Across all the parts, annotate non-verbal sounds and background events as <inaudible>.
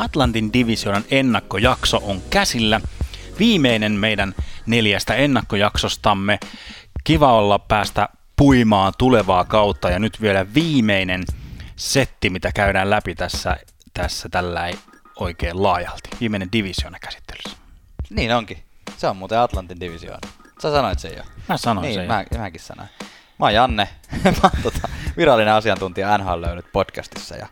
Atlantin divisionan ennakkojakso on käsillä. Viimeinen meidän neljästä ennakkojaksostamme. Kiva olla päästä puimaan tulevaa kautta ja nyt vielä viimeinen setti, mitä käydään läpi tässä, tässä tällä oikein laajalti. Viimeinen divisioona käsittelyssä. Niin onkin. Se on muuten Atlantin divisioona. Sä sanoit sen jo. Mä sanoin niin, sen mä, mäkin sanoin. Mä oon Janne, <laughs> mä oon tota, virallinen asiantuntija NHL löynyt podcastissa ja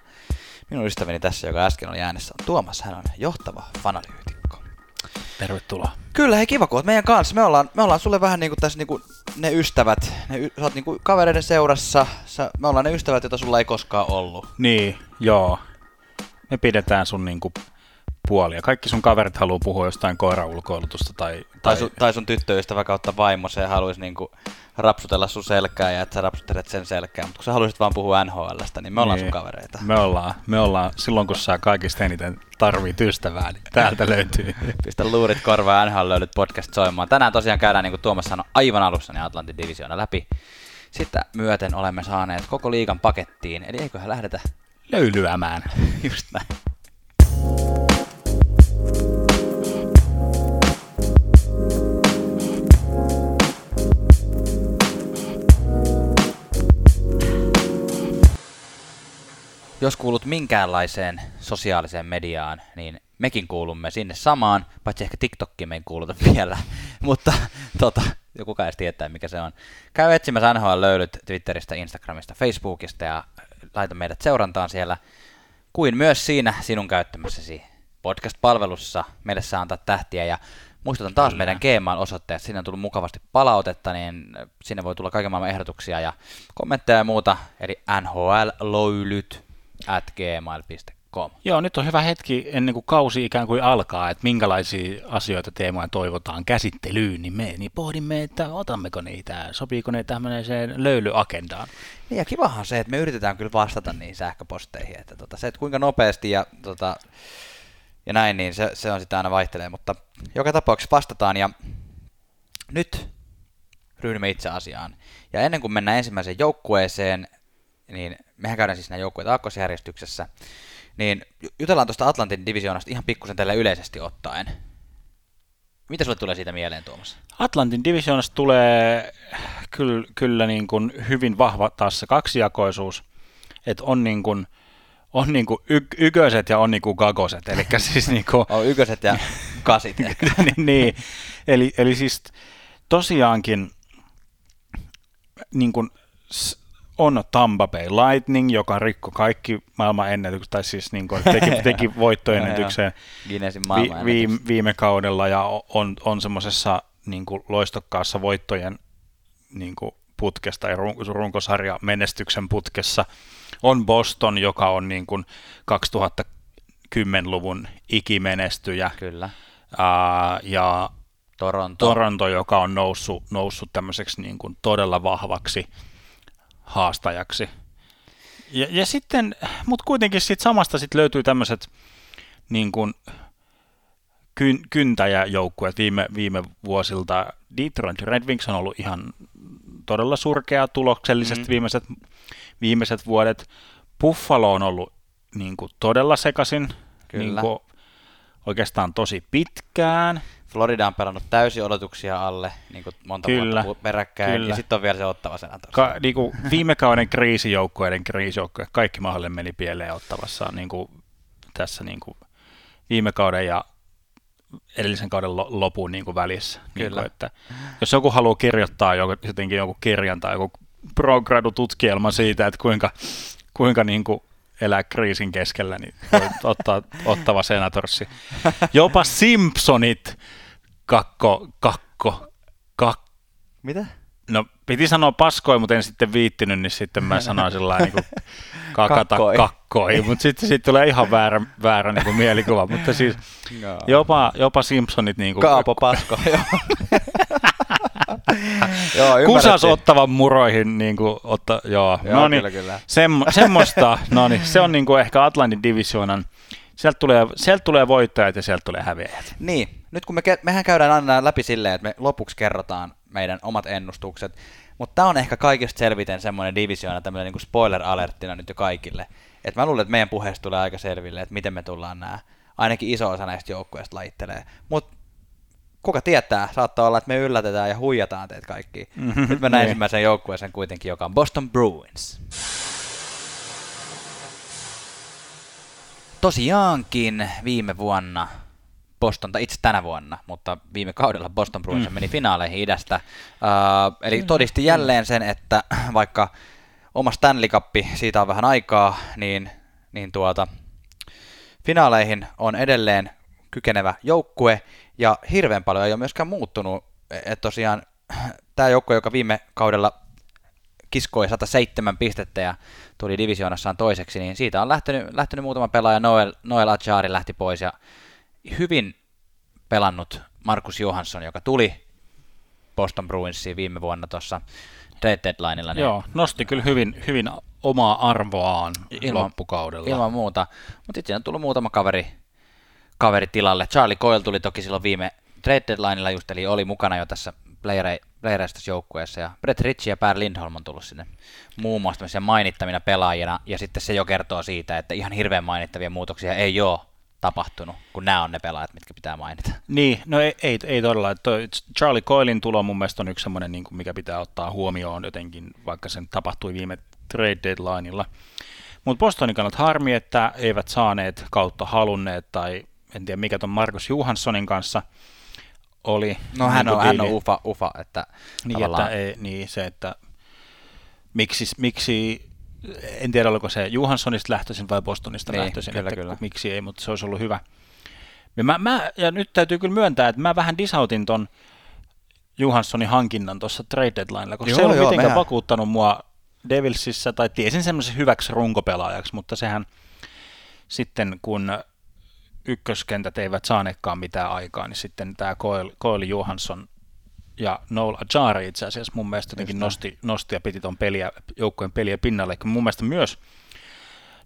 minun ystäväni tässä, joka äsken oli äänessä, on Tuomas. Hän on johtava fanalyytikko. Tervetuloa. Kyllä, hei kiva, kun oot meidän kanssa. Me ollaan, me ollaan sulle vähän niinku tässä niinku ne ystävät. Ne, y- sä oot niinku kavereiden seurassa. Sä, me ollaan ne ystävät, joita sulla ei koskaan ollut. Niin, joo. Me pidetään sun niinku puolia. Kaikki sun kaverit haluaa puhua jostain koiraulkoilutusta tai... Tai, sun, tai sun tyttöystävä kautta vaimo, se haluaisi niinku rapsutella sun selkää ja että sä rapsuttelet sen selkää. Mutta kun sä haluaisit vaan puhua NHLstä, niin me ollaan niin, sun kavereita. Me ollaan, me ollaan, silloin kun sä kaikista eniten tarvit ystävää, niin täältä <laughs> löytyy. Pistä luurit korvaan NHL löydyt podcast soimaan. Tänään tosiaan käydään, niin kuin Tuomas sanoi, aivan alussa niin Atlantin divisioona läpi. Sitten myöten olemme saaneet koko liigan pakettiin, eli eiköhän lähdetä löylyämään. <laughs> Just näin. Jos kuulut minkäänlaiseen sosiaaliseen mediaan, niin mekin kuulumme sinne samaan, paitsi ehkä TikTokkiin me ei kuuluta <laughs> vielä, mutta tota, joku kai tietää mikä se on. Käy etsimässä NHL löydyt Twitteristä, Instagramista, Facebookista ja laita meidät seurantaan siellä, kuin myös siinä sinun käyttämässäsi podcast-palvelussa meille saa antaa tähtiä. Ja muistutan taas Kyllä. meidän Gmail osoitteet, sinne on tullut mukavasti palautetta, niin sinne voi tulla kaiken maailman ehdotuksia ja kommentteja ja muuta, eli nhlloilyt at gmail.com. Joo, nyt on hyvä hetki ennen kuin kausi ikään kuin alkaa, että minkälaisia asioita teemoja toivotaan käsittelyyn, niin me niin pohdimme, että otammeko niitä, sopiiko ne tämmöiseen löylyagendaan. Niin ja kivahan se, että me yritetään kyllä vastata niihin sähköposteihin, että tota, se, että kuinka nopeasti ja, tota, ja näin, niin se, se on sitä aina vaihtelee, mutta joka tapauksessa vastataan ja nyt ryhdymme itse asiaan. Ja ennen kuin mennään ensimmäiseen joukkueeseen, niin mehän käydään siis nämä joukkueet aakkosjärjestyksessä, niin jutellaan tuosta Atlantin divisioonasta ihan pikkusen tälle yleisesti ottaen. Mitä sulle tulee siitä mieleen, Tuomas? Atlantin divisioonasta tulee kyllä, kyllä niin kuin hyvin vahva taas se kaksijakoisuus, että on niin kuin, on niin kuin y- yköset ja on niin kuin gagoset, <laughs> eli siis niin kuin... on yköset ja kasit. <laughs> niin, niin, eli, eli siis tosiaankin niin kuin on Tampa Bay Lightning, joka rikko kaikki maailman ennätykset, tai siis niin kuin teki, <laughs> teki voittoennätykseen vi, viime, viime kaudella ja on, on semmoisessa niin kuin loistokkaassa voittojen niin kuin putkesta ja runkosarja menestyksen putkessa. On Boston, joka on niin kuin 2010-luvun ikimenestyjä. Kyllä. Ää, ja Toronto. Toronto, joka on noussut, noussut tämmöiseksi niin kuin todella vahvaksi haastajaksi. Ja, ja sitten, mutta kuitenkin sit samasta sit löytyy tämmöiset niin kuin kyn, kyntäjäjoukkueet viime, viime vuosilta. Detroit Red Wings on ollut ihan todella surkea tuloksellisesti mm. viimeiset, viimeiset vuodet. Buffalo on ollut niin kuin todella sekasin niin kuin oikeastaan tosi pitkään. Florida on pelannut täysin odotuksia alle niin kuin monta kyllä, vuotta peräkkäin, kyllä. ja sitten on vielä se ottava senator. Ka- niin kuin viime kauden kriisijoukkueiden kriisijoukkue, kaikki mahdollinen meni pieleen ottavassa niin kuin tässä niin kuin viime kauden ja edellisen kauden lopun niin kuin välissä. Niin kyllä. Niin kuin, että jos joku haluaa kirjoittaa jotenkin joku kirjan tai joku progradu-tutkielma siitä, että kuinka, kuinka niin kuin elää kriisin keskellä, niin voi ottaa ottava senatorsi. Jopa Simpsonit kakko, kakko, kakko. Mitä? No piti sanoa paskoi, mutta en sitten viittinyt, niin sitten mä sanoin sillä niin kuin <laughs> kakata kakkoi, kakkoi. mutta sitten sit tulee ihan väärä, väärä niin kuin mielikuva, mutta siis no. jopa, jopa Simpsonit niin kuin... Kaapo pasko, joo. <laughs> <laughs> joo, Kusas ottavan muroihin, niin kuin, otta, joo. joo no niin, kyllä, kyllä. Semmo, <laughs> semmoista, no niin, se on niin kuin ehkä Atlantin divisioonan, sieltä tulee, sieltä tulee voittajat ja sieltä tulee häviäjät. Niin, nyt kun me, mehän käydään aina läpi silleen, että me lopuksi kerrotaan meidän omat ennustukset, mutta tämä on ehkä kaikista selviten semmoinen divisioona, tämmöinen niin spoiler-alerttina nyt jo kaikille. Et mä luulen, että meidän puheesta tulee aika selville, että miten me tullaan nämä ainakin iso osa näistä joukkueista lajittelee. Mutta kuka tietää, saattaa olla, että me yllätetään ja huijataan teitä kaikki. Mm-hmm. Nyt mennään Niin. ensimmäisen joukkueeseen kuitenkin, joka on Boston Bruins. Tosiaankin viime vuonna Boston, tai itse tänä vuonna, mutta viime kaudella Boston Bruins mm. meni finaaleihin idästä. Uh, eli todisti jälleen sen, että <clears throat> vaikka oma Stanley Cup, siitä on vähän aikaa, niin, niin tuota, finaaleihin on edelleen kykenevä joukkue, ja hirveän paljon ei ole myöskään muuttunut. Että tosiaan <clears throat> tämä joukkue, joka viime kaudella kiskoi 107 pistettä ja tuli divisionassaan toiseksi, niin siitä on lähtenyt, lähtenyt muutama pelaaja, Noel, Noel Achari lähti pois ja hyvin pelannut Markus Johansson, joka tuli Boston Bruinsiin viime vuonna tuossa trade deadlineilla. Niin Joo, nosti kyllä hyvin, hyvin omaa arvoaan Ilman- loppukaudella. Ilman muuta. Mutta sitten on tullut muutama kaveri, kaveri tilalle. Charlie Coyle tuli toki silloin viime trade deadlineilla just, eli oli mukana jo tässä tässä joukkueessa. Ja Brett Ritchie ja Per Lindholm on tullut sinne muun muassa tämmöisiä mainittavina pelaajina. Ja sitten se jo kertoo siitä, että ihan hirveän mainittavia muutoksia ei ole tapahtunut, kun nämä on ne pelaajat, mitkä pitää mainita. Niin, no ei, ei, ei todella. Toi Charlie Coilin tulo mun mielestä on yksi semmoinen, niin mikä pitää ottaa huomioon jotenkin, vaikka sen tapahtui viime trade deadlineilla. Mutta Bostonin kannalta harmi, että eivät saaneet kautta halunneet, tai en tiedä mikä ton Markus Johanssonin kanssa oli. No hän niin on, hän on ufa, ufa että Niin, tavallaan- että ei, niin se, että miksi, miksi, en tiedä oliko se Johanssonista lähtöisin vai Bostonista Niin, lähtöisin, kyllä, että kyllä. miksi ei, mutta se olisi ollut hyvä. Ja, mä, mä, ja nyt täytyy kyllä myöntää, että mä vähän disautin ton Johanssonin hankinnan tuossa trade deadlinella, koska Joo, se ei ollut joo, mitenkään mehän- vakuuttanut mua Devilsissä, tai tiesin semmoisen hyväksi runkopelaajaksi, mutta sehän sitten kun ykköskentät eivät saaneetkaan mitään aikaa, niin sitten tämä Coyle Johansson ja Noel Ajari itse asiassa mun mielestä jotenkin nosti, nosti ja piti ton peliä, joukkueen peliä pinnalle. Mun mielestä myös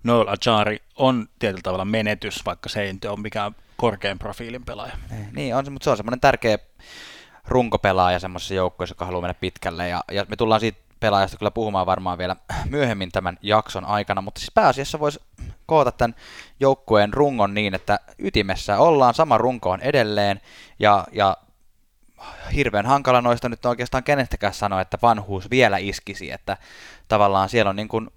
Noel Ajari on tietyllä tavalla menetys, vaikka se ei ole mikään korkean profiilin pelaaja. Ei, Niin on se, mutta se on semmoinen tärkeä runkopelaaja semmoisessa joukkueessa, joka haluaa mennä pitkälle. Ja, ja me tullaan siitä pelaajasta kyllä puhumaan varmaan vielä myöhemmin tämän jakson aikana, mutta siis pääasiassa voisi koota tämän joukkueen rungon niin, että ytimessä ollaan, sama runko on edelleen, ja, ja hirveän hankala noista nyt oikeastaan kenestäkään sanoa, että vanhuus vielä iskisi, että tavallaan siellä on niin kuin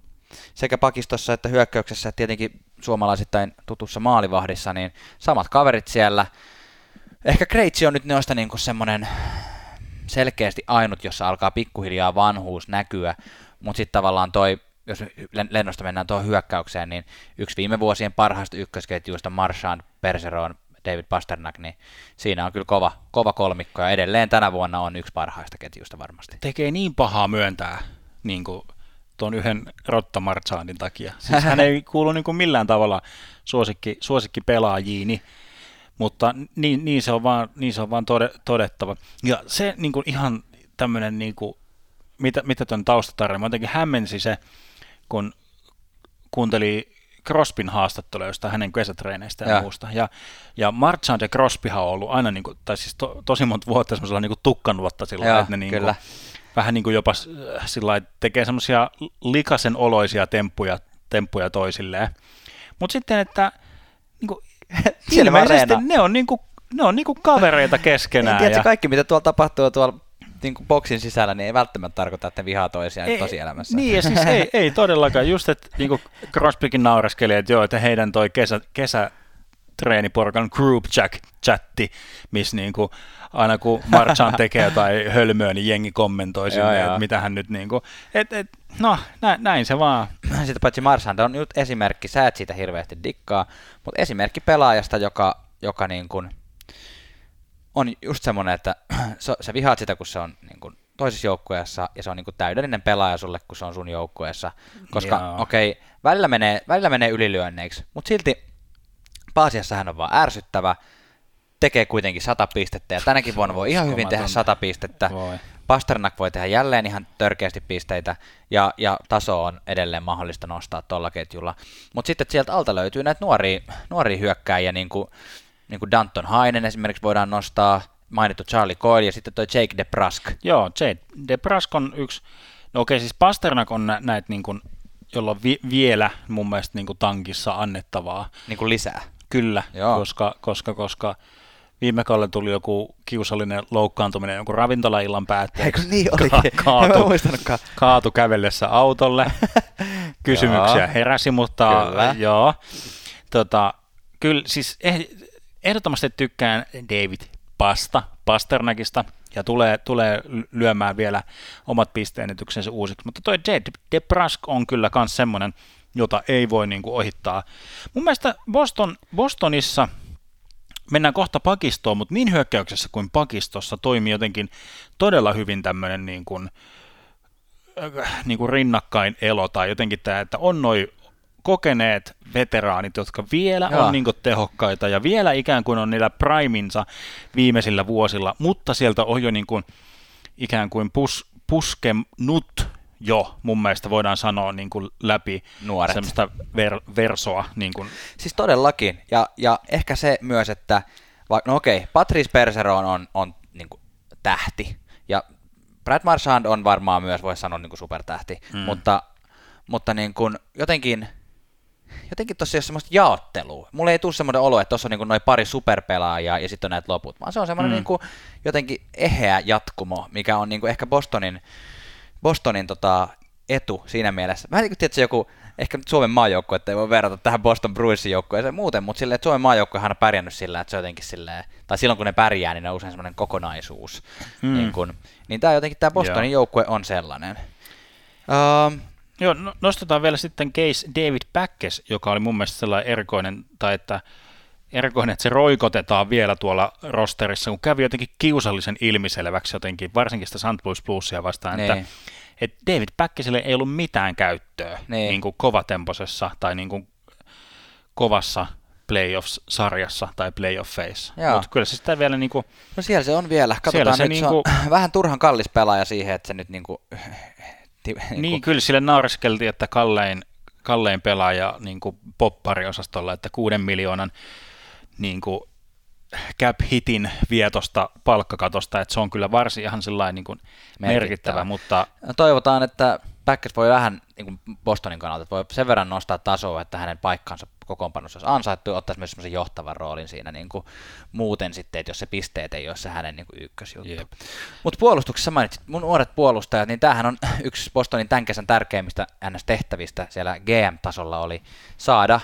sekä pakistossa että hyökkäyksessä, että tietenkin suomalaisittain tutussa maalivahdissa, niin samat kaverit siellä. Ehkä Kreitsi on nyt noista niin kuin semmoinen selkeästi ainut, jossa alkaa pikkuhiljaa vanhuus näkyä, mutta sitten tavallaan toi, jos len- lennosta mennään tuohon hyökkäykseen, niin yksi viime vuosien parhaista ykkösketjuista, Marchand, Perseron, David Pasternak, niin siinä on kyllä kova, kova kolmikko, ja edelleen tänä vuonna on yksi parhaista ketjuista varmasti. Tekee niin pahaa myöntää niin kuin tuon yhden Rotta Marchandin takia. Siis hän ei <laughs> kuulu niin kuin millään tavalla suosikki, suosikki pelaajiini, mutta niin, niin, se on vaan, niin se on vaan tode, todettava. Ja se niin kuin ihan tämmöinen, niin kuin, mitä, mitä tuon taustatarina, mä jotenkin hämmensi se, kun kuunteli Crospin haastattelua jostain hänen kesätreeneistä ja, Ja. ja muusta. Ja, ja Marchand ja Crosbyhan on ollut aina, niin kuin, tai siis to, tosi monta vuotta semmoisella niin tukkanuotta sillä Joo, lailla, että ne niin kuin, kyllä. vähän niin kuin jopa äh, sillä tekee semmoisia likasen oloisia temppuja, temppuja toisilleen. Mutta sitten, että niin kuin, <laughs> Siellä ilmeisesti ne on, niin kuin, ne on niin kuin kavereita keskenään. Tiedätkö, ja, kaikki mitä tuolla tapahtuu tuolla niin kuin boksin sisällä, niin ei välttämättä tarkoita, että ne vihaa toisiaan ei, tosielämässä. Niin, ja siis ei, <laughs> ei todellakaan. Just, että niin kuin Crosbykin naureskeli, että joo, että heidän toi kesä, kesä treeniporukan group chat, chatti, missä niin kuin, aina kun Marchand <laughs> tekee jotain hölmöä, niin jengi kommentoi sinne, että mitä hän nyt niin kuin, et, et, no näin, näin se vaan. <clears throat> Sitten paitsi Marchand on nyt esimerkki, sä et siitä hirveästi dikkaa, mutta esimerkki pelaajasta, joka, joka niin kuin on just semmoinen, että <clears throat> sä, vihaat sitä, kun se on niin kuin toisessa joukkueessa ja se on niin kuin täydellinen pelaaja sulle, kun se on sun joukkueessa. Koska okei, okay, välillä menee, välillä menee ylilyönneiksi, mutta silti pääasiassa hän on vaan ärsyttävä, tekee kuitenkin sata pistettä ja tänäkin vuonna voi ihan hyvin tehdä Uskomatonta. sata pistettä. Voi. Pasternak voi tehdä jälleen ihan törkeästi pisteitä, ja, ja taso on edelleen mahdollista nostaa tuolla ketjulla. Mutta sitten sieltä alta löytyy näitä nuoria, nuoria hyökkääjiä, niin kuin, niin kuin Danton Hainen esimerkiksi voidaan nostaa, mainittu Charlie Coyle ja sitten toi Jake DeBrusk. Joo, Jade DeBrusk on yksi, no okei, siis Pasternak on nä- näitä niin kuin, jolla on vi- vielä mun mielestä niin kuin tankissa annettavaa. Niin kuin lisää. Kyllä, Joo. koska, koska, koska viime kaudella tuli joku kiusallinen loukkaantuminen jonkun ravintolaillan päätteeksi. Eikö niin olikin? Ka- kaatu, muistanutkaan. kaatu kävellessä autolle. <laughs> Kysymyksiä heräsi, mutta Kyllä. joo. Tota, kyllä siis eh, ehdottomasti tykkään David Pasta, Pasternakista, ja tulee, tulee lyömään vielä omat pisteenetyksensä uusiksi. Mutta toi Jed DeBrusk on kyllä myös semmoinen, jota ei voi niin kuin ohittaa. Mun mielestä Boston, Bostonissa mennään kohta pakistoon, mutta niin hyökkäyksessä kuin pakistossa toimii jotenkin todella hyvin tämmöinen niin kuin, äh, niin kuin rinnakkain elo tai jotenkin tämä, että on noin kokeneet veteraanit, jotka vielä Joo. on niin kuin tehokkaita ja vielä ikään kuin on niillä priminsa viimeisillä vuosilla, mutta sieltä on jo niin kuin ikään kuin pus, puskenut jo, mun mielestä voidaan sanoa niin kuin läpi Nuoret. semmoista ver, versoa. Niin kuin, Siis todellakin. Ja, ja ehkä se myös, että va, no okei, Patrice Perseron on, on niin kuin, tähti. Ja Brad Marchand on varmaan myös, voisi sanoa, niin kuin supertähti. Mm. Mutta, mutta niin kuin, jotenkin, jotenkin tuossa ei ole semmoista jaottelua. Mulle ei tule semmoinen olo, että tuossa on niin noin pari superpelaajaa ja sitten on näitä loput, vaan se on semmoinen Mm. niin kuin, jotenkin eheä jatkumo, mikä on niin kuin ehkä Bostonin, Bostonin tota, etu siinä mielessä. Vähän niin kuin tietysti joku, ehkä nyt Suomen maajoukkue, että ei voi verrata tähän Boston Bruinsin joukkueeseen muuten, mutta silleen, että Suomen maajoukkuehan on pärjännyt sillä, että se jotenkin silleen, tai silloin kun ne pärjää, niin ne on usein semmoinen kokonaisuus. Mm. Niin, kun, niin tämä jotenkin, tämä Bostonin Joo. joukkue on sellainen. Um, Joo, no, nostetaan vielä sitten case David Päkkes, joka oli mun mielestä sellainen erikoinen, tai että erikoinen, että se roikotetaan vielä tuolla rosterissa, kun kävi jotenkin kiusallisen ilmiselväksi jotenkin, varsinkin sitä St. Louis Bluesia vastaan, että, Niin. että David Päkkeselle ei ollut mitään käyttöä Niin. niin kuin kovatemposessa tai niin kuin kovassa playoffs-sarjassa tai playoffeissa. Mutta kyllä se sitä vielä niin kuin, No siellä se on vielä. Katsotaan se nyt, niinku- se on vähän turhan kallis pelaaja siihen, että se nyt niinku... ti- niin, niinku- kyllä sille naureskeltiin, että kallein, kallein pelaaja niin kuin poppariosastolla, että kuuden miljoonan niin kuin cap hitin vietosta palkkakatosta, että se on kyllä varsin ihan sellainen niin kuin merkittävä, Merkittävä. mutta No toivotaan, että Packers voi vähän niin kuin Bostonin kannalta, että voi sen verran nostaa tasoa, että hänen paikkansa kokoonpanossa olisi ansaittu ja ottaisi myös semmoisen johtavan roolin siinä niin kuin muuten sitten, että jos se pisteet ei ole se hänen niin kuin ykkösjuttu. Jep. Mutta puolustuksessa mainitsit mun nuoret puolustajat, niin tämähän on <laughs> yksi Bostonin tämän kesän tärkeimmistä NS-tehtävistä siellä GM-tasolla oli saada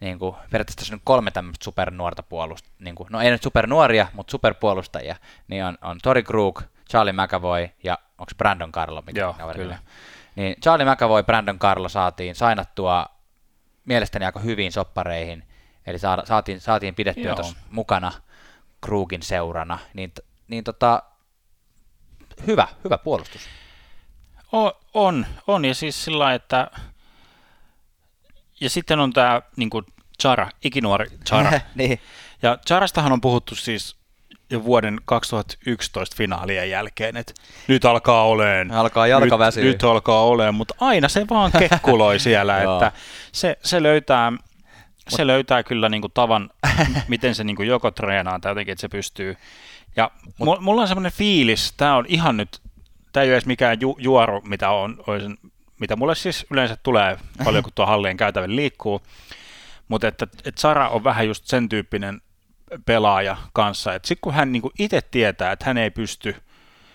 niin kuin, periaatteessa tässä on kolme tämmöistä supernuorta puolustajaa, niin kuin, no ei nyt supernuoria, mutta superpuolustajia, niin on, on Tori Krug, Charlie McAvoy ja onko Brandon Carlo? Mikä Joo, kyllä. Niin Charlie McAvoy, Brandon Carlo saatiin sainattua mielestäni aika hyvin soppareihin, eli saada, saatiin, saatiin pidettyä tuossa mukana Krugin seurana, niin, niin tota, hyvä, hyvä puolustus. O- on, on, ja siis sillä että ja sitten on tämä niin Chara, ikinuori Chara. <laughs> niin. Ja Charastahan on puhuttu siis jo vuoden 2011 finaalien jälkeen, että nyt alkaa oleen. Alkaa jalka nyt, nyt alkaa oleen, mutta aina se vaan kekkuloi siellä, <laughs> että se, se löytää, se löytää kyllä niinku tavan, miten se niinku joko treenaa tai jotenkin, että se pystyy. Ja Mut, mulla on semmoinen fiilis, tämä on ihan nyt, tämä ei ole edes mikään ju, juoru, mitä, on, olisin, mitä mulle siis yleensä tulee paljon, kun tuo hallien käytävän liikkuu, mutta että, että Sara on vähän just sen tyyppinen pelaaja kanssa, sitten kun hän niinku itse tietää, että hän ei pysty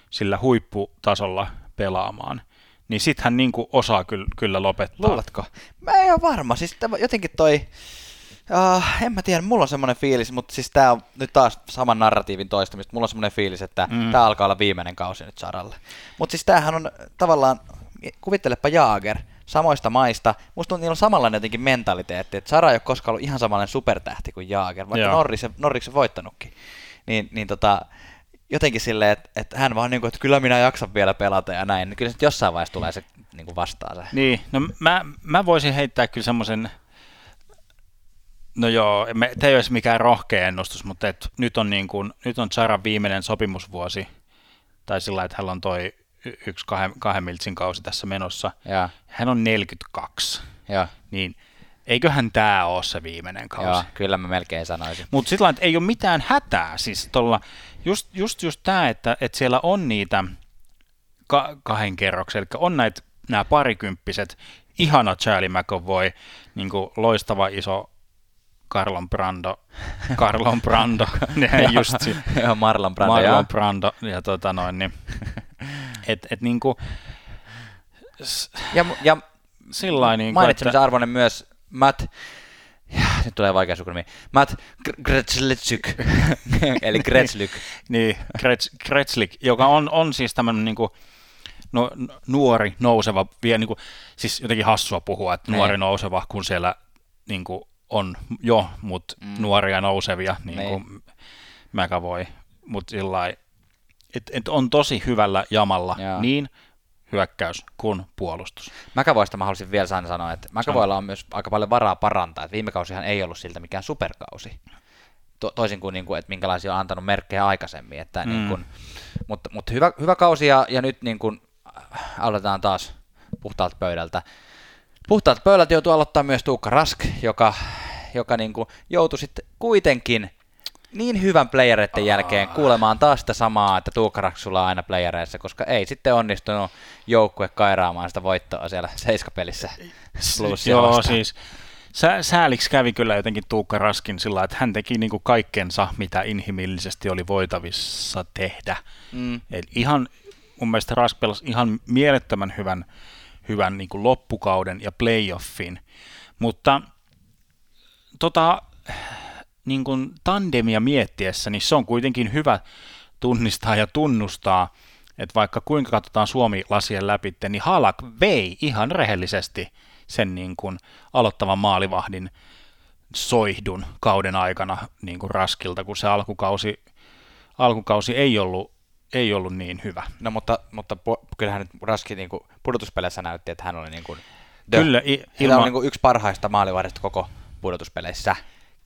sillä huipputasolla pelaamaan, niin sitten hän niinku osaa kyllä, kyllä lopettaa. Luuletko? Mä en ole varma. Siis tämä, jotenkin toi... Uh, en mä tiedä, mulla on semmoinen fiilis, mutta siis tää on nyt taas saman narratiivin toistamista. Mulla on semmoinen fiilis, että Mm. mm. tää alkaa olla viimeinen kausi nyt Saralle. Mutta siis tämähän on tavallaan, kuvittelepa Jaager, samoista maista. Musta on, niillä on samanlainen jotenkin mentaliteetti, että Sara ei ole koskaan ollut ihan samanlainen supertähti kuin Jaager, vaikka Joo. Norris, Norriksen voittanutkin. Niin, niin tota, jotenkin silleen, että, että hän vaan niin kuin, että kyllä minä jaksan vielä pelata ja näin. Niin kyllä se jossain vaiheessa tulee se niin kuin vastaan se. Niin, no mä, mä voisin heittää kyllä semmoisen, no joo, me, tämä ei olisi mikään rohkea ennustus, mutta et nyt on, niin kuin, nyt on Saran viimeinen sopimusvuosi, tai sillä että hän on toi yksi kahden, kahden miltsin kausi tässä menossa. Ja, Hän on 42, ja, niin eiköhän tämä ole se viimeinen kausi. Joo, kyllä mä melkein sanoisin. Mutta sillä että ei ole mitään hätää. Siis tolla, just, just, just tämä, että, että siellä on niitä ka- kahden kerroksen, eli on näitä nämä parikymppiset, ihana Charlie McAvoy, niin loistava iso Carlon Brando, Carlon Brando, <laughs> just Marlon Brando. Marlon. Brando, ja tota noin, niin, <laughs> et, et niinku, s- Ja, ja sillä niinku, mainitsemisen arvoinen myös Matt, ja, <sighs> nyt tulee vaikea sukunimi, Matt Gr- Gretzlyk, <laughs> eli Gretzlyk. <laughs> Niin, Krets, Kretslik, joka on, on siis tämmöinen niinku, no, n- nuori, nouseva, vielä niinku, siis jotenkin hassua puhua, että Niin. nuori nouseva, kun siellä niinku, on jo, mutta Mm. nuoria nousevia, niin Niin. kuin mäkä voi, mutta sillä että et on tosi hyvällä jamalla Joo. niin hyökkäys kuin puolustus. Mäkävoista mä haluaisin vielä sanoa, että Mäkävoilla on myös aika paljon varaa parantaa, että viime kausihan ei ollut siltä mikään superkausi. To- toisin kuin, niin kuin, että minkälaisia on antanut merkkejä aikaisemmin. Että, Mm. niin kuin, mutta, mutta hyvä, hyvä kausi ja, ja nyt niin kuin, äh, aloitetaan taas puhtaalta pöydältä. Puhtaalta pöydältä joutuu aloittaa myös Tuukka Rask, joka, joka niin kuin joutui sitten kuitenkin niin hyvän playereiden jälkeen kuulemaan taas sitä samaa, että Tuukka Rask sulla on aina playereissa, koska ei sitten onnistunut joukkue kairaamaan sitä voittoa siellä <laughs> seiskapelissä. Joo, vastaan. siis sä, sääliksi kävi kyllä jotenkin Tuukka Raskin sillä että hän teki niinku kaikkensa, mitä inhimillisesti oli voitavissa tehdä. Mm. Eli ihan, mun mielestä Rask pelasi ihan mielettömän hyvän, hyvän niin kuin loppukauden ja playoffin, mutta tota, niin kuin tandemia miettiessä, niin se on kuitenkin hyvä tunnistaa ja tunnustaa, että vaikka kuinka katsotaan Suomi-lasien läpi, niin Halak vei ihan rehellisesti sen niin kuin aloittavan maalivahdin soihdun kauden aikana niin kuin Raskilta, kun se alkukausi, alkukausi ei ollut ei ollut niin hyvä. No mutta, mutta kyllähän nyt Raski niin kuin pudotuspeleissä näytti, että hän oli niin kuin, the, Kyllä, i- ilman... ilman, on niin kuin yksi parhaista maalivahdista koko pudotuspeleissä.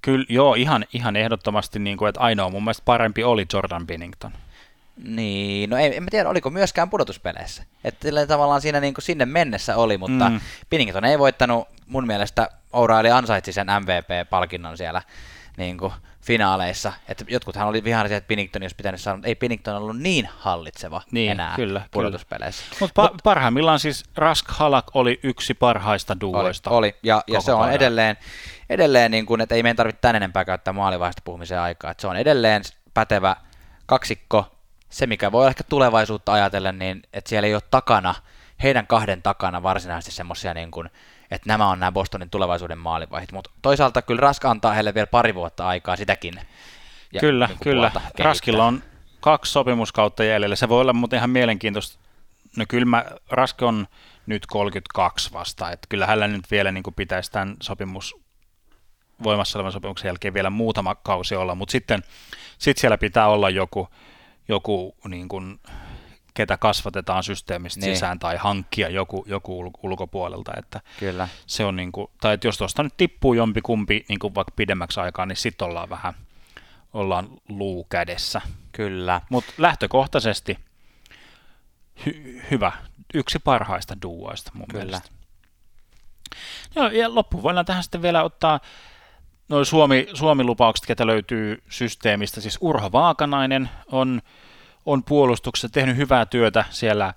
Kyllä, joo, ihan, ihan ehdottomasti, niin kuin, että ainoa mun mielestä parempi oli Jordan Binnington. Niin, no en, en mä tiedä, oliko myöskään pudotuspeleissä. Että tavallaan siinä niin kuin sinne mennessä oli, mutta mm. Pinnington ei voittanut, mun mielestä O'Reilly ansaitsi sen MVP-palkinnon siellä niin kuin finaaleissa. Että jotkuthan oli vihaisia, että Pinnington olisi pitänyt saada, mutta ei Pinnington ollut niin hallitseva Niin, enää kyllä, pudotuspeleissä. Mutta pa- parhaimmillaan siis Rask Halak oli yksi parhaista Oli, duoista. oli. Ja, ja koko se on edelleen, edelleen niin kuin, että ei meidän tarvitse tän enempää käyttää maalivaiheesta puhumiseen aikaa. Että se on edelleen pätevä kaksikko. Se, mikä voi ehkä tulevaisuutta ajatellen, niin että siellä ei ole takana, heidän kahden takana varsinaisesti semmoisia, niin kuin, että nämä on nämä Bostonin tulevaisuuden maalivaihet. Mutta toisaalta kyllä Rask antaa heille vielä pari vuotta aikaa sitäkin. Ja kyllä, niin kyllä. Raskilla on kaksi sopimuskautta jäljellä. Se voi olla muuten ihan mielenkiintoista. No kyllä mä, Rask on nyt 32 vasta, että kyllä hänellä nyt vielä niin kuin pitäisi tämän sopimus, voimassa olevan sopimuksen jälkeen vielä muutama kausi olla, mutta sitten sit siellä pitää olla joku, joku niin kuin, ketä kasvatetaan systeemistä Niin. sisään tai hankkia joku, joku ul- ulkopuolelta, että Kyllä. se on niin kuin, tai että jos tuosta nyt tippuu jompi kumpi niin kuin vaikka pidemmäksi aikaa, niin sitten ollaan vähän ollaan luu kädessä. Kyllä. Mutta lähtökohtaisesti hy- hyvä, yksi parhaista duoista mun Kyllä. mielestä. Joo, ja loppu voidaan tähän sitten vielä ottaa noin Suomi, Suomi-lupaukset, ketä löytyy systeemistä. Siis Urho Vaakanainen on, on puolustuksessa tehnyt hyvää työtä siellä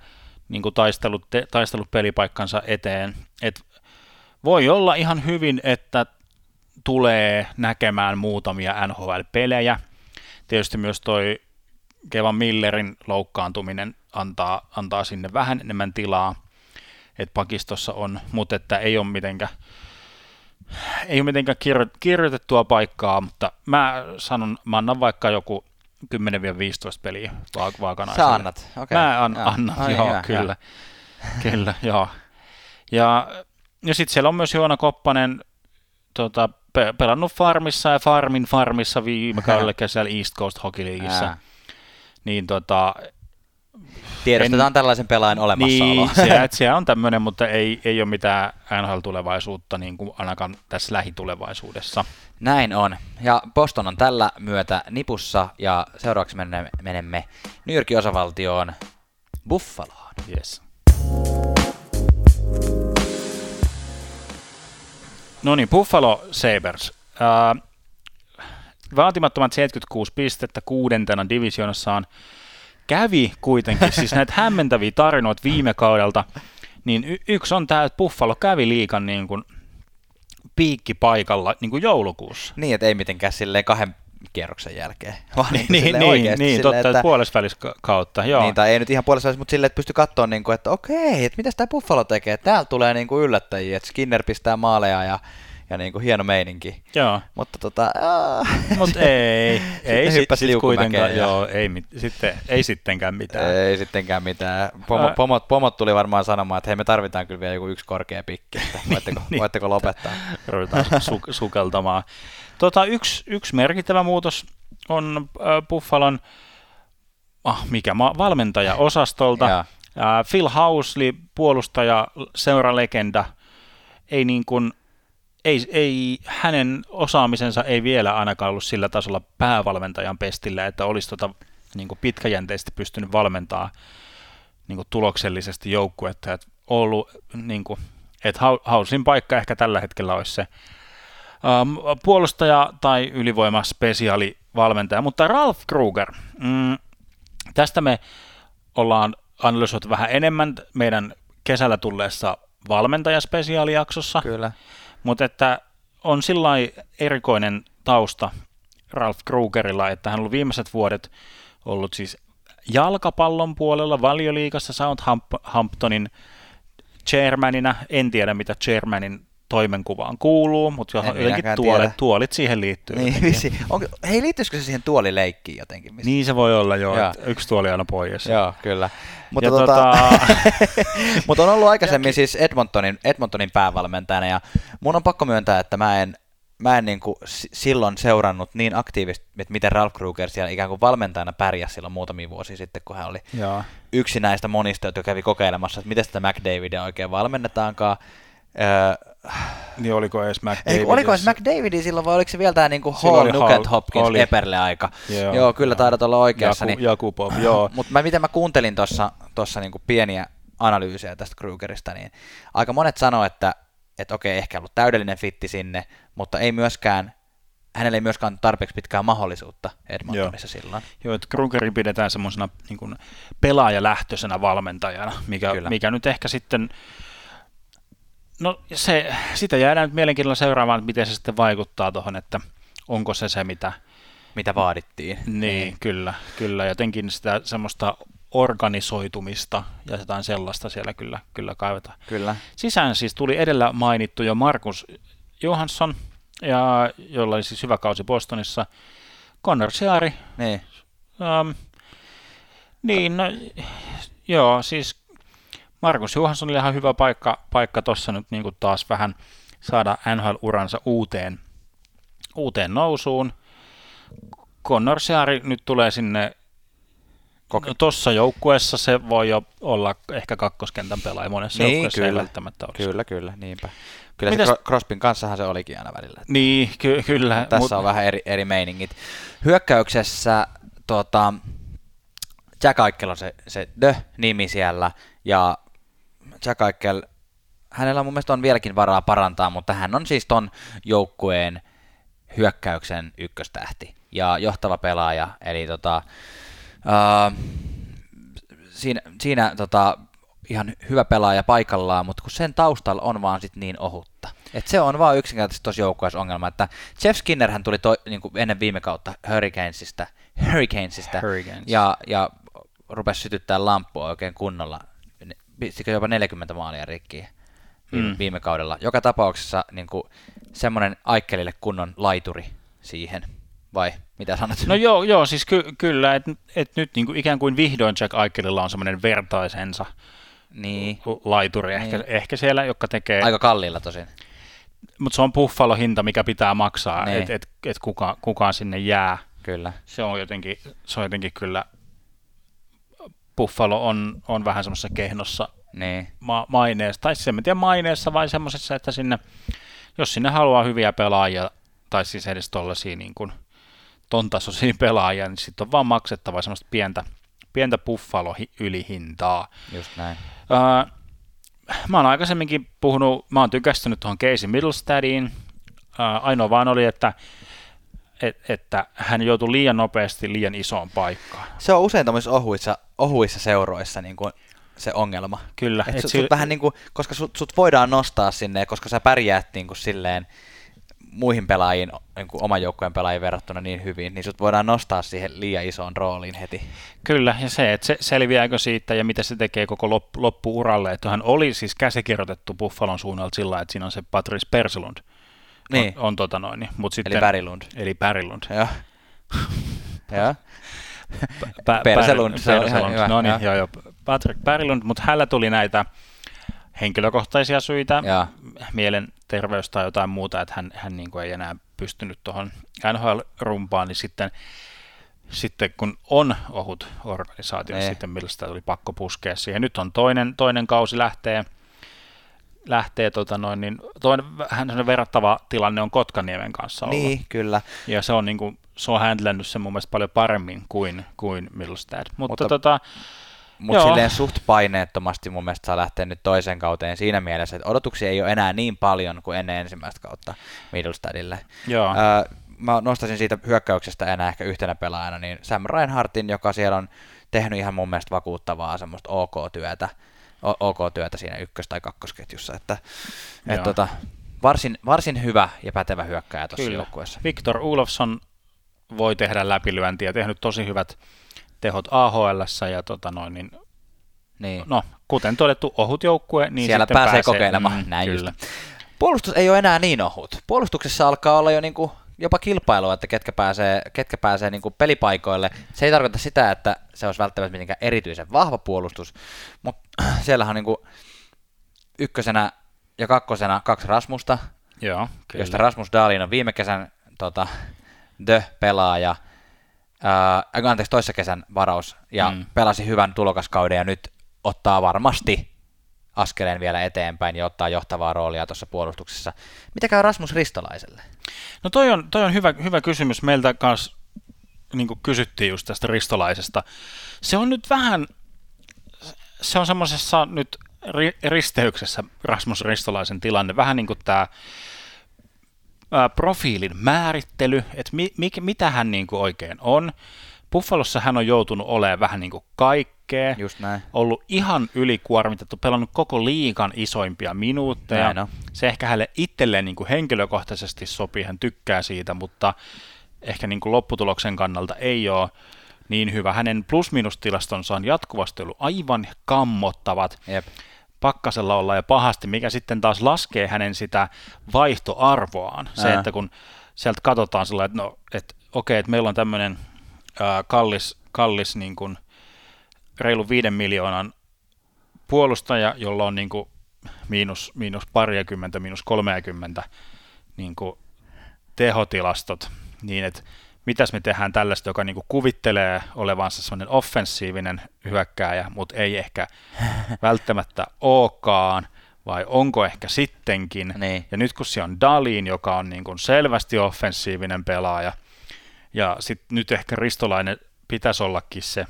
niin kuin taistellut, te, taistellut pelipaikkansa eteen. Et voi olla ihan hyvin, että tulee näkemään muutamia NHL-pelejä. Tietysti myös toi Kevan Millerin loukkaantuminen antaa, antaa sinne vähän enemmän tilaa, että pakistossa on, mutta että ei ole mitenkään, ei ole mitenkään kirjo, kirjoitettua paikkaa, mutta mä sanon, mä annan vaikka joku 10-15 peliä vaak- vaakanaiselle. Sä annat, okei. Mä an, Joo. annan, Ai, joo, hyvä, kyllä. kyllä, joo. Ja, ja sitten siellä on myös Joona Koppanen tota, pe- pelannut Farmissa ja Farmin Farmissa viime kaudella <laughs> kesällä East Coast Hockey Leagueissa. Niin tota, Tiedostetaan tällaisen pelaajan olemassaolo. niin, se, se on tämmöinen, mutta ei, ei ole mitään NHL-tulevaisuutta niin kuin ainakaan tässä lähitulevaisuudessa. Näin on. Ja Boston on tällä myötä nipussa ja seuraavaksi menemme, menemme New Yorkin osavaltioon Buffaloon. Yes. No niin, Buffalo Sabres. Äh, vaatimattomat 76 pistettä kuudentena divisionassaan kävi kuitenkin, siis näitä hämmentäviä tarinoita viime kaudelta, niin y- yksi on tämä, että Buffalo kävi liikan niin kuin piikkipaikalla niin kuin joulukuussa. Niin, että ei mitenkään silleen kahden kierroksen jälkeen, <laughs> vaan Niin, niin, niin, niin, niin totta, että puolesvälis kautta, joo. Niin, tai ei nyt ihan puolesvälis, mutta silleen, että pysty katsoa, niin kuin, että okei, että mitä tämä Buffalo tekee, täällä tulee niin kuin yllättäjiä, että Skinner pistää maaleja ja ja niin kuin hieno meininki. Joo. Mutta tota, Mut ei, <laughs> ei sit, sit kuitenkaan, ja... joo, ei, sitten, ei sittenkään mitään. Ei sittenkään mitään. Pomo, pomot, pomot tuli varmaan sanomaan, että hei me tarvitaan kyllä vielä joku yksi korkea pikki, että <laughs> voitteko, niin, voitteko lopettaa. <laughs> Ruvetaan su- sukeltamaan. Tota, yksi, yksi merkittävä muutos on äh, Buffalon ah, mikä ma- valmentaja-osastolta. äh, Phil Housley, puolustaja, seuralegenda, ei niin kuin ei, ei, hänen osaamisensa ei vielä ainakaan ollut sillä tasolla päävalmentajan pestillä, että olisi tota, niin kuin pitkäjänteisesti pystynyt valmentaa niin kuin tuloksellisesti joukkuetta. Että ollut, niin kuin, että Hausin paikka ehkä tällä hetkellä olisi se ähm, puolustaja tai ylivoimaspesiaali valmentaja, mutta Ralph Kruger, mm, tästä me ollaan analysoitu vähän enemmän meidän kesällä tulleessa valmentajaspesiaalijaksossa. Kyllä. Mutta että on sillä erikoinen tausta Ralph Krugerilla, että hän on viimeiset vuodet ollut siis jalkapallon puolella valioliikassa Southamptonin chairmanina. En tiedä, mitä chairmanin toimenkuvaan kuuluu, mutta jotenkin tuolit, tuolit siihen liittyy. Niin, <laughs> Onko, hei, liittyisikö se siihen tuolileikkiin jotenkin? Missä? Niin se voi olla, joo, joo. yksi tuoli aina pois. Joo, kyllä. Mutta, tota, tota... <laughs> mutta on ollut aikaisemmin siis Edmontonin, Edmontonin päävalmentajana, ja mun on pakko myöntää, että mä en, mä en niin kuin silloin seurannut niin aktiivisesti, että miten Ralph Kruger siellä ikään kuin valmentajana pärjäsi silloin muutamia vuosia sitten, kun hän oli Joo. yksi näistä monista, jotka kävi kokeilemassa, että miten sitä McDavidia oikein valmennetaankaan. Niin oliko edes McDavid? Ei, oliko edes McDavidi silloin vai oliko se vielä tämä niinku Hall, Nugent, Hopkins, oli. Eperle aika? Joo, joo kyllä taidat olla oikeassa. Jaku, niin, Jakubov, joo. <clears throat> Mutta mä, miten mä kuuntelin tuossa tossa niinku pieniä analyysejä tästä Krugerista, niin aika monet sanoo, että et okei, ehkä ollut täydellinen fitti sinne, mutta ei myöskään hänellä ei myöskään tarpeeksi pitkää mahdollisuutta Edmontonissa Joo. silloin. Joo, että Krugerin pidetään semmoisena niin pelaajalähtöisenä valmentajana, mikä, mikä nyt ehkä sitten No se, sitä jäädään nyt mielenkiinnolla seuraamaan, että miten se sitten vaikuttaa tuohon, että onko se se, mitä... Mitä vaadittiin. Niin, niin, kyllä, kyllä. Jotenkin sitä semmoista organisoitumista ja jotain sellaista siellä kyllä, kyllä kaivetaan. Kyllä. Sisään siis tuli edellä mainittu jo Markus Johansson, ja, jolla oli siis hyvä kausi Bostonissa. Connor Seari. Niin. Um, niin, no, joo, siis Markus Johansson oli ihan hyvä paikka, paikka tuossa nyt niin kuin taas vähän saada NHL-uransa uuteen, uuteen nousuun. Connor Seari nyt tulee sinne Koke- no, tuossa joukkueessa se voi jo olla ehkä kakkoskentän pelaaja monessa niin, joukkueessa kyllä. ei välttämättä olisi. Kyllä, kyllä, niinpä. Kyllä Mitäs... se Crospin kanssahan se olikin aina välillä. Niin, ky- kyllä. Tässä mut... on vähän eri, eri meiningit. Hyökkäyksessä tota, Jack Eichel on se, se The-nimi siellä, ja Jack Eichel, hänellä mun mielestä on vieläkin varaa parantaa, mutta hän on siis ton joukkueen hyökkäyksen ykköstähti ja johtava pelaaja, eli tota, uh, siinä, siinä tota, ihan hyvä pelaaja paikallaan, mutta kun sen taustalla on vaan sit niin ohutta. Et se on vaan yksinkertaisesti tuossa joukkueessa ongelma, että Jeff Skinner hän tuli toi, niin kuin ennen viime kautta Hurricanesista, Hurricanesista Hurricanes. ja, ja rupesi sytyttää lamppua oikein kunnolla pistikö jopa 40 maalia rikkiä viime, mm. viime kaudella. Joka tapauksessa niin kuin, semmoinen Aikkelille kunnon laituri siihen, vai mitä sanot? No joo, joo siis ky- kyllä, että et nyt niin kuin ikään kuin vihdoin Jack Aikkelilla on semmoinen vertaisensa niin. laituri, ehkä, niin. ehkä siellä, joka tekee... Aika kalliilla tosin. Mutta se on Buffalo-hinta, mikä pitää maksaa, niin. että et, et kuka, kukaan sinne jää. Kyllä. Se on jotenkin, se on jotenkin kyllä Buffalo on, on vähän semmoisessa kehnossa niin. ma- maineessa, tai siis en tiedä maineessa vai semmoisessa, että sinne, jos sinne haluaa hyviä pelaajia, tai siis edes tuollaisia niin kuin ton tasoisia <laughs> pelaajia, niin sitten on vaan maksettava semmoista pientä, pientä Buffalo ylihintaa. Just näin. Uh, mä oon aikaisemminkin puhunut, mä oon tykästynyt tuohon Casey Middlestadiin, uh, ainoa vaan oli, että et, että hän joutui liian nopeasti liian isoon paikkaan. Se on usein tämmöisissä ohuissa, ohuissa seuroissa, niin kuin se ongelma. Kyllä. Et Et sut, sillä- sut vähän niin kuin, koska sut, sut voidaan nostaa sinne, koska sä pärjäät niin kuin silleen muihin pelaajiin, niin kuin oman joukkueen pelaajiin verrattuna niin hyvin, niin sut voidaan nostaa siihen liian isoon rooliin heti. Kyllä, ja se, että se selviääkö siitä ja mitä se tekee koko loppu, loppuuralle. Että hän oli siis käsikirjoitettu Buffalon suunnalta sillä, että siinä on se Patrice Persilund. Niin, On, on tota noin, niin, mut sitten, eli Värilund. Eli Pärilund. Joo. <laughs> Joo. Pä- Perselund, Perselund, no niin, joo. joo. Patrick Pärilund, mutta hänellä tuli näitä henkilökohtaisia syitä, Joo. mielenterveys tai jotain muuta, että hän, hän niin kuin ei enää pystynyt tuohon NHL-rumpaan, niin sitten, sitten kun on ohut organisaatio, niin Niin. sitten millä sitä tuli pakko puskea siihen. Nyt on toinen, toinen kausi lähtee, lähtee tota noin, niin toinen vähän verrattava tilanne on Kotkaniemen kanssa ollut. Niin, kyllä. Ja se on, niin kuin, se on handlannut sen mun mielestä paljon paremmin kuin, kuin Middlestad. Mutta, Mutta- tota, Mutta silleen suht paineettomasti mun mielestä saa lähteä nyt toisen kauteen siinä mielessä, että odotuksia ei ole enää niin paljon kuin ennen ensimmäistä kautta Middlestadille. joo, Öö, mä nostaisin siitä hyökkäyksestä enää ehkä yhtenä pelaajana, niin Sam Reinhardtin, joka siellä on tehnyt ihan mun mielestä vakuuttavaa semmoista OK-työtä, o- OK-työtä siinä ykkös- tai kakkosketjussa, että et tota, varsin, varsin hyvä ja pätevä hyökkääjä tuossa joukkueessa. Victor Ulofsson voi tehdä läpilyöntiä, tehnyt tosi hyvät tehot AHL ja tota noin, niin, Niin. no, kuten todettu, ohut joukkue, niin Siellä sitten pääsee kokeilemaan, mm, näin kyllä. Puolustus ei ole enää niin ohut. Puolustuksessa alkaa olla jo niinku jopa kilpailua, että ketkä pääsee, ketkä pääsee niinku pelipaikoille. Se ei tarkoita sitä, että se olisi välttämättä mitenkään erityisen vahva puolustus, mutta <clears throat> siellähän on niinku ykkösenä ja kakkosena kaksi Rasmusta, Joo, kyllä. josta Rasmus Dahlin on viime kesän tota, The-pelaaja, ää, anteeksi, toissa kesän varaus, ja mm. pelasi hyvän tulokaskauden, ja nyt ottaa varmasti askeleen vielä eteenpäin ja ottaa johtavaa roolia tuossa puolustuksessa. Mitä käy Rasmus Ristolaiselle? No toi on, toi on hyvä, hyvä kysymys. Meiltä kanssa niin kysyttiin just tästä ristolaisesta. Se on nyt vähän, se on semmoisessa nyt ri, risteyksessä Rasmus Ristolaisen tilanne. Vähän niin kuin tämä profiilin määrittely, että mi, mi, mitä hän niin kuin oikein on. Buffalossa hän on joutunut olemaan vähän niin kuin kaikkea. Just näin. ollut ihan ylikuormitettu, pelannut koko liikan isoimpia minuutteja. Näin on. Se ehkä hänelle itselleen niin kuin henkilökohtaisesti sopii, hän tykkää siitä, mutta ehkä niin kuin lopputuloksen kannalta ei ole niin hyvä. Hänen plus-minus-tilastonsa on jatkuvasti ollut aivan kammottavat. Jep. Pakkasella olla ja pahasti, mikä sitten taas laskee hänen sitä vaihtoarvoaan. Se, Ää. että kun sieltä katsotaan sillä, että no, että okei, että meillä on tämmöinen ää, kallis, kallis niin kuin reilu viiden miljoonan puolustaja, jolla on niin kuin miinus, miinus parikymmentä, miinus kolmeakymmentä niin kuin tehotilastot, niin että mitäs me tehdään tällaista, joka niin kuin kuvittelee olevansa sellainen offensiivinen hyökkääjä, mutta ei ehkä <laughs> välttämättä olekaan, vai onko ehkä sittenkin. Niin. Ja nyt kun se on Dalin, joka on niin kuin selvästi offensiivinen pelaaja, ja sitten nyt ehkä Ristolainen pitäisi ollakin se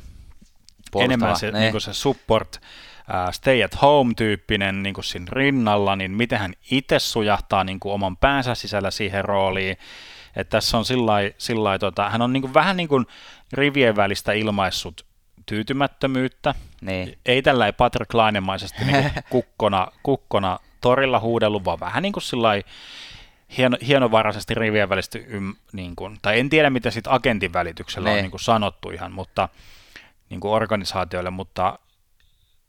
Puolustava, enemmän se, niin. niin se support, ää, stay at home-tyyppinen niin kuin siinä rinnalla, niin miten hän itse sujahtaa niin kuin oman päänsä sisällä siihen rooliin. Että tässä on sillai, sillai, tota, hän on niin kuin, vähän niin kuin rivien välistä ilmaissut tyytymättömyyttä. Niin. Ei tällä Patrick Lainemaisesti niin <laughs> kukkona, kukkona torilla huudellut, vaan vähän niin kuin sillai, hieno, hienovaraisesti rivien välistä, ym, niin kuin, tai en tiedä mitä sitten agentin välityksellä on Ne. niin kuin sanottu ihan, mutta niin kuin organisaatioille, mutta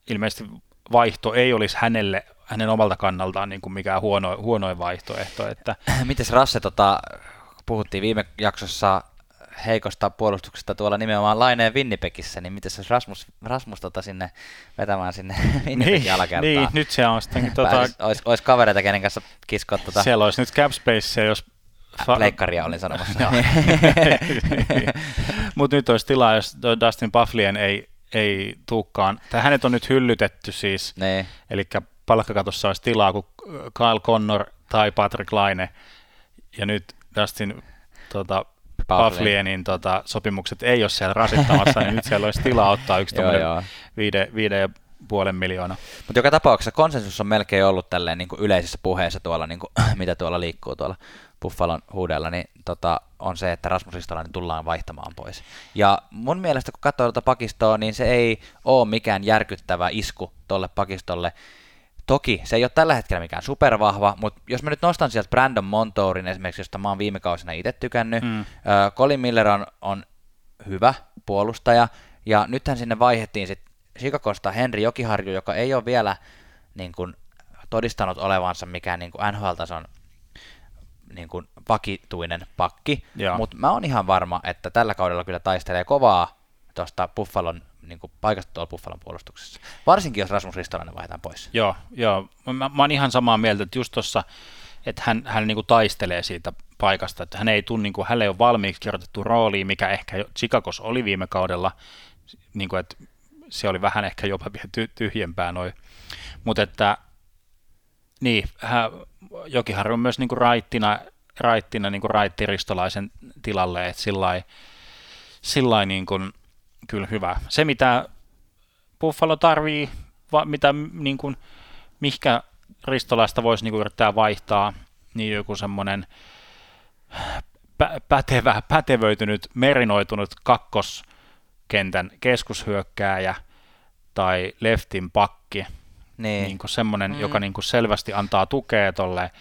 ilmeisesti vaihto ei olisi hänelle, hänen omalta kannaltaan niin kuin mikään huono, huonoin vaihtoehto, että <clears throat> Mites Rasse, tota, puhuttiin viime jaksossa heikosta puolustuksesta tuolla nimenomaan Laineen Winnipegissä, niin miten jos Rasmus, Rasmus tota sinne vetämään sinne <laughs> Winnipegin niin, alakertaan? niin, nyt se on sitten, tota, Pääsis, olis, olis kavereita, kenen kanssa kiskoa tota siellä olisi nyt cap space, jos pleikkaria olin sanomassa. <laughs> Joo. Mutta nyt olisi tilaa, jos Dustin Bufflien ei, ei tuukkaan, tai hänet on nyt hyllytetty siis, niin, eli palkkakatossa olisi tilaa kuin Kyle Connor tai Patrick Laine, ja nyt Dustin tota. Bufflienin tota, sopimukset ei ole siellä rasittamassa, niin nyt siellä olisi tilaa ottaa yksi <laughs> Joo, viiden, viiden ja puolen miljoona. Mutta joka tapauksessa konsensus on melkein ollut tälleen niin kuin yleisissä puheissa tuolla, niin kuin, <clears throat> mitä tuolla liikkuu tuolla Buffalon huudella, niin tota, on se, että Rasmus Ristolainen tullaan vaihtamaan pois. Ja mun mielestä, kun katsoo tuota pakistoa, niin se ei ole mikään järkyttävä isku tuolle pakistolle. Toki se ei ole tällä hetkellä mikään supervahva, mutta jos mä nyt nostan sieltä Brandon Montourin esimerkiksi, josta mä oon viime kausina itse tykännyt, mm. Colin Miller on, on hyvä puolustaja, ja nythän sinne vaihettiin sitten Chicagosta Henri Jokiharju, joka ei ole vielä niin kuin, todistanut olevansa mikään niin kuin NHL-tason niin kuin, vakituinen pakki, mutta mä oon ihan varma, että tällä kaudella kyllä taistelee kovaa tuosta Buffalon niin kuin, paikasta tuolla Buffalon puolustuksessa. Varsinkin, jos Rasmus Ristolainen vaihdetaan pois. Joo, joo. Mä, mä oon ihan samaa mieltä, että just tuossa, että hän, hän niin kuin taistelee siitä paikasta, että hän ei tunne, niin kuin, hänelle ei ole valmiiksi kirjoitettu rooliin, mikä ehkä Chicagos oli viime kaudella, niin kuin, että se oli vähän ehkä jopa vielä ty- tyhjempää noin. Mutta että niin, hän, Jokiharju on myös niin kuin raittina, raittina niin kuin raittiristolaisen tilalle, että sillä niin kuin, kyllä hyvä. Se, mitä Buffalo tarvii, va, mitä niin kuin, mihkä ristolaista voisi niin kuin yrittää vaihtaa, niin joku semmoinen pä- pätevä, pätevöitynyt, merinoitunut kakkoskentän keskushyökkääjä tai leftin pakki, niin. Niin kuin semmoinen, mm. joka niin kuin selvästi antaa tukea tuolle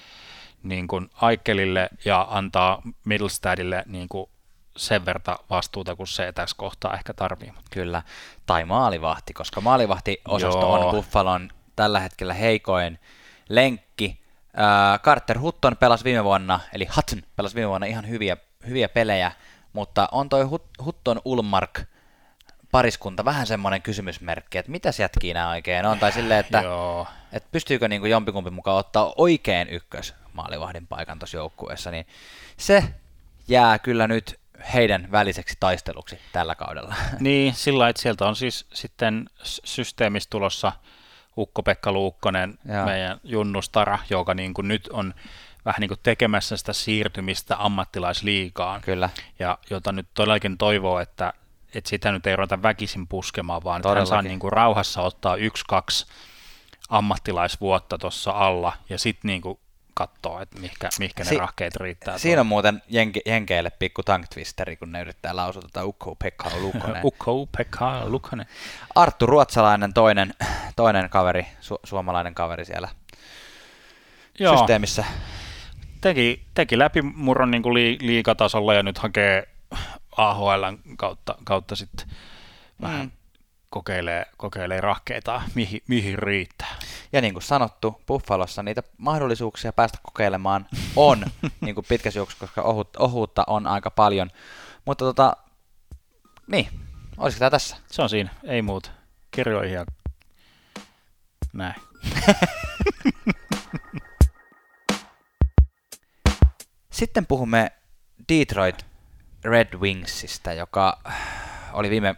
niin kuin Aikelille ja antaa Middlestadille niin kuin sen verta vastuuta kuin se tässä kohtaa ehkä tarvii. Kyllä, tai maalivahti, koska maalivahtiosasto Joo. on Buffalon tällä hetkellä heikoin lenkki. Äh, Carter Hutton pelasi viime vuonna, eli Hutton pelasi viime vuonna ihan hyviä, hyviä pelejä, mutta on toi Hutton Ulmark pariskunta vähän semmoinen kysymysmerkki, että mitä jätkii nämä oikein on, tai silleen, että, että pystyykö niin kuin jompikumpi mukaan ottaa oikein ykkös maalivahdin paikan tuossa joukkueessa, niin se jää kyllä nyt heidän väliseksi taisteluksi tällä kaudella. <laughs> Niin, sillä että sieltä on siis sitten systeemistä tulossa Ukko-Pekka Luukkonen, Joo. meidän junnustara, joka niin kuin nyt on vähän niin kuin tekemässä sitä siirtymistä ammattilaisliikaan. Kyllä. Ja jota nyt todellakin toivoo, että, että sitä nyt ei ruveta väkisin puskemaan, vaan että hän saa niin kuin rauhassa ottaa yksi, kaksi ammattilaisvuotta tuossa alla ja sitten niin kuin katsoa, että mihkä, mihkä ne si- rahkeet riittää. Siinä on muuten jenke- jenkeille pikku tank twisteri, kun ne yrittää lausua tätä Ukko Pekka Lukkonen. <laughs> Ukko Pekka Lukkonen. Arttu Ruotsalainen, toinen, toinen kaveri, su- suomalainen kaveri siellä Joo. systeemissä. Teki, teki läpimurron niin kuin li- liikatasolla ja nyt hakee AHL kautta, kautta sitten vähän mm kokeilee, kokeilee rahkeita, mihin, mihin riittää. Ja niin kuin sanottu, Buffalossa niitä mahdollisuuksia päästä kokeilemaan on <laughs> niin kuin pitkässä juoksussa, koska ohut, ohuutta on aika paljon. Mutta tota, niin, olisiko tämä tässä? Se on siinä, ei muuta. Kirjoihin ja näin. <laughs> Sitten puhumme Detroit Red Wingsista, joka oli viime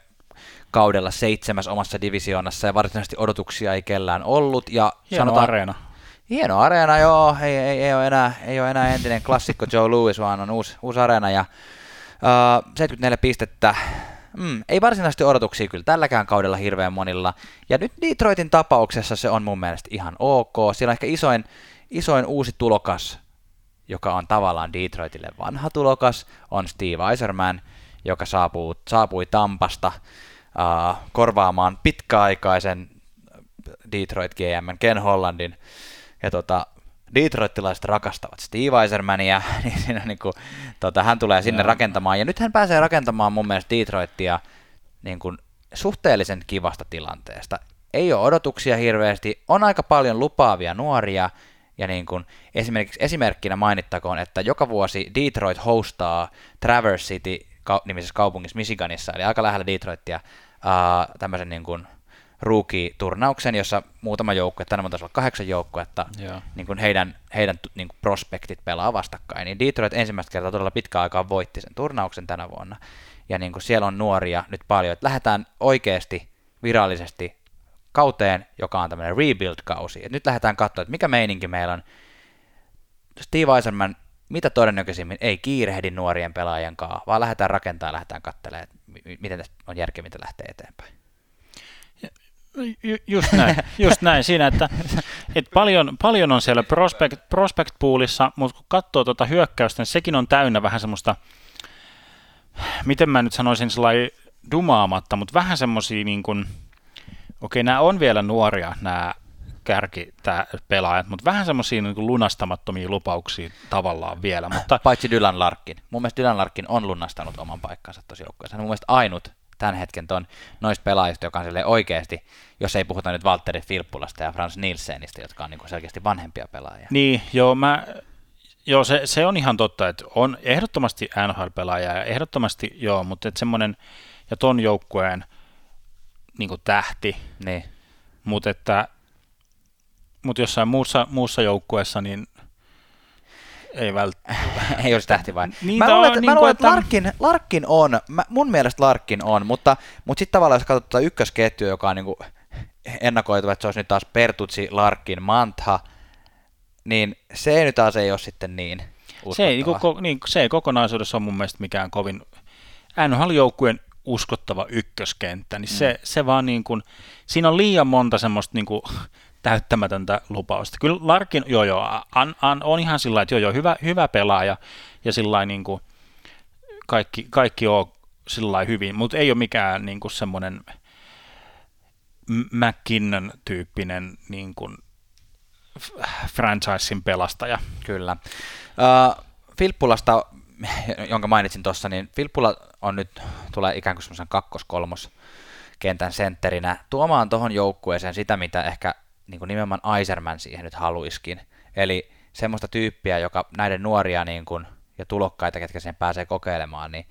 kaudella seitsemäs omassa divisioonassa ja varsinaisesti odotuksia ei kellään ollut. Ja hieno sanotaan, areena. Hieno areena, joo. Ei, ei, ei, ole enää, ei ole enää entinen klassikko <laughs> Joe Louis, vaan on uusi, uusi areena. Ja, uh, 74 pistettä. Mm, ei varsinaisesti odotuksia kyllä tälläkään kaudella hirveän monilla. Ja nyt Detroitin tapauksessa se on mun mielestä ihan ok. Siellä on ehkä isoin, isoin uusi tulokas, joka on tavallaan Detroitille vanha tulokas, on Steve Eiserman, joka saapuu, saapui Tampasta korvaamaan pitkäaikaisen Detroit GM Ken Hollandin. Ja tota, Detroitilaiset rakastavat Steve Eisermania, <laughs> niin siinä niin kuin, tota, hän tulee sinne ja. rakentamaan. Ja nyt hän pääsee rakentamaan mun mielestä Detroitia niin kuin, suhteellisen kivasta tilanteesta. Ei ole odotuksia hirveästi, on aika paljon lupaavia nuoria, ja niin kuin esimerkiksi esimerkkinä mainittakoon, että joka vuosi Detroit hostaa Traverse City nimisessä kaupungissa Michiganissa, eli aika lähellä Detroitia, uh, tämmöisen niin kuin rookie-turnauksen, jossa muutama joukkue, tänä on olla kahdeksan joukkuetta, niin kuin heidän, heidän niin kuin prospektit pelaa vastakkain. Niin Detroit ensimmäistä kertaa todella pitkä aikaa voitti sen turnauksen tänä vuonna. Ja niin kuin siellä on nuoria nyt paljon, että lähdetään oikeasti virallisesti kauteen, joka on tämmöinen rebuild-kausi. Et nyt lähdetään katsoa, että mikä meininki meillä on. Steve Eisenman mitä todennäköisimmin ei kiirehdi nuorien pelaajien kanssa, vaan lähdetään rakentamaan ja lähdetään katselemaan, miten tästä on järkevintä lähteä eteenpäin. Ju, just näin, just näin siinä, että, että paljon, paljon on siellä prospect, prospect poolissa, mutta kun katsoo tuota hyökkäystä, niin sekin on täynnä vähän semmoista, miten mä nyt sanoisin sellainen dumaamatta, mutta vähän semmoisia niin kuin, okei nämä on vielä nuoria nämä kärki tää pelaajat, mutta vähän semmoisia niin lunastamattomia lupauksia tavallaan vielä. Mutta... <laughs> Paitsi Dylan Larkin. Mun mielestä Dylan Larkin on lunastanut oman paikkansa tosi joukkueessa. Hän on mun mielestä ainut tämän hetken ton, noista pelaajista, joka on oikeasti, jos ei puhuta nyt Valtteri Filppulasta ja Frans Nielsenistä, jotka on niin selkeästi vanhempia pelaajia. Niin, joo, mä, joo se, se, on ihan totta, että on ehdottomasti NHL-pelaaja ja ehdottomasti joo, mutta että semmoinen, ja ton joukkueen niin tähti, niin. mutta että mutta jossain muussa, muussa joukkueessa niin ei välttämättä. <laughs> ei olisi tähti vai? Niin, mä luulen, että, niin mä luulen, että Larkin, Larkin on, mä, mun mielestä Larkin on, mutta, mutta sitten tavallaan jos katsotaan ykkösketju, joka on niin kuin ennakoitu, että se olisi nyt taas Pertutsi, Larkin, Mantha, niin se nyt taas ei ole sitten niin se ei, niin, niin, se ei kokonaisuudessa ole mun mielestä mikään kovin NHL-joukkueen uskottava ykköskenttä, niin mm. se, se vaan niin kuin, siinä on liian monta semmoista niin kuin, täyttämätöntä lupausta. Kyllä Larkin, joo joo, an, an, on ihan sillä että joo joo, hyvä, hyvä pelaaja ja sillä niin kuin kaikki, kaikki on sillä hyvin, mutta ei ole mikään niin kuin semmoinen McKinnon-tyyppinen niin kuin franchisein pelastaja. Kyllä. Uh, Filppulasta, jonka mainitsin tuossa, niin Filppula on nyt, tulee ikään kuin semmoisen kakkos-kolmos kentän sentterinä tuomaan tuohon joukkueeseen sitä, mitä ehkä niin kuin nimenomaan Iserman siihen nyt haluiskin. Eli semmoista tyyppiä, joka näiden nuoria niin kuin, ja tulokkaita, ketkä sen pääsee kokeilemaan, niin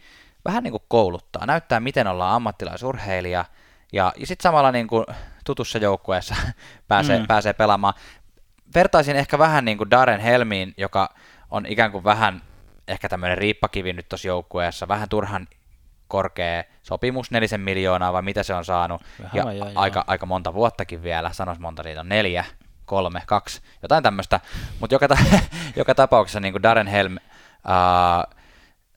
vähän niin kuin kouluttaa, näyttää miten ollaan ammattilaisurheilija, ja, ja sitten samalla niin kuin tutussa joukkueessa <laughs> pääsee, mm. pääsee pelaamaan. Vertaisin ehkä vähän niin kuin Darren Helmiin, joka on ikään kuin vähän ehkä tämmöinen riippakivi nyt tuossa joukkueessa, vähän turhan korkea sopimus, nelisen miljoonaa vai mitä se on saanut, Vähän ja aika, aika monta vuottakin vielä, sanois monta siitä on neljä, kolme, kaksi, jotain tämmöistä, mutta joka, ta- <laughs> joka tapauksessa niin kuin Darren Helm uh,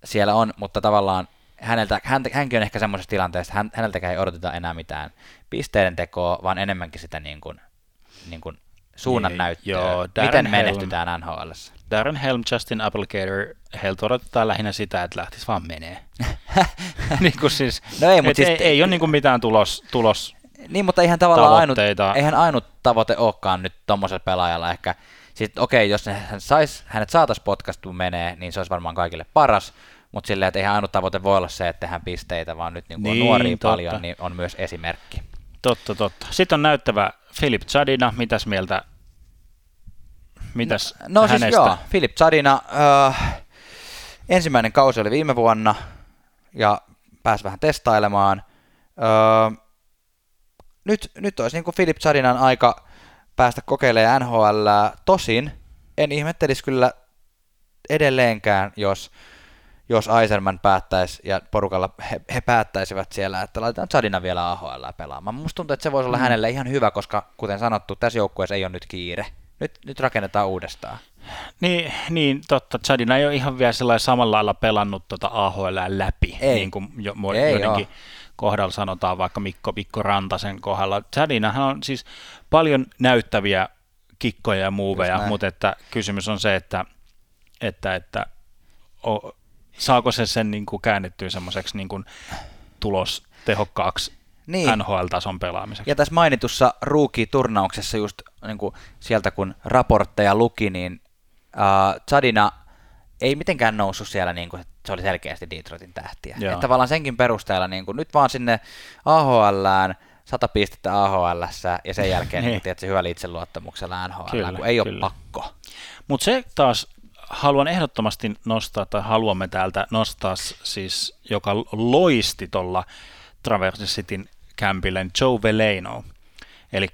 siellä on, mutta tavallaan häneltä, hän, hänkin on ehkä semmoisessa tilanteessa, hän, häneltäkään ei odoteta enää mitään pisteiden tekoa, vaan enemmänkin sitä niin kuin, niin kuin suunnan niin, joo, Darren miten menestytään NHL. Darren Helm, Justin Applicator, heiltä odotetaan lähinnä sitä, että lähtisi vaan menee. <laughs> niin kuin siis, no ei, mutta siis, ei, ei ole niin kuin mitään tulos, tulos Niin, mutta eihän tavallaan ainut, eihän ainut tavoite olekaan nyt tuommoisella pelaajalla ehkä. Siis okei, okay, jos hän sais, hänet saataisiin podcastua menee, niin se olisi varmaan kaikille paras, mutta silleen, että eihän ainut tavoite voi olla se, että tehdään pisteitä, vaan nyt niin, niin on nuoria totta. paljon, niin on myös esimerkki. Totta, totta. Sitten on näyttävä Philip Chadina, mitäs mieltä Mitäs no, no hänestä? siis joo, Philip Chadina, äh, ensimmäinen kausi oli viime vuonna ja pääsi vähän testailemaan. Äh, nyt, nyt olisi niin kuin Philip Chadinan aika päästä kokeilemaan NHL. Tosin en ihmettelisi kyllä edelleenkään, jos jos Aiserman päättäisi ja porukalla he, he päättäisivät siellä, että laitetaan Chadina vielä AHL pelaamaan. Musta tuntuu, että se voisi olla mm. hänelle ihan hyvä, koska kuten sanottu, tässä joukkueessa ei ole nyt kiire. Nyt, nyt rakennetaan uudestaan. Niin, niin totta. Chadina ei ole ihan vielä sellainen samalla lailla pelannut tuota AHL läpi, ei. niin kuin jo, ei joidenkin ole. kohdalla sanotaan, vaikka Mikko, Mikko Rantasen kohdalla. Chadinahan on siis paljon näyttäviä kikkoja ja muuveja, mutta että kysymys on se, että, että, että o, saako se sen niin kuin käännettyä semmoiseksi niin kuin tulos tehokkaaksi niin. NHL-tason pelaamiseksi. Ja tässä mainitussa Rookie-turnauksessa just niin kuin sieltä kun raportteja luki, niin uh, Chadina ei mitenkään noussut siellä, niin kuin, se oli selkeästi Detroitin tähtiä. Että tavallaan senkin perusteella niin kuin, nyt vaan sinne AHLään, 100 pistettä AHL ja sen jälkeen <laughs> niin. niin, hyvällä itseluottamuksella NHL, kyllä, kun ei kyllä. ole pakko. Mutta se taas haluan ehdottomasti nostaa, tai haluamme täältä nostaa siis, joka loisti tuolla Traverse Cityn kämpille, Joe Veleno. Eli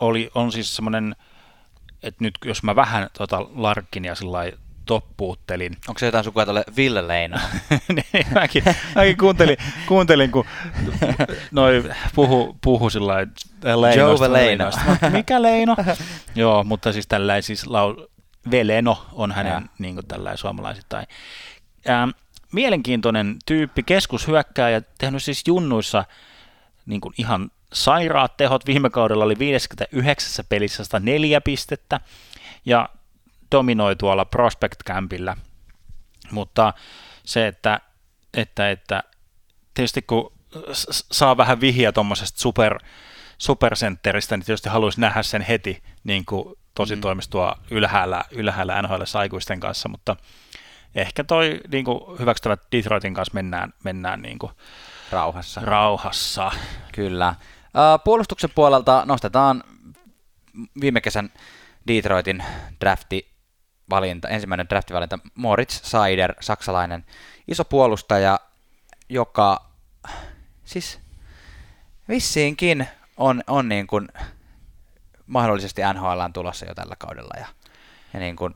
oli, on siis semmoinen, että nyt jos mä vähän tota Larkinia sillä toppuuttelin. Onko se jotain sukua tuolle Ville Leino? <laughs> niin, mäkin, mäkin kuuntelin, kuuntelin, kun noi puhu, puhu sillä Joe Leino. Mikä Leino? Joo, mutta siis tällä siis lau, Veleno on hänen ja. niin kuin tällainen suomalaisittain. Ähm, mielenkiintoinen tyyppi, keskushyökkääjä, tehnyt siis junnuissa niin kuin ihan sairaat tehot. Viime kaudella oli 59 pelissä 104 pistettä ja dominoi tuolla Prospect Campillä. Mutta se, että, että, että tietysti kun saa vähän vihjaa tuommoisesta super, supercentteristä, niin tietysti haluaisi nähdä sen heti niin kuin tositoimistoa mm. ylhäällä, ylhäällä NHL aikuisten kanssa, mutta ehkä toi niin kuin hyväksyttävät Detroitin kanssa mennään, mennään niin kuin rauhassa. rauhassa. Kyllä. Puolustuksen puolelta nostetaan viime kesän Detroitin drafti valinta, ensimmäinen draftivalinta, Moritz Seider, saksalainen iso puolustaja, joka siis vissiinkin on, on niin kuin mahdollisesti NHL on tulossa jo tällä kaudella ja, ja niin kuin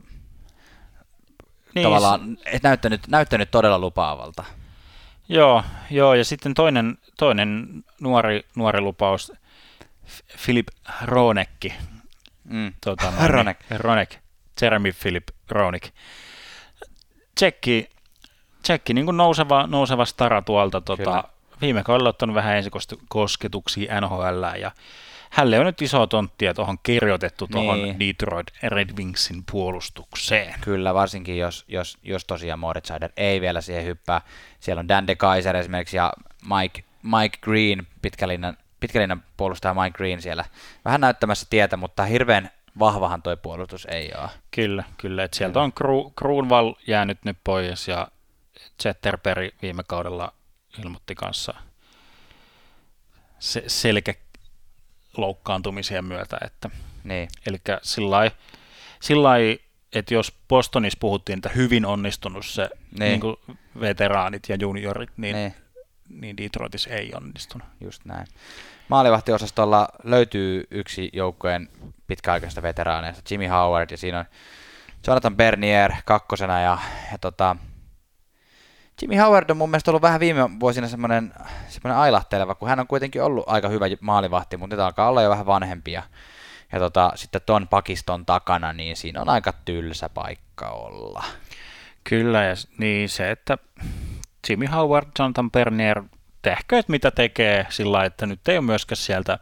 niin, tavallaan et näyttänyt, näyttänyt todella lupaavalta. Joo, joo, ja sitten toinen, toinen nuori, nuori lupaus, Filip Ronekki. Mm. Tota, <laughs> no, Ronek. Ronek. Jeremy Philip Ronik. Tsekki, tsekki niin kuin nouseva, nouseva stara tuolta. Tota, viime kaudella ottanut vähän ensikosketuksia NHL ja hälle on nyt iso tonttia tuohon kirjoitettu tuohon niin. Detroit Red Wingsin puolustukseen. Kyllä, varsinkin jos, jos, jos tosiaan Moritz ei vielä siihen hyppää. Siellä on Dan de Kaiser esimerkiksi ja Mike, Mike Green, pitkälinnan, pitkälinnan puolustaja Mike Green siellä vähän näyttämässä tietä, mutta hirveän vahvahan toi puolustus ei ole. Kyllä, kyllä. Et sieltä on Kruunval jäänyt nyt pois ja Zetterberg viime kaudella ilmoitti kanssa se, selkä loukkaantumisien myötä. Että, niin. Eli sillä että jos Bostonissa puhuttiin, että hyvin onnistunut se niin. Niin kuin veteraanit ja juniorit, niin, niin. niin Detroitissa ei onnistunut. Just näin. Maalivahtiosastolla löytyy yksi joukkojen pitkäaikaisista veteraaneista, Jimmy Howard, ja siinä on Jonathan Bernier kakkosena, ja, ja tota, Jimmy Howard on mun mielestä ollut vähän viime vuosina semmoinen, semmoinen ailahteleva, kun hän on kuitenkin ollut aika hyvä maalivahti, mutta nyt alkaa olla jo vähän vanhempia. Ja tota, sitten ton pakiston takana, niin siinä on aika tylsä paikka olla. Kyllä, ja niin se, että Jimmy Howard, Jonathan Bernier, tehkööt mitä tekee sillä että nyt ei ole myöskään sieltä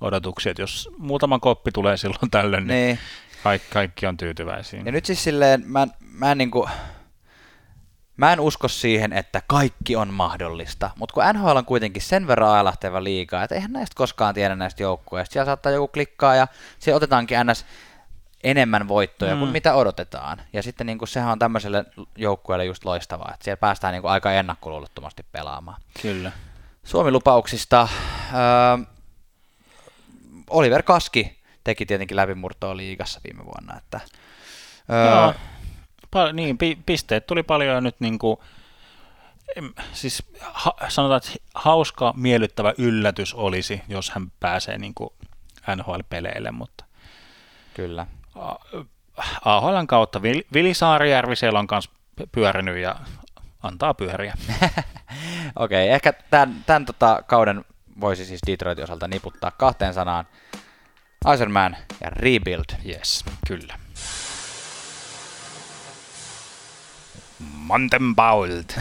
odotuksia, että jos muutama koppi tulee silloin tällöin, niin, niin. Kaikki, kaikki on tyytyväisiä. Ja nyt siis silleen, mä, mä en niinku, Mä en usko siihen, että kaikki on mahdollista, mutta kun NHL on kuitenkin sen verran ailahteva liikaa, että eihän näistä koskaan tiedä näistä joukkueista. Siellä saattaa joku klikkaa ja siellä otetaankin ns enemmän voittoja mm. kuin mitä odotetaan. Ja sitten niin kuin, sehän on tämmöiselle joukkueelle just loistavaa, että siellä päästään niin kuin, aika ennakkoluulottomasti pelaamaan. Kyllä. Suomi-lupauksista äh, Oliver Kaski teki tietenkin läpimurtoa liigassa viime vuonna. Että, äh, no, pal- niin, pi- pisteet tuli paljon ja nyt niin kuin, siis ha- sanotaan, että hauska, miellyttävä yllätys olisi, jos hän pääsee niin kuin NHL-peleille, mutta Kyllä. AHLn kautta Vili Saarijärvi siellä on kanssa pyörinyt ja antaa pyöriä. <laughs> Okei, okay, ehkä tämän, tämän tota kauden voisi siis Detroitin osalta niputtaa kahteen sanaan. Iserman ja Rebuild. Yes, kyllä. Montenbault.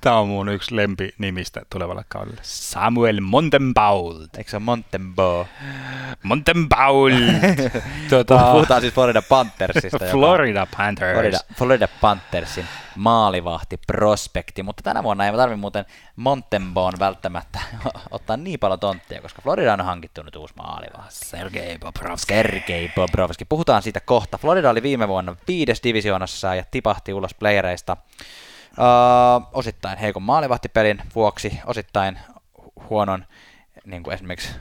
Tämä on mun yksi lempi nimistä tulevalle kaudelle. Samuel Montenbault. Eikö se ole Montenbo? Montenbault. <laughs> tuota... Puhutaan siis Florida Panthersista. Florida Panthers. Florida, Florida Panthersin maalivahti, prospekti, mutta tänä vuonna ei tarvitse muuten Montenboon välttämättä <laughs> ottaa niin paljon tonttia, koska Florida on hankittu nyt uusi maalivahti. Sergei Bobrovski. Sergei Bobrovski. Puhutaan siitä kohta. Florida oli viime vuonna viides divisioonassa ja tipahti ulos playereista. Uh, osittain heikon maalivahtipelin vuoksi, osittain huonon niin kuin esimerkiksi uh,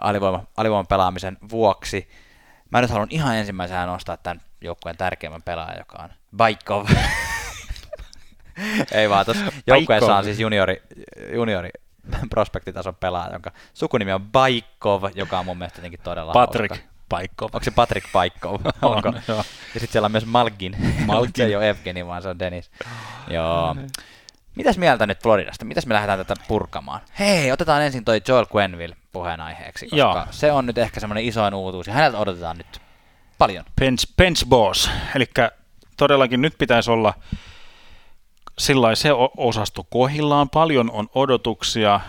alivoima, alivoiman pelaamisen vuoksi. Mä nyt haluan ihan ensimmäisenä nostaa tämän joukkueen tärkeimmän pelaajan, joka on Baikov. <laughs> Ei vaan, tuossa joukkueessa on siis juniori, juniori prospektitason pelaaja, jonka sukunimi on Baikov, joka on mun mielestä jotenkin todella Patrick hauska. Paikkov. Onko se Patrick Paikkov? <laughs> <laughs> Onko? joo. Ja sitten siellä on myös Malkin. Malkin. <laughs> se ei ole Evgeni, vaan se on Dennis. <gasps> Joo. Mitäs mieltä nyt Floridasta? Mitäs me lähdetään tätä purkamaan? Hei, otetaan ensin toi Joel Quenville puheenaiheeksi, koska Joo. se on nyt ehkä semmoinen isoin uutuus, ja häneltä odotetaan nyt paljon. Bench, bench boss, eli todellakin nyt pitäisi olla sillä se osasto kohillaan, paljon on odotuksia,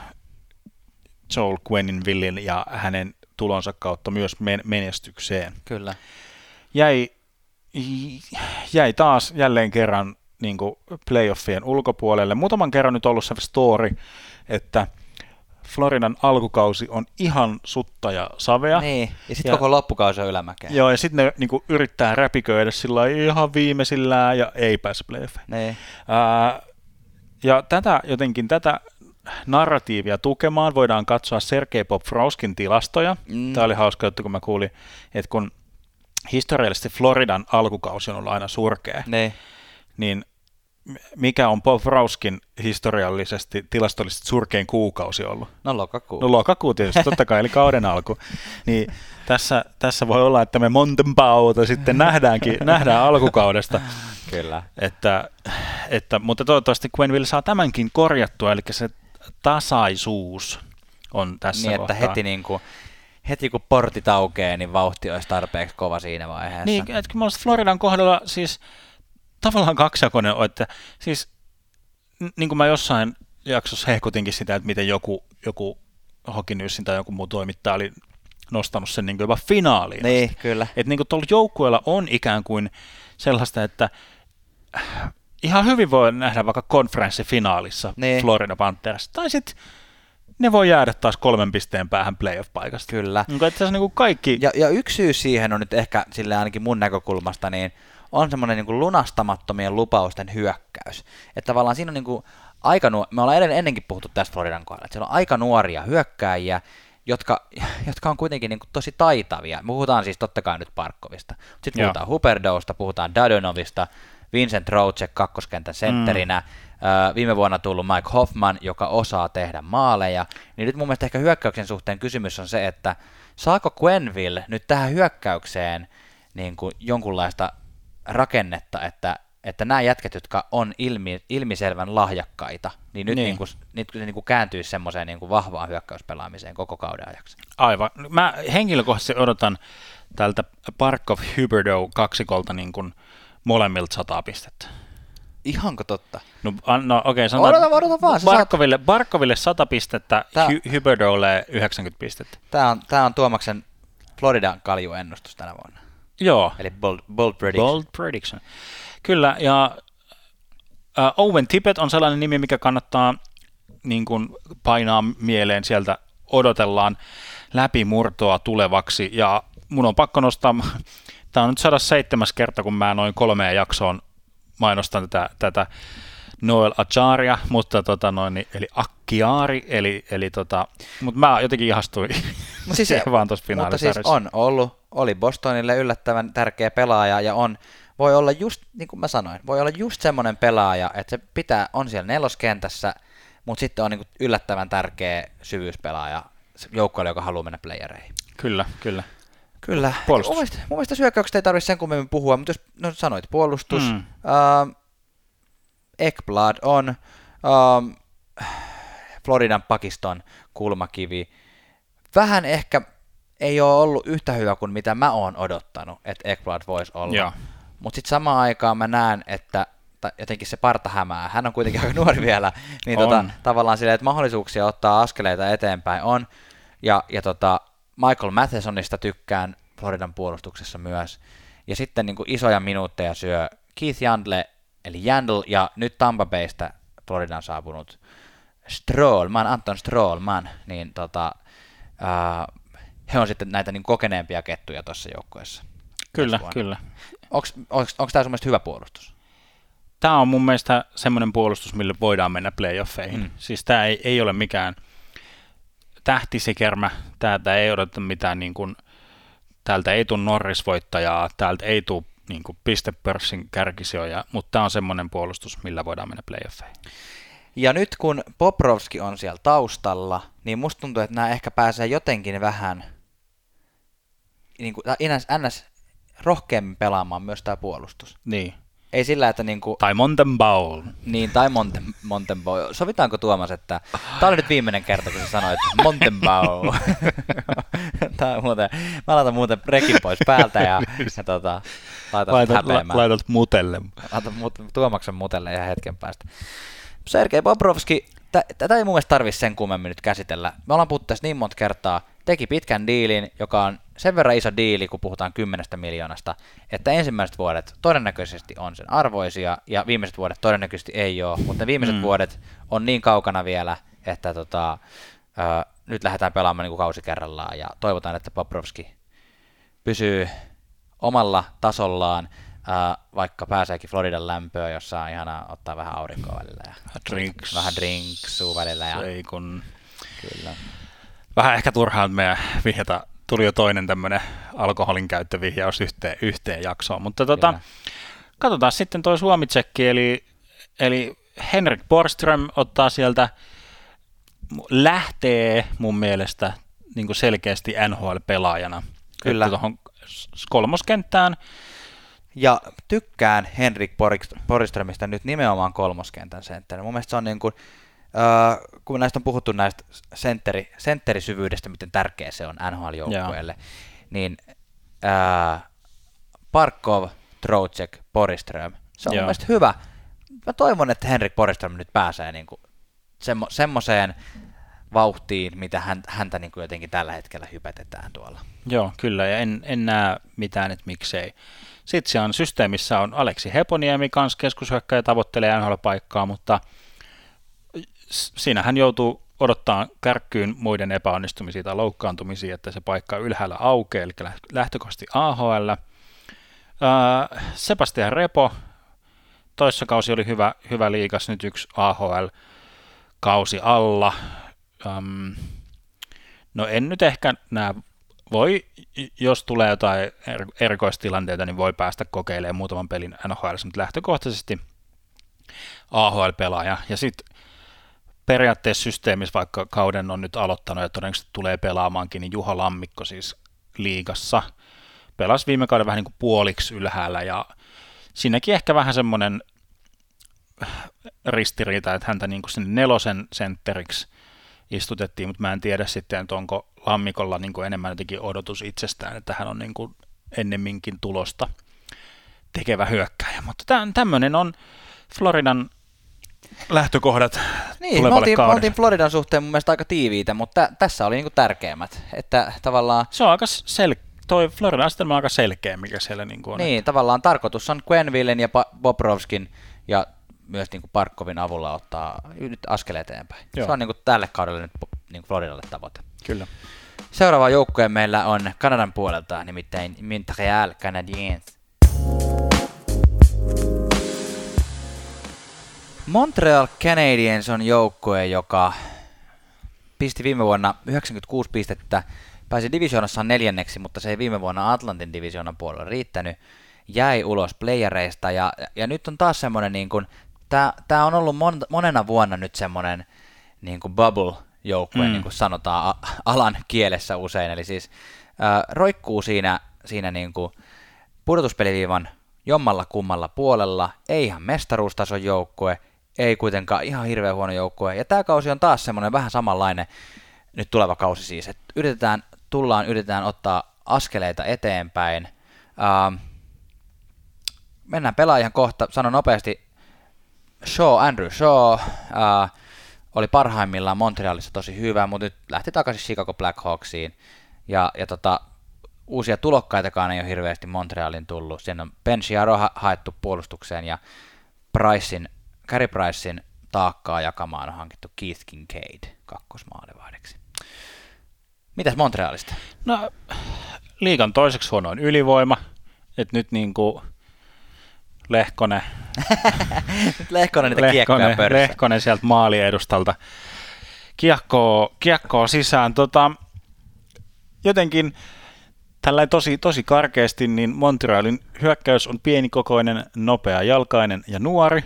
Joel Quenninvillin ja hänen tulonsa kautta myös men- menestykseen. Kyllä. Jäi, jäi taas jälleen kerran niin kuin playoffien ulkopuolelle. Muutaman kerran nyt ollut se story, että Floridan alkukausi on ihan sutta ja savea. Niin, ja sitten koko loppukausi on ylämäkeä. Joo, ja sitten ne niin kuin, yrittää räpiköidä sillä ihan viimeisillään ja ei pääse playoffeihin. Niin. Ää, ja tätä jotenkin, tätä narratiivia tukemaan voidaan katsoa Sergei Popfrauskin tilastoja. Mm. Tämä oli hauska juttu, kun mä kuulin, että kun historiallisesti Floridan alkukausi on ollut aina surkea, niin, niin mikä on Bob Rauskin historiallisesti tilastollisesti surkein kuukausi ollut? No lokakuu. No lokakuu tietysti, totta kai, eli kauden alku. Niin tässä, tässä voi olla, että me Montenbauta sitten nähdäänkin, nähdään alkukaudesta. Kyllä. Että, että, mutta toivottavasti Quenville saa tämänkin korjattua, eli se tasaisuus on tässä Niin, että kohtaa. heti, niin kuin, heti kun portit aukeaa, niin vauhti olisi tarpeeksi kova siinä vaiheessa. Niin, että kyllä Floridan kohdalla siis tavallaan kaksijakoinen on, että siis niin kuin mä jossain jaksossa hehkutinkin sitä, että miten joku, joku Hokinyssin tai joku muu toimittaja oli nostanut sen niin kuin jopa finaaliin. Niin, kyllä. Että niin kuin tuolla joukkueella on ikään kuin sellaista, että ihan hyvin voi nähdä vaikka konferenssifinaalissa niin. Florida Panthers. Tai sitten ne voi jäädä taas kolmen pisteen päähän playoff-paikasta. Kyllä. Niin että se niin kaikki... Ja, ja yksi syy siihen on nyt ehkä sille ainakin mun näkökulmasta, niin on semmoinen niin lunastamattomien lupausten hyökkäys. Että tavallaan siinä on niin kuin aika nuor- me ollaan edelleen ennenkin puhuttu tästä Floridan kohdalla, että siellä on aika nuoria hyökkääjiä, jotka, <laughs> jotka on kuitenkin niin kuin tosi taitavia. Me puhutaan siis totta kai nyt Parkkovista. Sitten puhutaan Huperdousta, puhutaan Dadonovista, Vincent Rocek kakkoskentän sentterinä, mm. viime vuonna tullut Mike Hoffman, joka osaa tehdä maaleja. Niin nyt mun mielestä ehkä hyökkäyksen suhteen kysymys on se, että saako Quenville nyt tähän hyökkäykseen niin kuin jonkunlaista rakennetta, että, että nämä jätket, jotka on ilmi, ilmiselvän lahjakkaita, niin nyt niin. Niin kuin, nyt niin kuin kääntyisi semmoiseen niin kuin vahvaan hyökkäyspelaamiseen koko kauden ajaksi. Aivan. Mä henkilökohtaisesti odotan tältä Parkov Huberdo kaksikolta niin kuin molemmilta sataa pistettä. Ihanko totta? No, no okei, okay, sanotaan odota, odota vaan, Barkoville, saat... Barkoville 100 pistettä, Tää... Hy- Huberdolle 90 pistettä. Tämä on, tämä on Tuomaksen Floridan kaljuennustus tänä vuonna. Joo. Eli bold, bold prediction. Bold prediction. Kyllä, ja uh, Owen Tippett on sellainen nimi, mikä kannattaa niin kuin painaa mieleen sieltä odotellaan läpimurtoa tulevaksi, ja mun on pakko nostaa, tämä on nyt 107. kerta, kun mä noin kolmeen jaksoon mainostan tätä, tätä Noel Acharia, mutta tota noin, eli Akkiari, eli, eli tota, mutta mä jotenkin ihastuin <laughs> no siis, vaan tuossa. Mutta siis on ollut, oli Bostonille yllättävän tärkeä pelaaja ja on, voi olla just, niin kuin mä sanoin, voi olla just semmoinen pelaaja, että se pitää, on siellä neloskentässä, mutta sitten on niin kuin yllättävän tärkeä syvyyspelaaja joukkoille, joka haluaa mennä playereihin. Kyllä, kyllä. Kyllä. Puolustus. Mun mielestä, mun mielestä syökkäyksestä ei tarvitse sen kummemmin puhua, mutta jos no, sanoit puolustus, mm. uh, Ekblad on um, Floridan Pakiston kulmakivi. Vähän ehkä ei ole ollut yhtä hyvä kuin mitä mä oon odottanut, että Ekblad voisi olla. Mutta sitten samaan aikaan mä näen, että jotenkin se parta hämää. Hän on kuitenkin aika nuori vielä, niin tota, tavallaan silleen, että mahdollisuuksia ottaa askeleita eteenpäin on. Ja, ja tota, Michael Mathesonista tykkään Floridan puolustuksessa myös. Ja sitten niin kuin isoja minuutteja syö Keith Jandle, eli Jandl, ja nyt Tampa Baystä Floridan saapunut Strollman, Anton Strollman, niin tota, uh, he on sitten näitä niin kokeneempia kettuja tuossa joukkueessa. Kyllä, kyllä. Onko tämä sun mielestä hyvä puolustus? Tämä on mun mielestä semmoinen puolustus, millä voidaan mennä playoffeihin. Mm. Siis tämä ei, ei ole mikään tähtisikermä, täältä ei odota mitään niin kuin, täältä ei tule Norris-voittajaa, täältä ei tule niin kuin pistepörssin kärkisijoja, mutta tämä on semmoinen puolustus, millä voidaan mennä playoffeihin. Ja nyt kun Poprovski on siellä taustalla, niin musta tuntuu, että nämä ehkä pääsee jotenkin vähän niin kuin, ns, ns rohkeammin pelaamaan myös tämä puolustus. Niin. Ei sillä, että niinku... Tai Montenbaul. Niin, tai Monten, Montenbaul. Sovitaanko Tuomas, että... Tämä oli nyt viimeinen kerta, kun sä sanoit Montenbaul. <laughs> Tämä on muuten... Mä laitan muuten rekin pois päältä ja, ja tota, laitan laitat, häpeämään. Laitat mutelle. Laitan mut, Tuomaksen mutelle ihan hetken päästä. Sergei Bobrovski tätä ei mun mielestä tarvitse sen kummemmin nyt käsitellä. Me ollaan puhuttu tässä niin monta kertaa. Teki pitkän diilin, joka on sen verran iso diili, kun puhutaan kymmenestä miljoonasta, että ensimmäiset vuodet todennäköisesti on sen arvoisia, ja viimeiset vuodet todennäköisesti ei ole, mutta ne viimeiset mm. vuodet on niin kaukana vielä, että tota, ö, nyt lähdetään pelaamaan niin kuin kausi kerrallaan, ja toivotaan, että Poprovski pysyy omalla tasollaan, äh, vaikka pääseekin Floridan lämpöä, jossa on ihana ottaa vähän aurinkoa välillä. Ja drinks. Vähän drinksua välillä. Ja... Ei kun... Kyllä. Vähän ehkä turhaan meidän vihjata. Tuli jo toinen tämmöinen alkoholin käyttövihjaus yhteen, yhteen jaksoon. Mutta tota, katsotaan sitten toi Suomitsekki, eli, eli Henrik Borström ottaa sieltä, lähtee mun mielestä niin kuin selkeästi NHL-pelaajana. Kyllä. Tuohon kolmoskenttään ja tykkään Henrik Poriströmistä nyt nimenomaan kolmoskentän sentteri. Mun mielestä se on niin kuin, kun näistä on puhuttu näistä sentteri, sentterisyvyydestä, miten tärkeä se on NHL-joukkueelle, niin äh, Parkov, Trocek, Poriström, se on Joo. mun mielestä hyvä. Mä toivon, että Henrik Poriström nyt pääsee niin kuin semmo, semmoiseen vauhtiin, mitä hän, häntä niin kuin jotenkin tällä hetkellä hypätetään tuolla. Joo, kyllä, ja en, en näe mitään, että miksei. Sitten siellä on systeemissä on Aleksi Heponiemi kanssa keskushyökkäjä tavoittelee NHL-paikkaa, mutta siinä hän joutuu odottaa kärkkyyn muiden epäonnistumisia tai loukkaantumisia, että se paikka ylhäällä aukeaa, eli lähtökohtaisesti AHL. Sebastian Repo, toissa kausi oli hyvä, hyvä liikas, nyt yksi AHL-kausi alla. no en nyt ehkä näe voi, jos tulee jotain er-, erikoistilanteita, niin voi päästä kokeilemaan muutaman pelin NHL, mutta lähtökohtaisesti AHL-pelaaja. Ja sitten periaatteessa systeemissä, vaikka kauden on nyt aloittanut ja todennäköisesti tulee pelaamaankin, niin Juha Lammikko siis liigassa pelasi viime kauden vähän niin kuin puoliksi ylhäällä ja siinäkin ehkä vähän semmoinen ristiriita, että häntä niin kuin sinne nelosen sentteriksi istutettiin, mutta mä en tiedä sitten, että onko Lammikolla niin kuin enemmän jotenkin odotus itsestään, että hän on niin kuin ennemminkin tulosta tekevä hyökkäjä. Mutta tämmöinen on Floridan lähtökohdat niin, me oltiin, me oltiin Floridan suhteen mun mielestä aika tiiviitä, mutta t- tässä oli niinku tärkeimmät. Että tavallaan... Se on aika sel- toi Floridan astelma on aika selkeä, mikä siellä niinku on. Niin, että... tavallaan tarkoitus on Quenvillen ja Bobrovskin ja myös niin kuin Parkkovin avulla ottaa nyt askel eteenpäin. Joo. Se on niin kuin tälle kaudelle nyt niin kuin Floridalle tavoite. Kyllä. Seuraava joukkue meillä on Kanadan puolelta, nimittäin Montreal Canadiens. Montreal Canadiens on joukkue, joka pisti viime vuonna 96 pistettä, pääsi divisioonassa neljänneksi, mutta se ei viime vuonna Atlantin divisioonan puolella riittänyt, jäi ulos playereista ja, ja nyt on taas semmoinen niin kuin tämä on ollut mon, monena vuonna nyt semmoinen niin kuin bubble-joukkue, mm. niin kuin sanotaan a, alan kielessä usein, eli siis äh, roikkuu siinä, siinä niin kuin pudotuspeliviivan jommalla kummalla puolella, ei ihan mestaruustason joukkue, ei kuitenkaan ihan hirveän huono joukkue, ja tämä kausi on taas semmoinen vähän samanlainen, nyt tuleva kausi siis, että yritetään, tullaan, yritetään ottaa askeleita eteenpäin, äh, mennään pelaajan kohta, sanon nopeasti Shaw, Andrew Shaw, uh, oli parhaimmillaan Montrealissa tosi hyvä, mutta nyt lähti takaisin Chicago Blackhawksiin. Ja, ja tota, uusia tulokkaitakaan ei ole hirveästi Montrealin tullut. Siinä on Ben Chiaro ha- haettu puolustukseen ja Pricein, Carey Pricein taakkaa jakamaan on hankittu Keith Kincaid kakkosmaalivahdeksi. Mitäs Montrealista? No, liikan toiseksi huonoin ylivoima. että nyt niin kuin Lehkonen. <laughs> Lehkonen niitä Lehkonen, Lehkonen sieltä maaliedustalta kiekkoa, kiekkoa sisään. Tota, jotenkin tällä tosi, tosi karkeasti, niin Montrealin hyökkäys on pienikokoinen, nopea jalkainen ja nuori.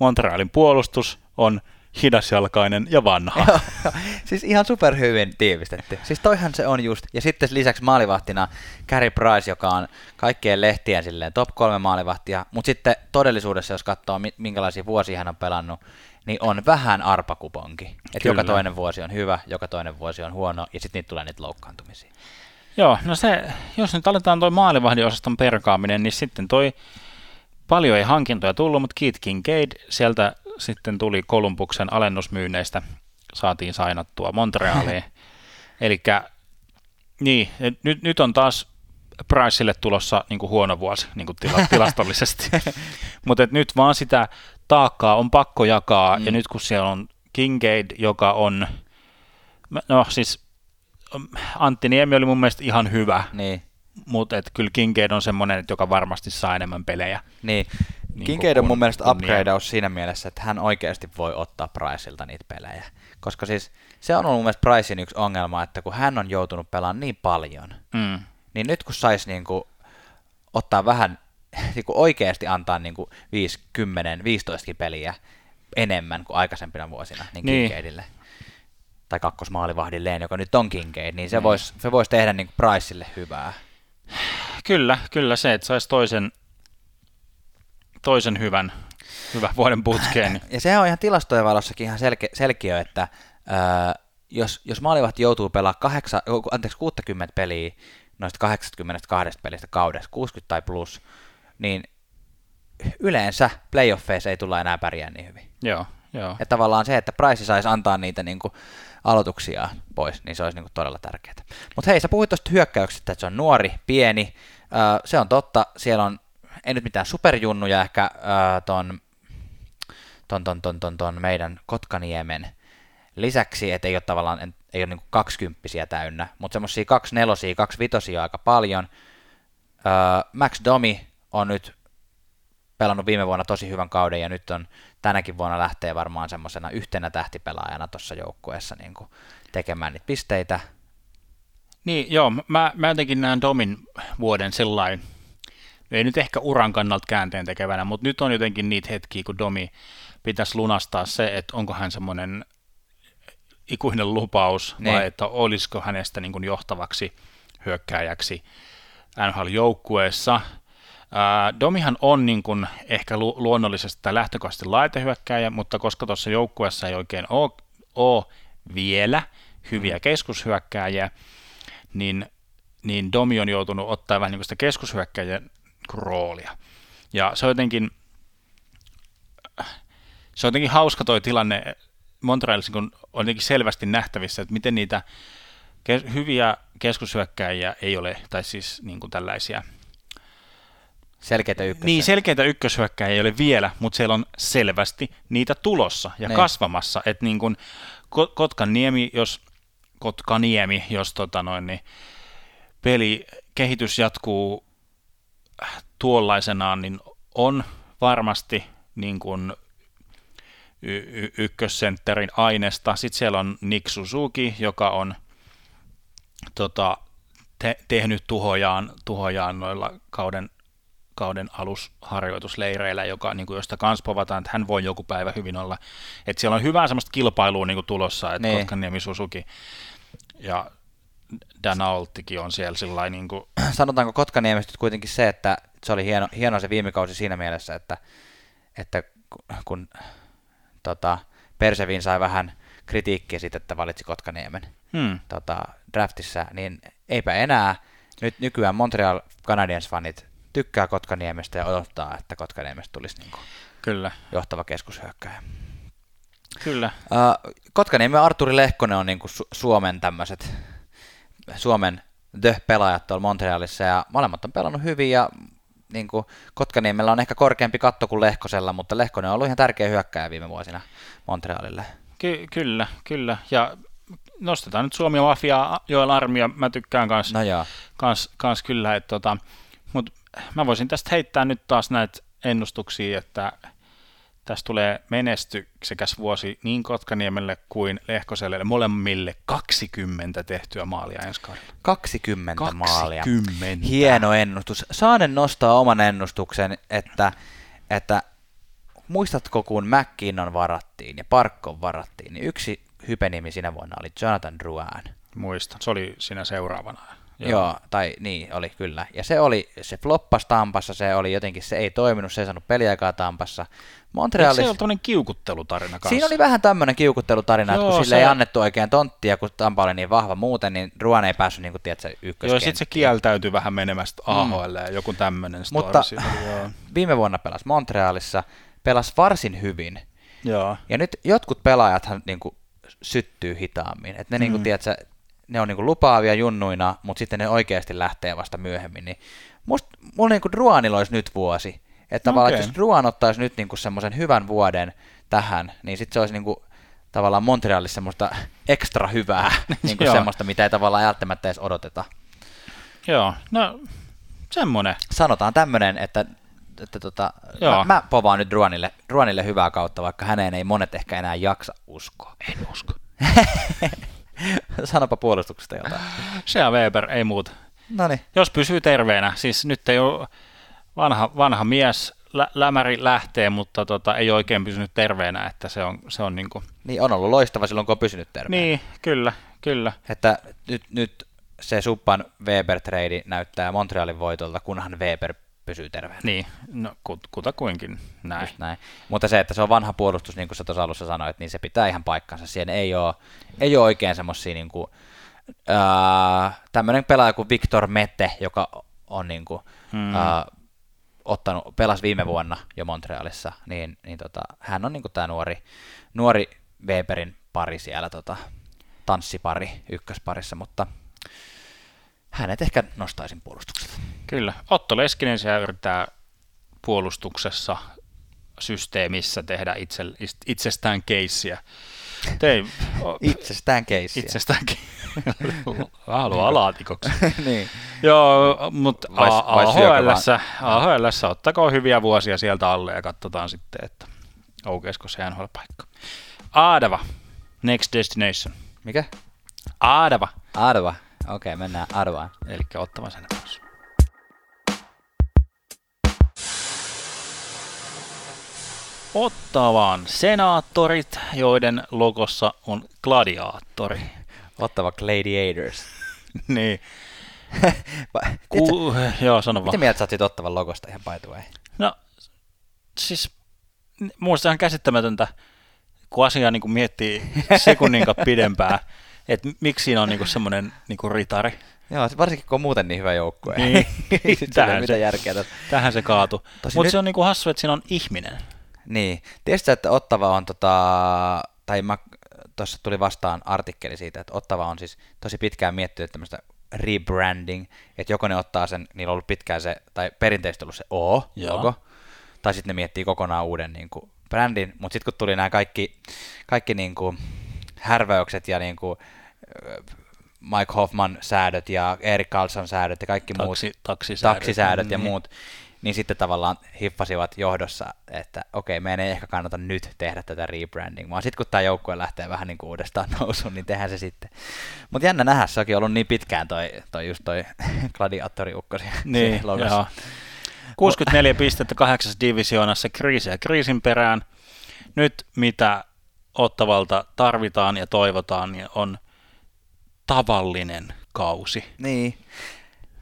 Montrealin puolustus on hidasjalkainen ja vanha. <laughs> siis ihan superhyvin tiivistetty. Siis toihan se on just. Ja sitten lisäksi maalivahtina Carey Price, joka on kaikkien lehtien silleen top kolme maalivahtia, mutta sitten todellisuudessa, jos katsoo minkälaisia vuosia hän on pelannut, niin on vähän arpakuponki. Että joka toinen vuosi on hyvä, joka toinen vuosi on huono, ja sitten niitä tulee niitä loukkaantumisia. Joo, no se, jos nyt aletaan toi maalivahdin osaston perkaaminen, niin sitten toi paljon ei hankintoja tullut, mutta Keith Kincaid sieltä sitten tuli Kolumbuksen alennusmyynneistä, saatiin sainattua Montrealiin. <laughs> Eli niin, nyt, nyt on taas Priceille tulossa niin kuin huono vuosi niin kuin tila, <laughs> tilastollisesti. Mutta nyt vaan sitä taakkaa on pakko jakaa, mm. ja nyt kun siellä on Kincaid, joka on, no siis Antti Niemi oli mun mielestä ihan hyvä, niin. Mutta kyllä Kincaid on semmoinen, joka varmasti saa enemmän pelejä. Niin. niin Kincaid on mun mielestä upgradeaus siinä mielessä, että hän oikeasti voi ottaa Priceilta niitä pelejä. Koska siis se on ollut mun mielestä Pricein yksi ongelma, että kun hän on joutunut pelaamaan niin paljon, mm. niin nyt kun saisi niin kuin ottaa vähän, <laughs> niin kuin oikeasti antaa niin kuin 5, 10, 15 peliä enemmän kuin aikaisempina vuosina niin niin. Kincaidille, tai kakkosmaalivahdilleen, joka nyt on Kincaid, niin se mm. voisi se vois tehdä niin Priceille hyvää. Kyllä, kyllä se, että saisi toisen, toisen hyvän, hyvän vuoden putkeen. <laughs> Ja sehän on ihan tilastojen valossakin ihan selke, selkeä, että öö, jos, jos maalivahti joutuu pelaamaan kahdeksa, anteeksi, 60 peliä noista 82 pelistä kaudessa, 60 tai plus, niin yleensä playoffeissa ei tulla enää pärjää niin hyvin. Joo, joo. Ja tavallaan se, että Price saisi antaa niitä niin kuin, aloituksia pois, niin se olisi niin kuin, todella tärkeää. Mutta hei, sä puhuit tuosta hyökkäyksestä, että se on nuori, pieni. Se on totta, siellä on, ei nyt mitään superjunnuja ehkä ton, ton, ton, ton, ton, ton meidän Kotkaniemen lisäksi, että ei ole tavallaan ei ole niin kaksikymppisiä täynnä, mutta semmoisia kaksi nelosia, kaksi vitosia aika paljon. Max Domi on nyt pelannut viime vuonna tosi hyvän kauden ja nyt on tänäkin vuonna lähtee varmaan semmoisena yhtenä tähtipelaajana tuossa joukkueessa niin tekemään niitä pisteitä. Niin, joo, mä, mä jotenkin näen Domin vuoden sellainen, ei nyt ehkä uran kannalta käänteen tekevänä, mutta nyt on jotenkin niitä hetkiä, kun Domi pitäisi lunastaa se, että onko hän semmoinen ikuinen lupaus, niin. vai että olisiko hänestä niin kuin johtavaksi hyökkääjäksi NHL-joukkueessa. Domihan on niin kuin ehkä lu- luonnollisesti tai lähtökohtaisesti laitehyökkääjä, mutta koska tuossa joukkueessa ei oikein ole, ole vielä hyviä mm. keskushyökkääjiä, niin, niin Domi on joutunut ottaa vähän niin sitä keskushyökkääjän roolia. Ja se on jotenkin, se on jotenkin hauska toi tilanne, Montrealissa kun on jotenkin selvästi nähtävissä, että miten niitä ke- hyviä keskushyökkäjiä ei ole, tai siis niin kuin tällaisia Selkeitä ykköshyökkäjiä. Niin, selkeitä ykköshyökkäjiä ei ole vielä, mutta siellä on selvästi niitä tulossa ja. Niin. kasvamassa. Että niin kuin Kotkaniemi, jos, Kotkaniemi, jos tota noin, niin peli kehitys jatkuu tuollaisenaan, niin on varmasti niin kuin y- y- ykkössentterin aineesta. Sitten siellä on Nick Suzuki, joka on tota, te- tehnyt tuhojaan, tuhojaan noilla kauden, kauden alusharjoitusleireillä, joka, niin kuin, josta kans povataan, että hän voi joku päivä hyvin olla. että siellä on hyvää semmoista kilpailua niin kuin tulossa, että. Kotkaniemi Suzuki ja Dan Alttikin on siellä sillä niin kuin... <clears throat> Sanotaanko Kotkaniemestä kuitenkin se, että se oli hieno, hieno se viime kausi siinä mielessä, että, että kun tota, Persevin sai vähän kritiikkiä siitä, että valitsi Kotkaniemen hmm. tota, draftissa, niin eipä enää. Nyt nykyään Montreal Canadiens-fanit tykkää Kotkaniemestä ja odottaa, että Kotkaniemestä tulisi niin kuin Kyllä. johtava keskushyökkäjä. Kyllä. Uh, Kotkaniemi ja Arturi Lehkonen on niin kuin Su- Suomen tämmöiset, Suomen the-pelaajat tuolla Montrealissa ja molemmat on pelannut hyvin ja niin kuin Kotkaniemellä on ehkä korkeampi katto kuin Lehkosella, mutta Lehkonen on ollut ihan tärkeä hyökkäjä viime vuosina Montrealille. Ky- kyllä, kyllä. Ja nostetaan nyt Suomi Mafia, Joel Armia, mä tykkään kans, no kans, kans kyllä, että tota, mutta mä voisin tästä heittää nyt taas näitä ennustuksia, että Tästä tulee menestyksekäs vuosi niin Kotkaniemelle kuin Lehkoselle, molemmille 20 tehtyä maalia ensi kaudella. 20, 20 maalia. Hieno ennustus. Saanen nostaa oman ennustuksen, että, että muistatko kun McKinnon varattiin ja Parkkon varattiin, niin yksi hypenimi sinä vuonna oli Jonathan Drouin. Muistan, se oli siinä seuraavana. Joo. Joo, tai niin oli kyllä. Ja se oli, se floppasi Tampassa, se oli jotenkin, se ei toiminut, se ei saanut peliaikaa Tampassa. Montrealis... se oli tämmöinen kiukuttelutarina kanssa? Siinä oli vähän tämmöinen kiukuttelutarina, Joo, että kun sille se... ei annettu oikein tonttia, kun Tampa oli niin vahva muuten, niin Ruan ei päässyt niin kuin, tiedätkö, Joo, sitten se kieltäytyi vähän menemästä AHL mm. ja joku tämmöinen Mutta siinä, <laughs> viime vuonna pelasi Montrealissa, pelasi varsin hyvin, Joo. Ja nyt jotkut pelaajathan niin kuin, syttyy hitaammin. Että ne, mm. niin kuin, tiedätkö, ne on niin kuin, lupaavia junnuina, mutta sitten ne oikeasti lähtee vasta myöhemmin. Niin musta, mulla niin kuin Ruanilla olisi nyt vuosi. Että tavallaan, okay. jos Ruan ottaisi nyt niin semmoisen hyvän vuoden tähän, niin sitten se olisi niin kuin, tavallaan Montrealissa semmoista ekstra hyvää, <laughs> niin kuin semmoista, mitä ei tavallaan välttämättä edes odoteta. Joo, no semmoinen. Sanotaan tämmöinen, että, että tota, mä, mä povaan nyt Ruanille, Ruanille hyvää kautta, vaikka häneen ei monet ehkä enää jaksa uskoa. En usko. <laughs> <laughs> Sanopa puolustuksesta jotain. Se on Weber, ei muuta. Noniin. Jos pysyy terveenä, siis nyt ei ole vanha, vanha mies, lä- lämäri lähtee, mutta tota, ei oikein pysynyt terveenä, että se on, se on niin kuin... Niin, on ollut loistava silloin, kun on pysynyt terveenä. Niin, kyllä, kyllä. Että nyt, nyt se Suppan Weber-trade näyttää Montrealin voitolta, kunhan Weber pysyy terveenä. Niin, no kut, kutakuinkin näin. Just näin. Mutta se, että se on vanha puolustus, niin kuin sä tuossa alussa sanoit, niin se pitää ihan paikkansa. Siihen ei ole, ei ole oikein semmoisia niin kuin, äh, tämmöinen pelaaja kuin Victor Mette, joka on niin kuin, hmm. äh, ottanut, pelasi viime vuonna jo Montrealissa, niin, niin tota, hän on niin tämä nuori, nuori Weberin pari siellä, tota, tanssipari ykkösparissa, mutta hänet ehkä nostaisin puolustuksesta. Kyllä. Otto Leskinen siellä yrittää puolustuksessa systeemissä tehdä itse, itsestään keissiä. Tein, itsestään keissiä. Itsestään keissiä. <laughs> Haluaa alaatikoksi. <laughs> niin. Joo, mutta AHL ottakaa hyviä vuosia sieltä alle ja katsotaan sitten, että aukeisiko se NHL-paikka. Aadava, next destination. Mikä? Aadava. Aadava. Okei, okay, mennään Arvaan. Eli ottamaan sen pois. Ottavan senaattorit, joiden logossa on gladiaattori. Ottava Gladiators. <laughs> niin. <laughs> Ku, joo, sano vaan. Miten mieltä sä oot Ottavan logosta ihan by way? No, siis muista ihan käsittämätöntä, kun asiaa niin kuin miettii sekunnin pidempään, <laughs> että miksi siinä on niinku semmoinen niinku ritari. Joo, varsinkin kun on muuten niin hyvä joukkue. Niin, <laughs> tähän, se, järkeä tässä. tähän se kaatu. Mutta nyt... se on niinku hassu, että siinä on ihminen. Niin. Tiedätkö, että Ottava on, tota, tai tuossa tuli vastaan artikkeli siitä, että Ottava on siis tosi pitkään miettinyt tämmöistä rebranding, että joko ne ottaa sen, niillä on ollut pitkään se, tai perinteisesti ollut se O-logo, tai sitten ne miettii kokonaan uuden niin kuin, brändin, mutta sitten kun tuli nämä kaikki, kaikki niin kuin, härväykset ja niin kuin, Mike Hoffman säädöt ja Erik Carlson säädöt ja kaikki Taksi, muut taksisäädöt, taksisäädöt niin. ja muut, niin sitten tavallaan hiffasivat johdossa, että okei, meidän ei ehkä kannata nyt tehdä tätä rebranding, vaan sitten kun tämä joukkue lähtee vähän niin kuin uudestaan <laughs> nousuun, niin tehdään se sitten. Mutta jännä nähdä, se onkin ollut niin pitkään toi, toi just toi <laughs> gladiaattori ukkosi. <laughs> Niin, joo. 64 pistettä kahdeksas divisioonassa kriisiä kriisin perään. Nyt mitä Ottavalta tarvitaan ja toivotaan, niin on tavallinen kausi. Niin.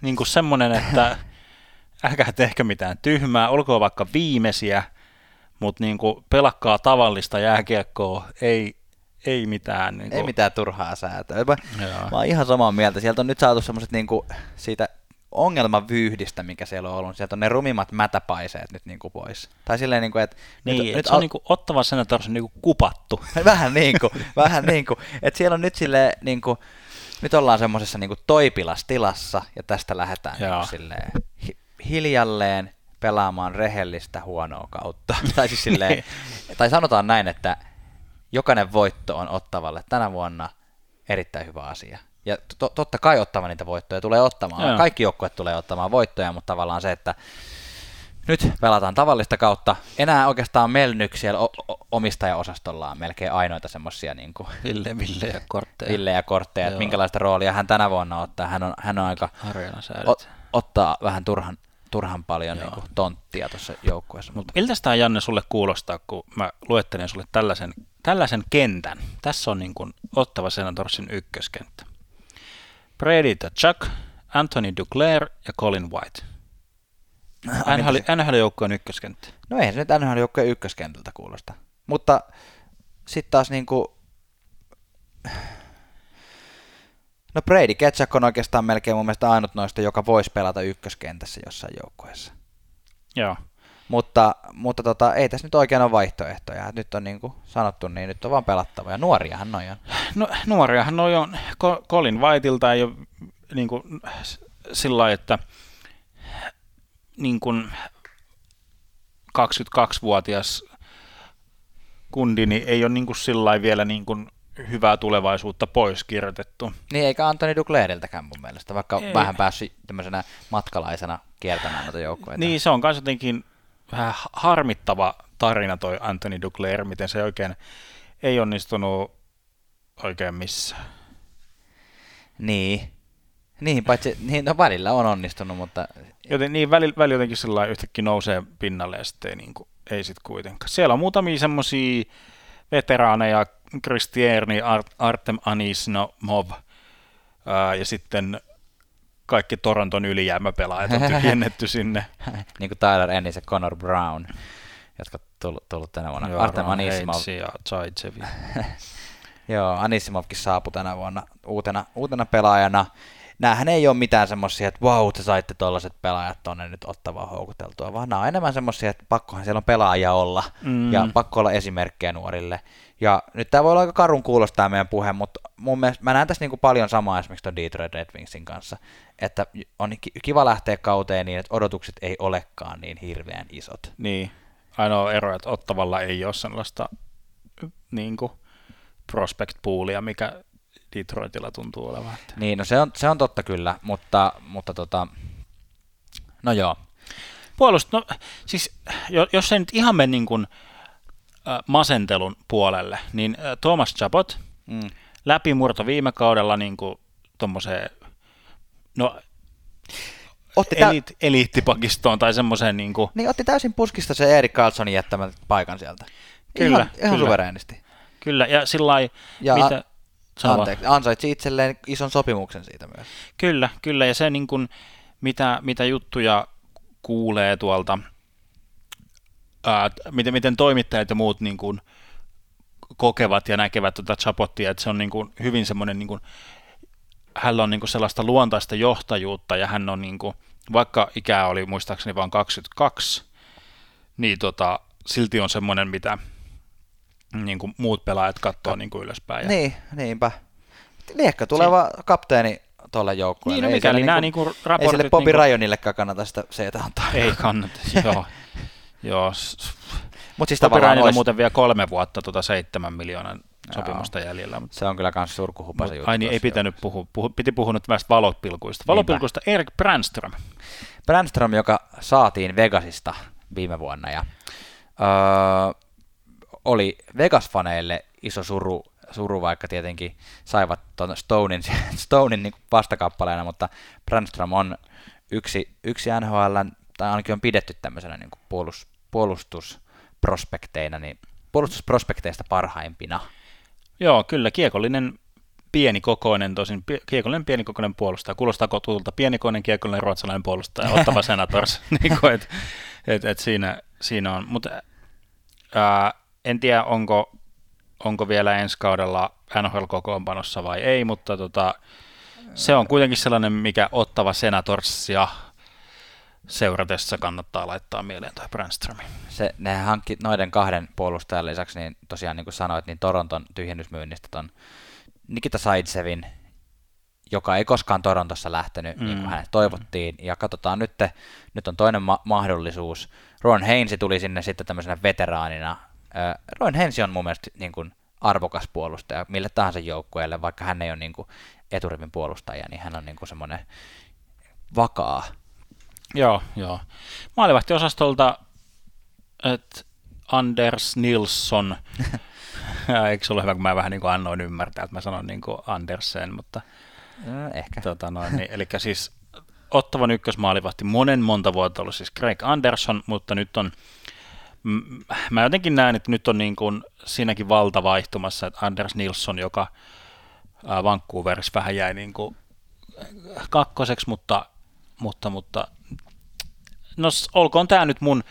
Niin kuin semmoinen, että <laughs> älkää tehkö mitään tyhmää, olkoon vaikka viimeisiä, mutta niin kuin pelakkaa tavallista jääkiekkoa, ei, ei mitään. Niin kuin... Ei mitään turhaa säätöä. Mä, mä oon ihan samaa mieltä. Sieltä on nyt saatu semmoiset niin siitä ongelmavyyhdistä, mikä siellä on ollut. Sieltä on ne rumimmat mätäpaiseet nyt niin kuin pois. Tai silleen, niin kuin, että... Niin, nyt, nyt se on al- niin kuin ottava sen, että on niin kuin kupattu. <laughs> vähän niin kuin, vähän niin kuin. Että siellä on nyt silleen, niin kuin, nyt ollaan semmoisessa niin kuin toipilastilassa, ja tästä lähdetään niin kuin silleen, hi- hiljalleen pelaamaan rehellistä huonoa kautta. <laughs> tai, siis silleen, niin. tai sanotaan näin, että jokainen voitto on ottavalle tänä vuonna erittäin hyvä asia. Ja to, totta kai ottava niitä voittoja tulee ottamaan. Joo. Kaikki joukkueet tulee ottamaan voittoja, mutta tavallaan se, että nyt pelataan tavallista kautta. Enää oikeastaan Melnyk siellä omistajaosastolla on melkein ainoita semmoisia niin kuin Ville, Ville ja kortteja. Ville ja kortteja, että minkälaista roolia hän tänä vuonna ottaa. Hän on, hän on aika ot, ottaa vähän turhan, turhan paljon niin kuin, tonttia tuossa joukkueessa. Mutta miltä tämä Janne sulle kuulostaa, kun mä luettelen sulle tällaisen, tällaisen kentän? Tässä on niin kuin ottava Senatorsin ykköskenttä. Brady Chuck, Anthony Duclair ja Colin White. NHL, NHL-joukkueen ykköskenttä. No eihän se nyt NHL-joukkueen ykköskentältä kuulosta. Mutta sitten taas niinku... No Brady Ketchuk on oikeastaan melkein mun mielestä ainut noista, joka voisi pelata ykköskentässä jossain joukkueessa. Joo. Mutta, mutta tota, ei tässä nyt oikein ole vaihtoehtoja. Nyt on niin kuin sanottu, niin nyt on vaan pelattava. Ja nuoriahan noi on. No, nuoriahan noi on. Colin Whiteilta ei ole niin kuin, sillä lailla, että niin kuin 22-vuotias kundi niin ei ole niin kuin sillä vielä niin kuin hyvää tulevaisuutta pois kirjoitettu. Niin, eikä Antoni Dugleriltäkään mun mielestä, vaikka ei. vähän päässyt tämmöisenä matkalaisena kiertämään noita joukkoja. Niin, se on myös jotenkin vähän harmittava tarina toi Anthony Dugler, miten se oikein ei onnistunut oikein missään. Niin, niin, paitsi niin, no välillä on onnistunut, mutta... Joten niin, välillä, välillä jotenkin sellainen yhtäkkiä nousee pinnalle ja sitten ei, niin kuin, ei sitten kuitenkaan. Siellä on muutamia semmoisia veteraaneja, Kristierni, Artem Anisnomov ää, ja sitten kaikki Toronton ylijäämäpelaajat on <laughs> tyhjennetty sinne. <laughs> niin kuin Tyler Ennis ja Connor Brown, jotka tullut, tullut tänä vuonna. Joo, Artem Anisimov. ja <laughs> Joo, Anisimovkin saapui tänä vuonna uutena, uutena pelaajana. Nämähän ei ole mitään semmoisia, että vau, te saitte tuollaiset pelaajat tonne nyt ottavaa houkuteltua, vaan nämä on enemmän semmoisia, että pakkohan siellä on pelaajia olla mm. ja pakko olla esimerkkejä nuorille. Ja nyt tämä voi olla aika karun kuulostaa meidän puhe, mutta mun mielestä mä näen tässä niin kuin paljon samaa esimerkiksi tuon Detroit Red Wingsin kanssa, että on kiva lähteä kauteen niin, että odotukset ei olekaan niin hirveän isot. Niin, ainoa ero, että Ottavalla ei ole sellaista niin kuin prospect poolia, mikä Detroitilla tuntuu olevan. Että. Niin, no se on, se on totta kyllä, mutta, mutta tota, no joo. Puolust, no siis jos se nyt ihan mene niin kuin, masentelun puolelle, niin Thomas Chabot, mm. läpimurto viime kaudella niin kuin tommoseen, no otti eliit, eliittipakistoon tai semmoiseen niin kuin... Niin otti täysin puskista se Erik Carlsonin jättämän paikan sieltä. Kyllä. Ihan, ihan kyllä. suvereenisti. Kyllä, ja sillä ja mitä... Anteeksi, ansaitsi itselleen ison sopimuksen siitä myös. Kyllä, kyllä, ja se niin kuin, mitä, mitä juttuja kuulee tuolta, ää, miten, miten toimittajat ja muut niin kuin, kokevat ja näkevät tuota Chapottia, että se on niin kuin, hyvin semmoinen, niin kuin, hän on niin kuin sellaista luontaista johtajuutta, ja hän on, niin kuin, vaikka ikää oli muistaakseni vain 22, niin tota, silti on semmoinen, mitä niin kuin muut pelaajat katsoo niin kuin ylöspäin. Ja... Niin, niinpä. Liekka tuleva si- kapteeni tuolle joukkueelle. Niin, no mikäli nämä niin kuin raportit... Ei sille Bobby niin kuin... Rajonillekaan kannata sitä seetä antaa. Ei kannata, joo. <laughs> joo. Mut siis Rajonilla olisi... muuten vielä kolme vuotta tuota seitsemän miljoonan sopimusta Joo. jäljellä. Mutta... Se on kyllä myös surkuhupa se juttu. Ai niin, ei pitänyt puhua. Puhu, piti puhua nyt näistä valopilkuista. Valopilkuista Niinpä. Erik Brandström. Brandström, joka saatiin Vegasista viime vuonna ja öö, oli Vegas-faneille iso suru, suru, vaikka tietenkin saivat tuon Stonein, <laughs> Stonein niin vastakappaleena, mutta Brandström on yksi, yksi NHL, tai ainakin on pidetty tämmöisenä niin kuin puolus, puolustusprospekteina, niin puolustusprospekteista parhaimpina. Joo, kyllä, kiekollinen pienikokoinen, tosin kiekollinen pienikokoinen puolustaja. Kuulostaako tutulta pienikokoinen kiekollinen ruotsalainen puolustaja, ottava senators, <laughs> niin kuin, et, et, et siinä, siinä on. Mutta en tiedä, onko, onko vielä ensi kaudella NHL-kokoonpanossa vai ei, mutta tota, se on kuitenkin sellainen, mikä ottava Senatorsia seuratessa kannattaa laittaa mieleen toi Brandström. Se, ne hankki noiden kahden puolustajan lisäksi, niin tosiaan niin kuin sanoit, niin Toronton tyhjennysmyynnistä ton Nikita Saidsevin, joka ei koskaan Torontossa lähtenyt, mm. niin kuin hänet toivottiin, ja katsotaan nyt, nyt on toinen ma- mahdollisuus. Ron Heinsi tuli sinne sitten tämmöisenä veteraanina Roin Hensi on mun mielestä niin kuin arvokas puolustaja mille tahansa joukkueelle, vaikka hän ei ole niin kuin eturivin puolustaja, niin hän on niin kuin semmoinen vakaa. Joo, joo. Maalivahtiosastolta, että Anders Nilsson, <laughs> eikö se ole hyvä, kun mä vähän niin kuin annoin ymmärtää, että mä sanon niin kuin Andersen, mutta... No, ehkä. Tota noin, niin, eli siis Ottavan ykkösmaalivahti monen monta vuotta ollut siis Greg Anderson, mutta nyt on mä jotenkin näen, että nyt on niin kuin siinäkin valta vaihtumassa, että Anders Nilsson, joka Vancouverissa vähän jäi niin kuin kakkoseksi, mutta, mutta, mutta no olkoon tämä nyt mun,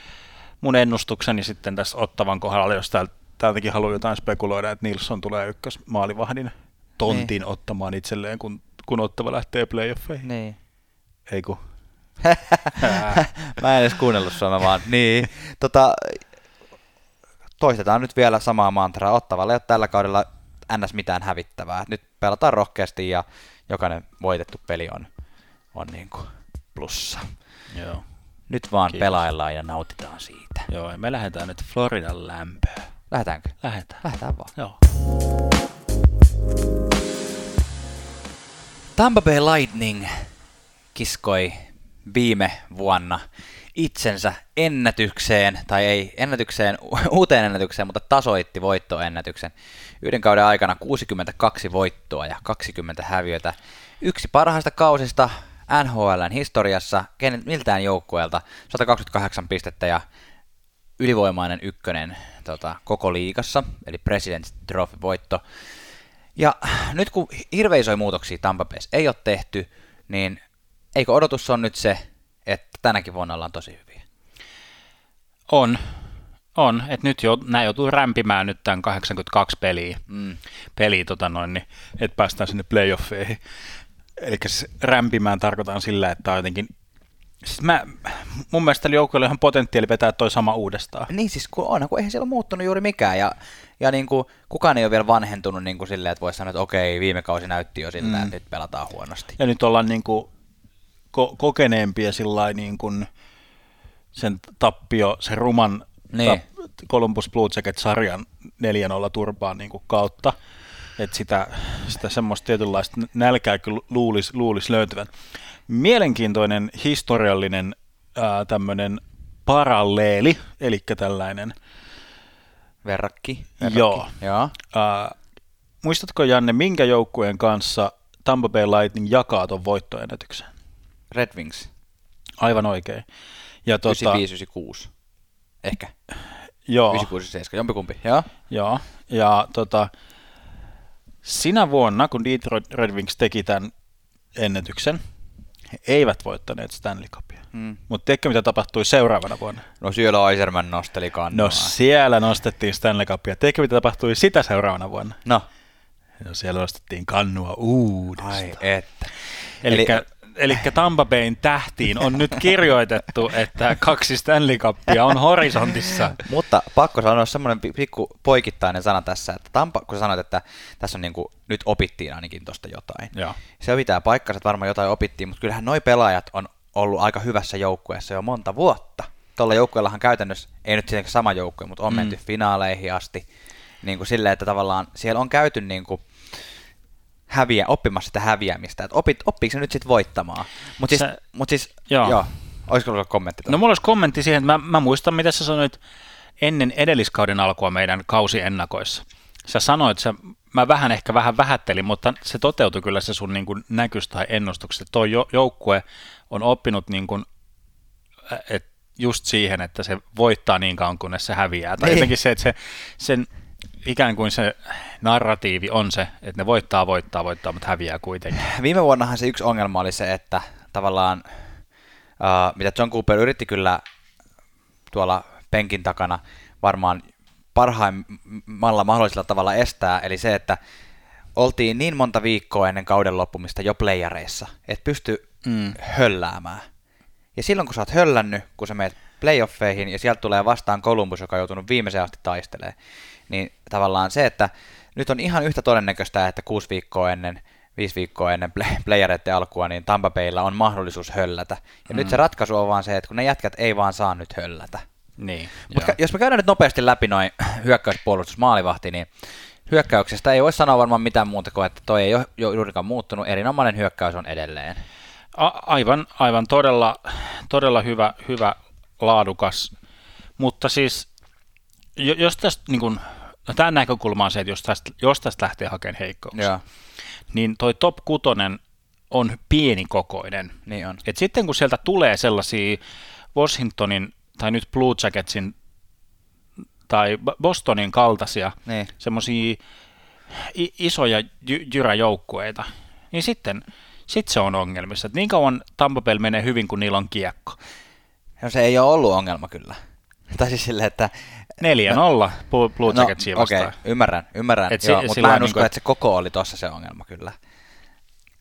mun ennustukseni sitten tässä Ottavan kohdalla, jos täältä, täältäkin haluaa jotain spekuloida, että Nilsson tulee ykkösmaalivahdin tontin niin. ottamaan itselleen, kun, kun Ottava lähtee playoffeihin. Niin. Ei kun <laughs> mä en edes kuunnellut sua, vaan, niin. Tota, toistetaan nyt vielä samaa mantraa. Ottavalle ei ole tällä kaudella ns. mitään hävittävää. Nyt pelataan rohkeasti ja jokainen voitettu peli on, on niin kuin plussa. Joo. Nyt vaan Kiitos. pelaillaan ja nautitaan siitä. Joo, ja me lähdetään nyt Floridan lämpöön. Lähdetäänkö? Lähdetään. Lähdetään vaan. Joo. Tampa Bay Lightning kiskoi viime vuonna itsensä ennätykseen, tai ei ennätykseen, <laughs> uuteen ennätykseen, mutta tasoitti voittoennätyksen. Yhden kauden aikana 62 voittoa ja 20 häviötä. Yksi parhaista kausista NHLn historiassa, kenen, miltään joukkueelta, 128 pistettä ja ylivoimainen ykkönen tota, koko liigassa, eli President's Trophy-voitto. Ja nyt kun hirveän isoja muutoksia Tampa Bayssä ei ole tehty, niin eikö odotus on nyt se, että tänäkin vuonna ollaan tosi hyviä? On. On, että nyt jo, nämä joutuu rämpimään nyt tämän 82 peliä, Mm. peliä tota noin, niin, että päästään sinne playoffeihin. Eli siis rämpimään tarkoitan sillä, että on jotenkin, siis mä, mun mielestä tällä joukkueella on ihan potentiaali vetää toi sama uudestaan. Niin siis kun on, kun eihän siellä ole muuttunut juuri mikään ja, ja niin kuin, kukaan ei ole vielä vanhentunut niin kuin silleen, että voisi sanoa, että okei, viime kausi näytti jo siltä, Mm. mm. että nyt pelataan huonosti. Ja nyt ollaan niin kuin ko- kokeneempia sillä niin kuin sen tappio, sen ruman Niin. tap- Columbus Blue Jacket-sarjan 4-0 turpaan niin kuin kautta. Että sitä, sitä semmoista tietynlaista nälkää kyllä luulisi luulis löytyvän. Mielenkiintoinen historiallinen ää, tämmöinen paralleeli, eli tällainen. Verrakki. verrakki. Joo. Joo. Ää, muistatko Janne, minkä joukkueen kanssa Tampa Bay Lightning jakaa tuon voittoennätyksen? Red Wings. Aivan oikein. Ja tota, 95-96. Ehkä. joo, 96-97. Jompikumpi. Joo. joo, ja tota, sinä vuonna, kun Detroit Red Wings teki tämän ennätyksen, he eivät voittaneet Stanley Cupia. Mm. Mutta tiedätkö, mitä tapahtui seuraavana vuonna? No siellä Eiserman nosteli kannua. No siellä nostettiin Stanley Cupia. Tiedätkö, mitä tapahtui sitä seuraavana vuonna? no. No siellä nostettiin kannua uudestaan. Ai että. Eli, Eli- eli Tampa Bayn tähtiin on nyt kirjoitettu, että kaksi Stanley Cupia on horisontissa. Mutta pakko sanoa semmoinen pi- pikku poikittainen sana tässä, että Tampa, kun sä sanoit, että tässä on niin kuin, nyt opittiin ainakin tosta jotain. Joo. Se pitää paikkansa, että varmaan jotain opittiin, mutta kyllähän noi pelaajat on ollut aika hyvässä joukkueessa jo monta vuotta. Tuolla joukkueellahan käytännössä, ei nyt tietenkään sama joukkue, mutta on mm. menty finaaleihin asti. Niin kuin silleen, että tavallaan siellä on käyty niin kuin häviä, oppimassa sitä häviämistä. Että opit, oppiiko se nyt sitten voittamaan? Mutta siis, mut siis Joo. joo. Olisiko ollut kommentti? No tuohon? mulla olisi kommentti siihen, että mä, mä muistan, mitä sä sanoit ennen edelliskauden alkua meidän kausiennakoissa. Sä sanoit, sä, mä vähän ehkä vähän vähättelin, mutta se toteutui kyllä se sun niin kuin näkys tai ennustukset. Tuo jo, joukkue on oppinut niin kuin, et just siihen, että se voittaa niin kauan, kunnes se häviää. Tai Niin. jotenkin se, että se, sen ikään kuin se narratiivi on se, että ne voittaa, voittaa, voittaa, mutta häviää kuitenkin. Viime vuonnahan se yksi ongelma oli se, että tavallaan, uh, mitä John Cooper yritti kyllä tuolla penkin takana varmaan parhaimmalla mahdollisella tavalla estää, eli se, että oltiin niin monta viikkoa ennen kauden loppumista jo playareissa, että pysty Mm. hölläämään. Ja silloin kun sä oot höllännyt, kun sä meet playoffeihin ja sieltä tulee vastaan Columbus, joka on joutunut viimeiseen asti taistelemaan, niin tavallaan se, että nyt on ihan yhtä todennäköistä, että kuusi viikkoa ennen, viisi viikkoa ennen play- playereiden alkua, niin Tampa Baylla on mahdollisuus höllätä. Ja mm. nyt se ratkaisu on vaan se, että kun ne jätkät ei vaan saa nyt höllätä. Niin, Mutta jos me käydään nyt nopeasti läpi noin <clears throat> hyökkäyspuolustus maalivahti, niin hyökkäyksestä ei voi sanoa varmaan mitään muuta kuin, että toi ei ole juurikaan muuttunut. Erinomainen hyökkäys on edelleen. A- aivan, aivan todella, todella hyvä, hyvä, laadukas. Mutta siis, jo- jos tästä, niin kun, no tämä näkökulma on se, että jos tästä, jos tästä lähtee hakemaan heikkouksia, Joo, niin toi top kutonen on pienikokoinen. niin on. Et sitten kun sieltä tulee sellaisia Washingtonin tai nyt Blue Jacketsin tai Bo- Bostonin kaltaisia Niin. semmoisia isoja jy- jyräjoukkueita, niin sitten sit se on ongelmissa. Et niin kauan Tampa Bay menee hyvin, kun niillä on kiekko. No se ei ole ollut ongelma kyllä. <laughs> Tai siis silleen, että... 4-0 Blue Blue No, Jacketsia okei, vastaan. ymmärrän, ymmärrän. Et si- joo, mutta mä en usko, niinku- että se koko oli tossa se ongelma kyllä.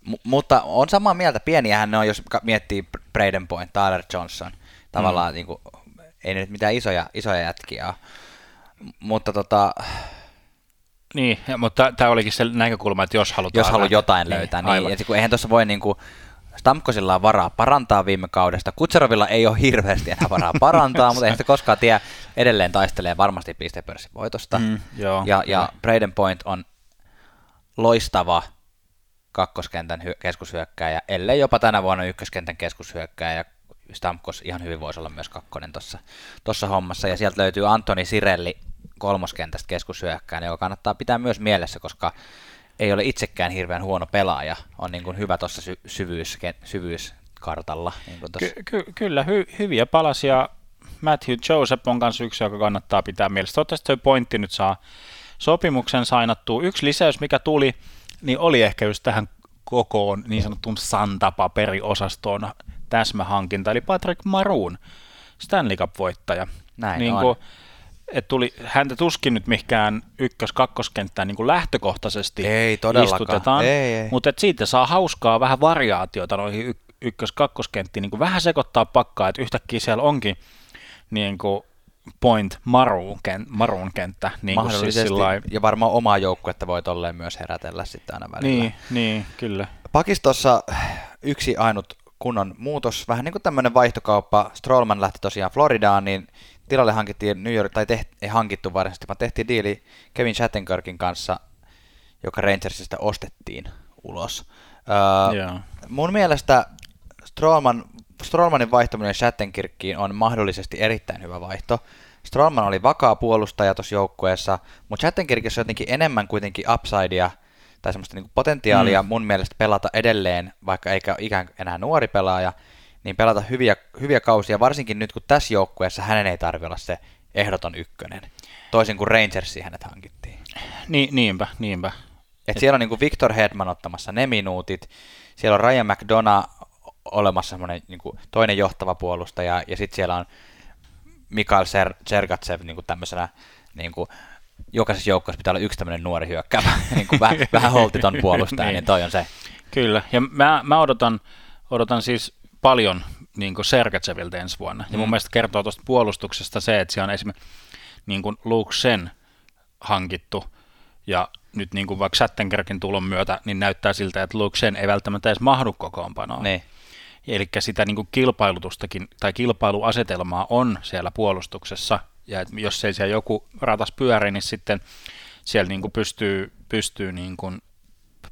M- mutta on samaa mieltä, pieniähän ne on, jos miettii Braden Point, Tyler Johnson, tavallaan mm. niin kuin, ei ne nyt mitään isoja, isoja jätkiä ole. Mutta tota, niin, mutta tämä olikin se näkökulma, että jos halutaan... Jos haluaa jotain niin, löytää, niin, niin kun eihän tuossa voi niin kuin, Stamkosilla on varaa parantaa viime kaudesta. Kutserovilla ei ole hirveästi enää varaa parantaa, mutta ei sitä koskaan tiedä. Edelleen taistelee varmasti pistepörssin voitosta. Mm, joo, ja, ja Braden Point on loistava kakkoskentän hy- keskushyökkääjä, ellei jopa tänä vuonna ykköskentän keskushyökkääjä. Stamkos ihan hyvin voisi olla myös kakkonen tuossa hommassa. Ja sieltä löytyy Antoni Sirelli kolmoskentästä keskushyökkään, joka kannattaa pitää myös mielessä, koska ei ole itsekään hirveän huono pelaaja, on niin kuin hyvä tuossa sy- syvyys, syvyyskartalla. Niin kuin ky- ky- kyllä, hy- hyviä palasia. Matthew Joseph on kanssa yksi, joka kannattaa pitää mielessä. Toivottavasti tuo pointti nyt saa sopimuksen sainattua. Yksi lisäys, mikä tuli, niin oli ehkä just tähän kokoon niin sanottuun Santa-paperiosastoon täsmähankinta, eli Patrick Maroon, Stanley Cup-voittaja. Näin niin on. Kuin, että tuli, häntä tuskin nyt mihinkään ykkös-kakkoskenttään niin kuin lähtökohtaisesti ei istutetaan, ei, ei. mutta että siitä saa hauskaa vähän variaatiota noihin y- ykkös-kakkoskenttiin, niin kuin vähän sekoittaa pakkaa, että yhtäkkiä siellä onkin niin kuin point maroon, ken, maroon kenttä. Niin kuin siis sillai... ja varmaan omaa joukkuetta voi tolleen myös herätellä sitten aina välillä. Niin, niin kyllä. Pakistossa yksi ainut kunnon muutos, vähän niin kuin tämmöinen vaihtokauppa. Strollman lähti tosiaan Floridaan, niin tilalle hankittiin New York, tai tehti, ei hankittu varsinaisesti, vaan tehtiin diili Kevin Shattenkirkin kanssa, joka Rangersista ostettiin ulos. Öö, yeah. Mun mielestä Strollman, Strollmanin vaihtaminen Shattenkirkkiin on mahdollisesti erittäin hyvä vaihto. Strollman oli vakaa puolustaja tuossa joukkueessa, mutta Shattenkirkissä on jotenkin enemmän kuitenkin upsidea tai semmoista niin potentiaalia mm. mun mielestä pelata edelleen, vaikka eikä ikään enää nuori pelaaja, niin pelata hyviä, hyviä kausia, varsinkin nyt kun tässä joukkueessa hänen ei tarvitse olla se ehdoton ykkönen. Toisin kuin Rangersiin hänet hankittiin. Ni, niinpä, niinpä. Et, Et siellä on niin kuin Victor Hedman ottamassa ne minuutit, siellä on Ryan McDonough olemassa semmoinen niin kuin toinen johtava puolustaja, ja sitten siellä on Mikael Ser- Sergatsev niin kuin tämmöisenä niin kuin, jokaisessa joukkueessa pitää olla yksi tämmöinen nuori hyökkäävä, <laughs> niin kuin vähän, vähän holtiton puolustaja, niin. niin toi on se. Kyllä, ja mä, mä odotan, odotan siis paljon niin kuin Sergatsevilta ensi vuonna. Mm. Ja mun mm. mielestä kertoo tuosta puolustuksesta se, että siellä on esimerkiksi niin kuin Luke Sen hankittu, ja nyt niin kuin vaikka Sattenkerkin tulon myötä, niin näyttää siltä, että Luke Sen ei välttämättä edes mahdu kokoonpanoon. Niin. Eli sitä niin kuin kilpailutustakin tai kilpailuasetelmaa on siellä puolustuksessa, ja että jos ei siellä joku ratas pyöri, niin sitten siellä niin kuin pystyy, pystyy niin kuin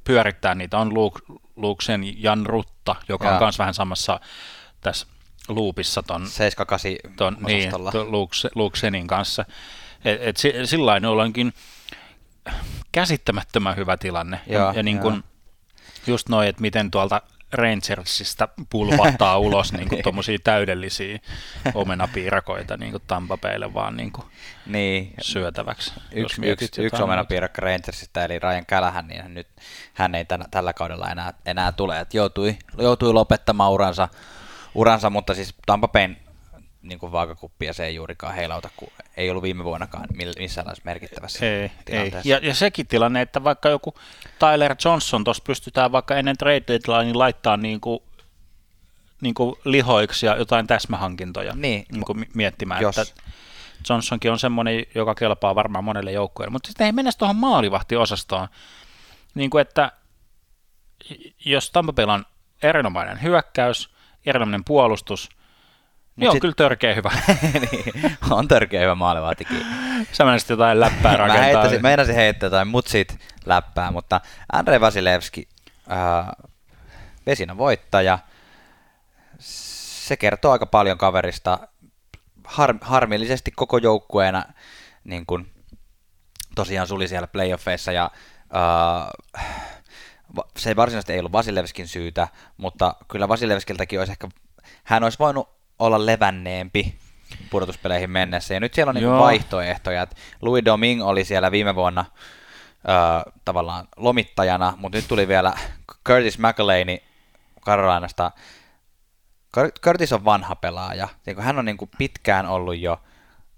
pyörittämään niitä. On Luke, Luuksen Jan Rutta, joka ja. on myös vähän samassa tässä loopissa ton, 78 ton, niin, ton Luuksenin kanssa. Et, et sillä lailla ollaankin käsittämättömän hyvä tilanne. Ja, ja, ja niin kuin, just noin, että miten tuolta Rangersista pulpahtaa <laughs> ulos niin kuin tuommoisia täydellisiä omenapiirakoita niin kuin Tampa Baylle vaan niin kuin niin. syötäväksi. Yksi, yksi, yksi omenapiirakka Rangersista, eli Ryan Kälähän, niin nyt hän ei tänä, tällä kaudella enää, enää tule. että joutui, joutui lopettamaan uransa, uransa, mutta siis Tampa Bayn niin kuin vaakakuppia se ei juurikaan heilauta, kun ei ollut viime vuonnakaan missään merkittävässä ei, tilanteessa. Ei. Ja, ja sekin tilanne, että vaikka joku Tyler Johnson tuossa pystytään vaikka ennen trade deadline niin laittaa niin kuin, niin kuin lihoiksi ja jotain täsmähankintoja niin, niin kuin miettimään, jos. että Johnsonkin on semmoinen, joka kelpaa varmaan monelle joukkueelle, mutta sitten ei mennä tuohon maalivahtiosastoon, niin kuin että jos Tampa on erinomainen hyökkäys, erinomainen puolustus – Mut Joo, sit... kyllä törkeä hyvä. <laughs> niin, on törkeä hyvä maalivahtikin. Sä menisit jotain läppää rakentaa. Mä heittäisin, meinasin heittää jotain mutsit läppää, mutta Andrei Vasilevski, äh, Vesina voittaja, se kertoo aika paljon kaverista. Har, harmillisesti koko joukkueena niin kun, tosiaan suli siellä playoffeissa ja äh, se ei varsinaisesti ei ollut Vasilevskin syytä, mutta kyllä Vasilevskiltäkin olisi ehkä, hän olisi voinut olla levänneempi pudotuspeleihin mennessä. Ja nyt siellä on niin vaihtoehtoja. Että Louis Doming oli siellä viime vuonna ö, tavallaan lomittajana, mutta nyt tuli vielä Curtis McElhaney Carolinasta. Curtis on vanha pelaaja. Hän on niin kuin pitkään ollut jo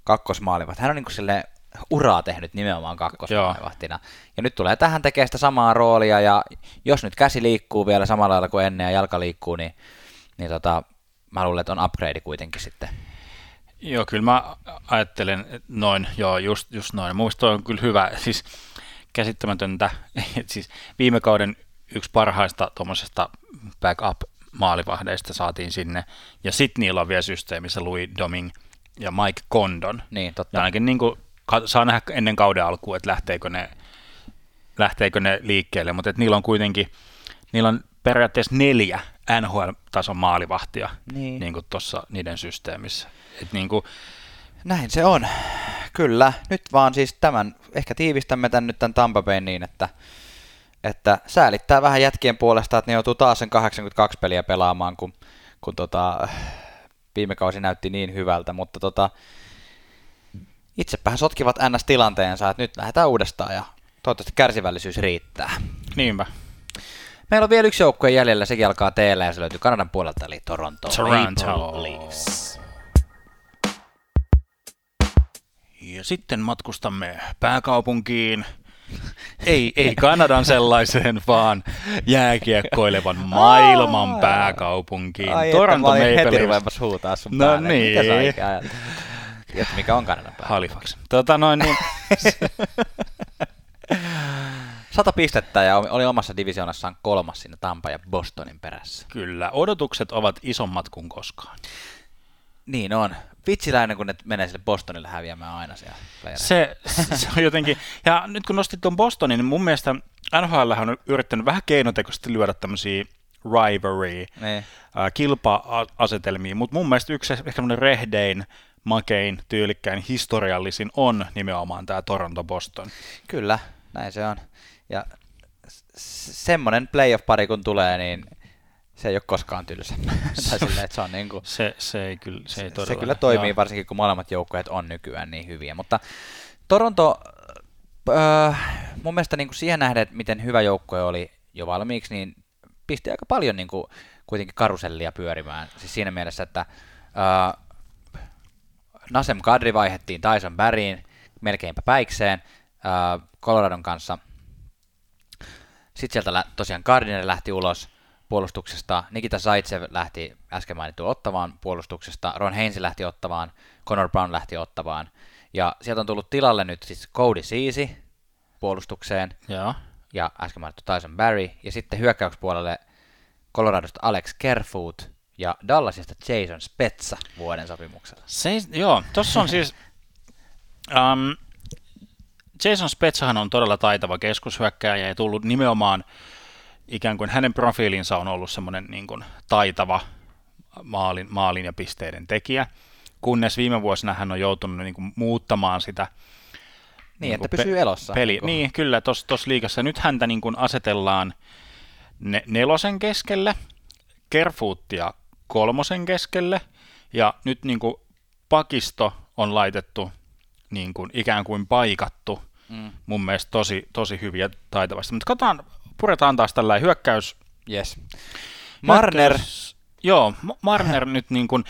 kakkosmaalivat. Hän on niin kuin uraa tehnyt nimenomaan kakkosmaalivahtina. Ja nyt tulee tähän tekemään sitä samaa roolia, ja jos nyt käsi liikkuu vielä samalla lailla kuin ennen ja jalka liikkuu, niin, niin tota, mä luulen, että on upgrade kuitenkin sitten. Joo, kyllä mä ajattelen noin, joo, just, just noin. Muista on kyllä hyvä, siis käsittämätöntä, <laughs> että siis viime kauden yksi parhaista tuommoisesta backup-maalivahdeista saatiin sinne, ja sitten niillä on vielä systeemissä Louis Doming ja Mike Condon. Niin, totta. Ja ainakin niin kuin, saa nähdä ennen kauden alkuun, että lähteekö ne, lähteekö ne liikkeelle, mutta että niillä on kuitenkin, niillä on periaatteessa neljä NHL-tason maalivahtia niin. Niin kuin tuossa niiden systeemissä. Et niin kuin, Näin se on. Kyllä. Nyt vaan siis tämän, ehkä tiivistämme tämän nyt tämän Tampa Bayn niin, että, että säälittää vähän jätkien puolesta, että ne joutuu taas sen 82 peliä pelaamaan, kun, kun tota, viime kausi näytti niin hyvältä, mutta tota, itsepä sotkivat NS-tilanteensa, että nyt lähdetään uudestaan ja toivottavasti kärsivällisyys riittää. niinpä. Meillä on vielä yksi joukkue jäljellä, sekin alkaa teellä ja se löytyy Kanadan puolelta, eli Toronto, Toronto. Maple Leafs. Ja sitten matkustamme pääkaupunkiin. Ei, ei Kanadan sellaiseen, vaan jääkiekkoilevan maailman Aa. pääkaupunkiin. Ai, Toronto Maple heti Leafs. ruvemassa huutaa sun No päälle. Mitä sä niin. mikä on Kanadan pää? Halifax. Tota noin, niin, <laughs> Sata pistettä ja oli omassa divisionassaan kolmas siinä Tampa ja Bostonin perässä. kyllä, odotukset ovat isommat kuin koskaan. Niin on. Vitsiläinen, kun ne menee sille Bostonille häviämään aina siellä. Se, se on jotenkin, ja nyt kun nostit tuon Bostonin, niin mun mielestä NHL on yrittänyt vähän keinotekoisesti lyödä tämmöisiä rivalry, Niin. ää, kilpa-asetelmia, mutta mun mielestä yksi ehkä rehdein, makein, tyylikkäin, historiallisin on nimenomaan tämä Toronto-Boston. Kyllä, näin se on. Ja s- semmonen playoff-pari kun tulee, niin se ei ole koskaan tylsä. <laughs> tai että se on niin kuin, Se, se ei kyllä, se ei se kyllä toimii, Joo. varsinkin kun molemmat joukkueet on nykyään niin hyviä. Mutta Toronto, öö, mun mielestä niin kuin siihen nähden, että miten hyvä joukkue oli jo valmiiksi, niin pisti aika paljon niin kuin, kuitenkin karusellia pyörimään. Siis siinä mielessä, että öö, Nasem Kadri vaihettiin Tyson Barryin melkeinpä päikseen öö, Coloradon kanssa. Sitten sieltä lä- tosiaan Gardiner lähti ulos puolustuksesta, Nikita Zaitsev lähti äsken mainittu ottavaan puolustuksesta, Ron Heinz lähti ottavaan, Connor Brown lähti ottavaan, ja sieltä on tullut tilalle nyt siis Cody Ceesay puolustukseen, Joo. ja äsken mainittu Tyson Barry, ja sitten hyökkäyspuolelle Coloradosta Alex Kerfoot, ja Dallasista Jason Spezza vuoden sopimuksella. Se, joo, tossa on siis, um, <laughs> Jason Spetsahan on todella taitava keskushyökkääjä ja tullut nimenomaan ikään kuin hänen profiilinsa on ollut semmoinen niin kuin taitava maalin, maalin ja pisteiden tekijä, kunnes viime vuosina hän on joutunut niin kuin muuttamaan sitä Niin, Niinku että pysyy elossa. Peli, Niinku. niin, kyllä, tuossa tos liigassa. Nyt häntä niin kuin asetellaan ne, nelosen keskelle, Kerfoottia kolmosen keskelle, ja nyt niin kuin pakisto on laitettu niin kuin ikään kuin paikattu Mm. mun mielestä tosi, tosi hyviä taitavasti. Mutta katsotaan, puretaan taas tällä hyökkäys. Yes. Marner, hyökkäys- Joo, Ma- Marner <laughs> nyt niin kuin,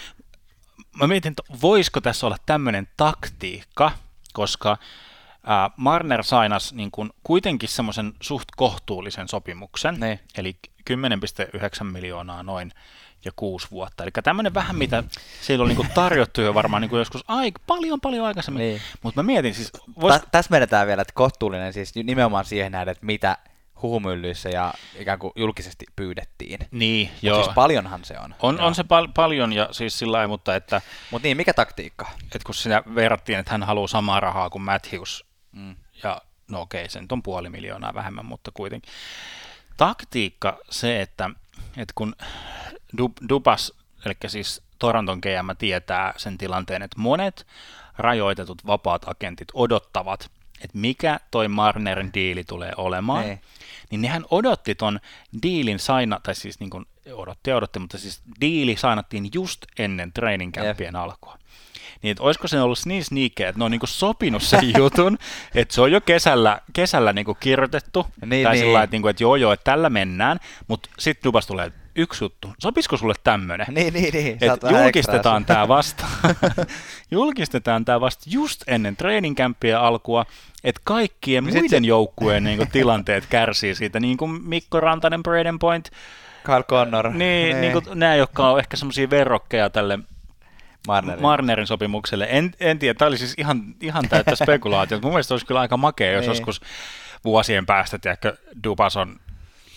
mä mietin, että voisiko tässä olla tämmöinen taktiikka, koska ää, Marner sainas niin kuin kuitenkin semmoisen suht kohtuullisen sopimuksen, Niin. eli 10,9 miljoonaa noin ja kuusi vuotta. Eli tämmöinen vähän, mitä siellä on niin kuin tarjottu jo varmaan niin kuin joskus aika, paljon paljon aikaisemmin. Niin. Mutta mä mietin siis, vois, Tä, tässä menetään vielä, että kohtuullinen siis nimenomaan siihen nähden, että mitä huhumyllyissä ja ikään kuin julkisesti pyydettiin. niin, Mut joo. Siis paljonhan se on. on, on se pal- paljon ja siis sillä lailla, mutta että, Mutta niin, mikä taktiikka? että kun siinä verrattiin, että hän haluaa samaa rahaa kuin Matthews, Mm. ja no okei, se nyt on puoli miljoonaa vähemmän, mutta kuitenkin. Taktiikka se, että, että kun Dubas, eli siis Toronton GM tietää sen tilanteen, että monet rajoitetut vapaat agentit odottavat, että mikä toi Marnerin diili tulee olemaan, Niin. niin nehän odotti ton diilin saina, tai siis niin kuin odotti ja odotti, mutta siis diili sainattiin just ennen training campien alkua. Niin, että olisiko se ollut niin sneaky, että ne on niinku sopinut sen <laughs> jutun, että se on jo kesällä, kesällä niinku kirjoitettu, Niin, tai niin. sillä lailla, että, niinku, että joo joo, että tällä mennään, mutta sitten Dubas tulee, että yksi juttu. Sopisiko sulle tämmönen? Niin, niin, niin. Et julkistetaan tämä <laughs> vasta, <laughs> julkistetaan tämä vasta just ennen treeninkämppiä alkua, että kaikkien niin muiden se... joukkueen niin tilanteet kärsii siitä, niin kuin Mikko Rantanen, Braden Point, Kyle Connor. Niin, niin. niin kuin nämä, jotka on ehkä semmoisia verrokkeja tälle Marnerin, Marnerin sopimukselle. En, en tiedä, tämä oli siis ihan, ihan täyttä <laughs> spekulaatiota. Mun mielestä olisi kyllä aika makea, jos niin. joskus vuosien päästä, tiedätkö, Dubas on,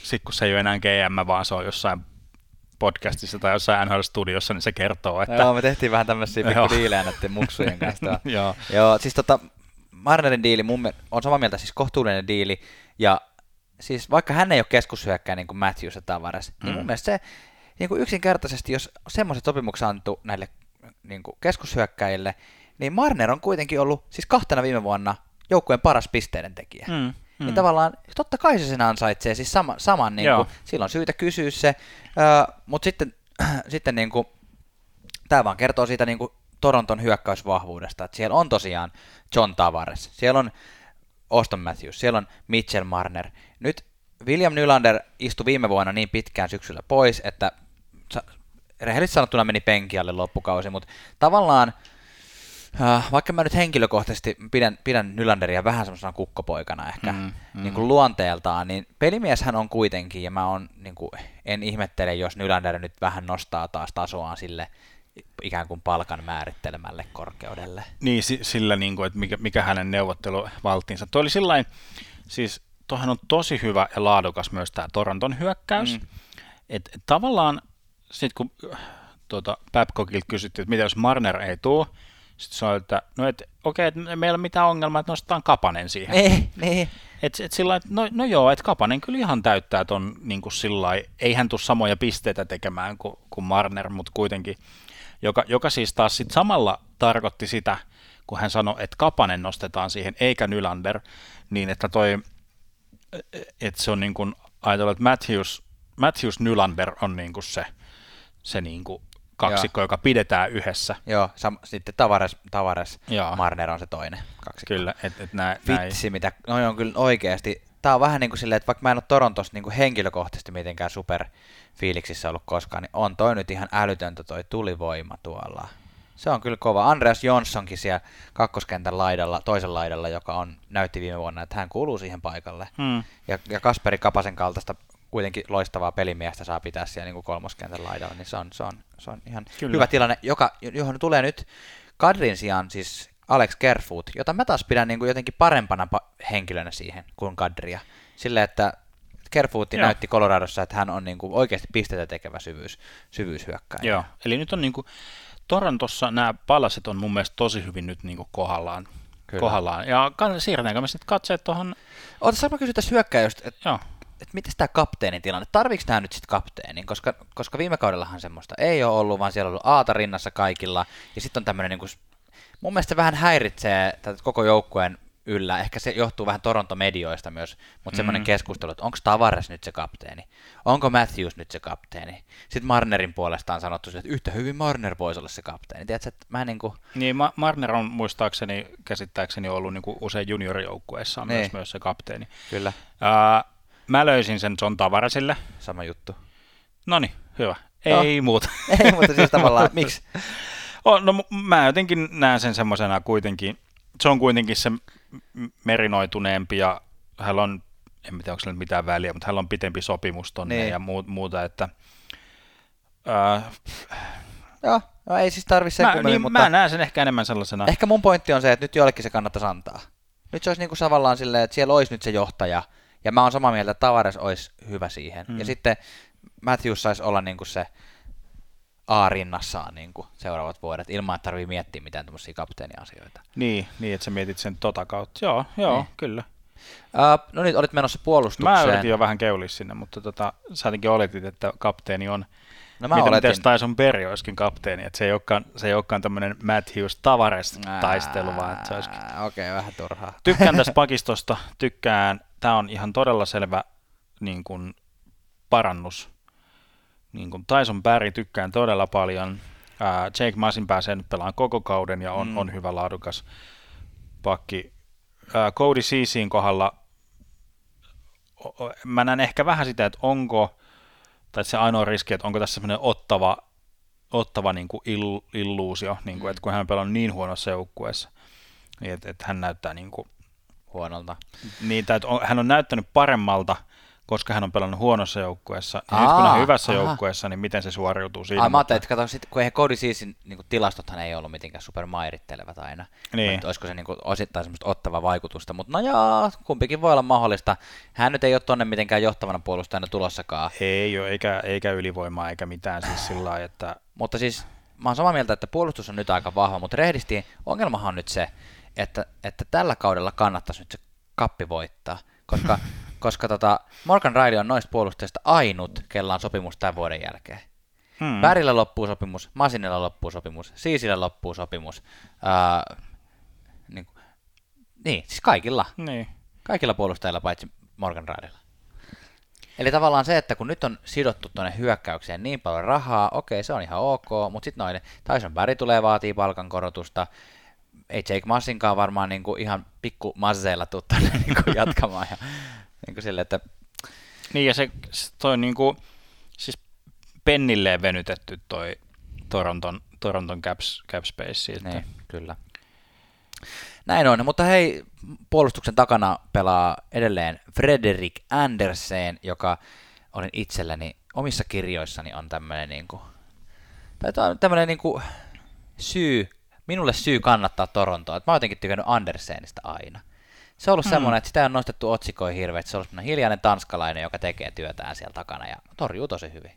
sit kun se ei ole enää GM, vaan se on jossain podcastissa tai jossain NHL-studiossa, niin se kertoo, että... Joo, me tehtiin vähän tämmöisiä pikku diilejä näiden muksujen <laughs> kanssa. Joo. Joo, siis tota, Marnerin diili mun on samaa mieltä, siis kohtuullinen diili, ja siis vaikka hän ei ole keskushyökkää niin kuin Matthews ja Tavares, mm. niin mun mm. mielestä se niin kuin yksinkertaisesti, jos semmoiset sopimukset antu näille niin kuin keskushyökkäjille, niin Marner on kuitenkin ollut siis kahtena viime vuonna joukkueen paras pisteiden tekijä. Mm, mm. Niin tavallaan, totta kai se sen ansaitsee, siis sama, saman, niin kuin, silloin syytä kysyä se, mutta sitten, <clears throat> sitten niin kuin, tämä vaan kertoo siitä niin kuin Toronton hyökkäysvahvuudesta, että siellä on tosiaan John Tavares, siellä on Auston Matthews, siellä on Mitchell Marner. Nyt William Nylander istui viime vuonna niin pitkään syksyllä pois, että rehellisesti sanottuna meni penkialle loppukausi, mutta tavallaan vaikka mä nyt henkilökohtaisesti pidän, pidän Nylanderia vähän semmoisena kukkopoikana ehkä mm, mm. Niin kuin luonteeltaan, niin pelimieshän hän on kuitenkin, ja mä on, niin kuin, en ihmettele, jos Nylander nyt vähän nostaa taas tasoaan sille ikään kuin palkan määrittelemälle korkeudelle. Niin, sillä, niin kuin, että mikä, mikä hänen neuvotteluvaltiinsa. Tuo oli sillain, siis tuohan on tosi hyvä ja laadukas myös tämä Toronton hyökkäys. Mm. Et, et tavallaan sitten kun tuota, Babcockilta kysyttiin, että mitä jos Marner ei tule, sitten sanoi, että no et, okei, okay, että meillä ei ole mitään ongelmaa, että nostetaan Kapanen siihen. Niin, niin. Et, et sillä no, no joo, että Kapanen kyllä ihan täyttää ton niin kuin sillä ei hän tule samoja pisteitä tekemään kuin, kuin Marner, mutta kuitenkin, joka, joka siis taas sit samalla tarkoitti sitä, kun hän sanoi, että Kapanen nostetaan siihen, eikä Nylander, niin että toi, että se on niin kuin, ajatellaan, että Matthews, Matthews Nylander on niin kuin se, se niin kuin kaksikko, Joo. joka pidetään yhdessä. Joo, sam- sitten Tavares, Tavares Joo. Marner on se toinen kaksikko. Kyllä, että et nää, Vitsi, näin. mitä, no on kyllä oikeasti. Tämä on vähän niin kuin silleen, että vaikka mä en ole Torontossa niin kuin henkilökohtaisesti mitenkään super fiiliksissä ollut koskaan, niin on toi nyt ihan älytöntä toi tulivoima tuolla. Se on kyllä kova. Andreas Jonssonkin siellä kakkoskentän laidalla, toisen laidalla, joka on, näytti viime vuonna, että hän kuuluu siihen paikalle. Hmm. Ja, ja Kasperi Kapasen kaltaista kuitenkin loistavaa pelimiestä saa pitää siellä niin kuin kolmoskentän laidalla, niin se on, se on, se on ihan Kyllä. hyvä tilanne, joka, johon tulee nyt Kadrin sijaan siis Alex Kerfoot, jota mä taas pidän niin kuin jotenkin parempana henkilönä siihen kuin Kadria. Sille, että Kerfootti näytti Coloradossa, että hän on niin kuin oikeasti pisteitä tekevä syvyys, syvyyshyökkäjä. Joo, eli nyt on niin kuin, Torontossa nämä palaset on mun mielestä tosi hyvin nyt niin kuin kohdallaan. Kyllä. kohdallaan. Ja siirretäänkö me sitten katseet tuohon... Oota, mä kysyä tässä hyökkäystä, että Joo että miten tämä kapteenin tilanne, tarviiko tämä nyt sitten kapteenin, koska, koska viime kaudellahan semmoista ei ole ollut, vaan siellä on ollut aata rinnassa kaikilla, ja sitten on tämmöinen, niin kuin, mun mielestä se vähän häiritsee tätä koko joukkueen yllä, ehkä se johtuu vähän Toronto-medioista myös, mutta mm. semmoinen keskustelu, että onko Tavares nyt se kapteeni, onko Matthews nyt se kapteeni, sitten Marnerin puolesta on sanottu, että yhtä hyvin Marner voisi olla se kapteeni, tiedätkö, että mä niin kuin... Niin, Ma- Marner on muistaakseni, käsittääkseni ollut niin kuin usein juniorijoukkueessa niin. myös, myös se kapteeni. Kyllä. Uh, Mä löysin sen John Tavaresille. Sama juttu. No niin, hyvä. Ei no. muuta. <laughs> Ei muuta siis tavallaan, miksi? Oh, no mä jotenkin näen sen semmoisena kuitenkin, se on kuitenkin se merinoituneempi ja hän on, en tiedä onko mitään väliä, mutta hän on pitempi sopimus tonne niin. ja muuta, että äh, Joo, no ei siis tarvi se mä, niin, mutta... Mä näen sen ehkä enemmän sellaisena. Ehkä mun pointti on se, että nyt jollekin se kannattaisi antaa. Nyt se olisi niin kuin tavallaan silleen, että siellä olisi nyt se johtaja, ja mä oon samaa mieltä, että Tavares olisi hyvä siihen. Mm. Ja sitten Matthews saisi olla niin kuin se A-rinnassaan niin kuin seuraavat vuodet, ilman että tarvii miettiä mitään tämmöisiä kapteeniasioita. Niin, niin, että sä mietit sen tota kautta. Joo, joo, niin. kyllä. Uh, no niin, olit menossa puolustukseen. Mä yritin jo vähän keulia sinne, mutta tota, sä jotenkin oletit, että kapteeni on No mä Miten, oletin. Miten Tyson Berry olisikin kapteeni, että se ei olekaan, se ei olekaan tämmöinen Matthews Tavares taistelu, vaan että se olisikin... Okei, okay, vähän turhaa. Tykkään tästä pakistosta, tykkään tämä on ihan todella selvä niin kuin, parannus. Niin kuin Tyson Barry tykkään todella paljon. Ää, Jake Masin pääsee nyt pelaamaan koko kauden ja on, mm. on hyvä laadukas pakki. Ää, Cody Ceesin kohdalla mä näen ehkä vähän sitä, että onko tai se ainoa riski, että onko tässä semmoinen ottava, ottava niin kuin ill, illuusio, niin kuin, Mm. että kun hän pelaa niin huonossa joukkueessa, niin että, että hän näyttää niin kuin, Huonolta. niin, tai hän on näyttänyt paremmalta, koska hän on pelannut huonossa joukkueessa. Ja nyt kun hän on hyvässä aha. joukkueessa, niin miten se suoriutuu siinä. Ai, mä mutta- ajattelin, että kato, sit, kun eihän Cody Seasin niin tilastothan ei ollut mitenkään super mairittelevät aina. Niin. Että olisiko se niin kuin, osittain semmoista ottava vaikutusta, mutta no joo, kumpikin voi olla mahdollista. Hän nyt ei ole tonne mitenkään johtavana puolustajana tulossakaan. Ei ole, eikä, eikä ylivoimaa eikä mitään siis sillä lailla, että Mutta siis mä oon samaa mieltä, että puolustus on nyt aika vahva, mutta rehdisti ongelmahan on nyt se, että, että tällä kaudella kannattaisi nyt se kappi voittaa, koska, <laughs> koska tota Morgan Riley on noista puolustajista ainut, kella on sopimus tämän vuoden jälkeen. hmm, Pärillä loppuu sopimus, Masinilla loppuu sopimus, Siisillä loppuu sopimus. Ää, niin, niin, siis kaikilla. niin. Kaikilla puolustajilla paitsi Morgan Rileylla. Eli tavallaan se, että kun nyt on sidottu tuonne hyökkäykseen niin paljon rahaa, okei, se on ihan ok, mutta sitten noin, Tyson Barry tulee vaatii palkankorotusta, ei Jake Massinkaan varmaan niinku ihan pikku masseilla tuu tänne <laughs> niinku jatkamaan. Ja, niinku sille, että Niin ja se, se toi niinku, siis pennilleen venytetty toi Toronton, Toronton caps, cap space. Että, Niin, kyllä. Näin on, mutta hei, puolustuksen takana pelaa edelleen Frederik Andersen, joka olin itselleni omissa kirjoissani on tämmöinen niinku, tai tää on tämmöinen niinku syy, minulle syy kannattaa Torontoa. Et mä oon jotenkin tykännyt Andersenista aina. Se on ollut hmm. semmoinen, että sitä on nostettu otsikoihin hirveästi. Se on ollut hiljainen tanskalainen, joka tekee työtään siellä takana ja torjuu tosi hyvin.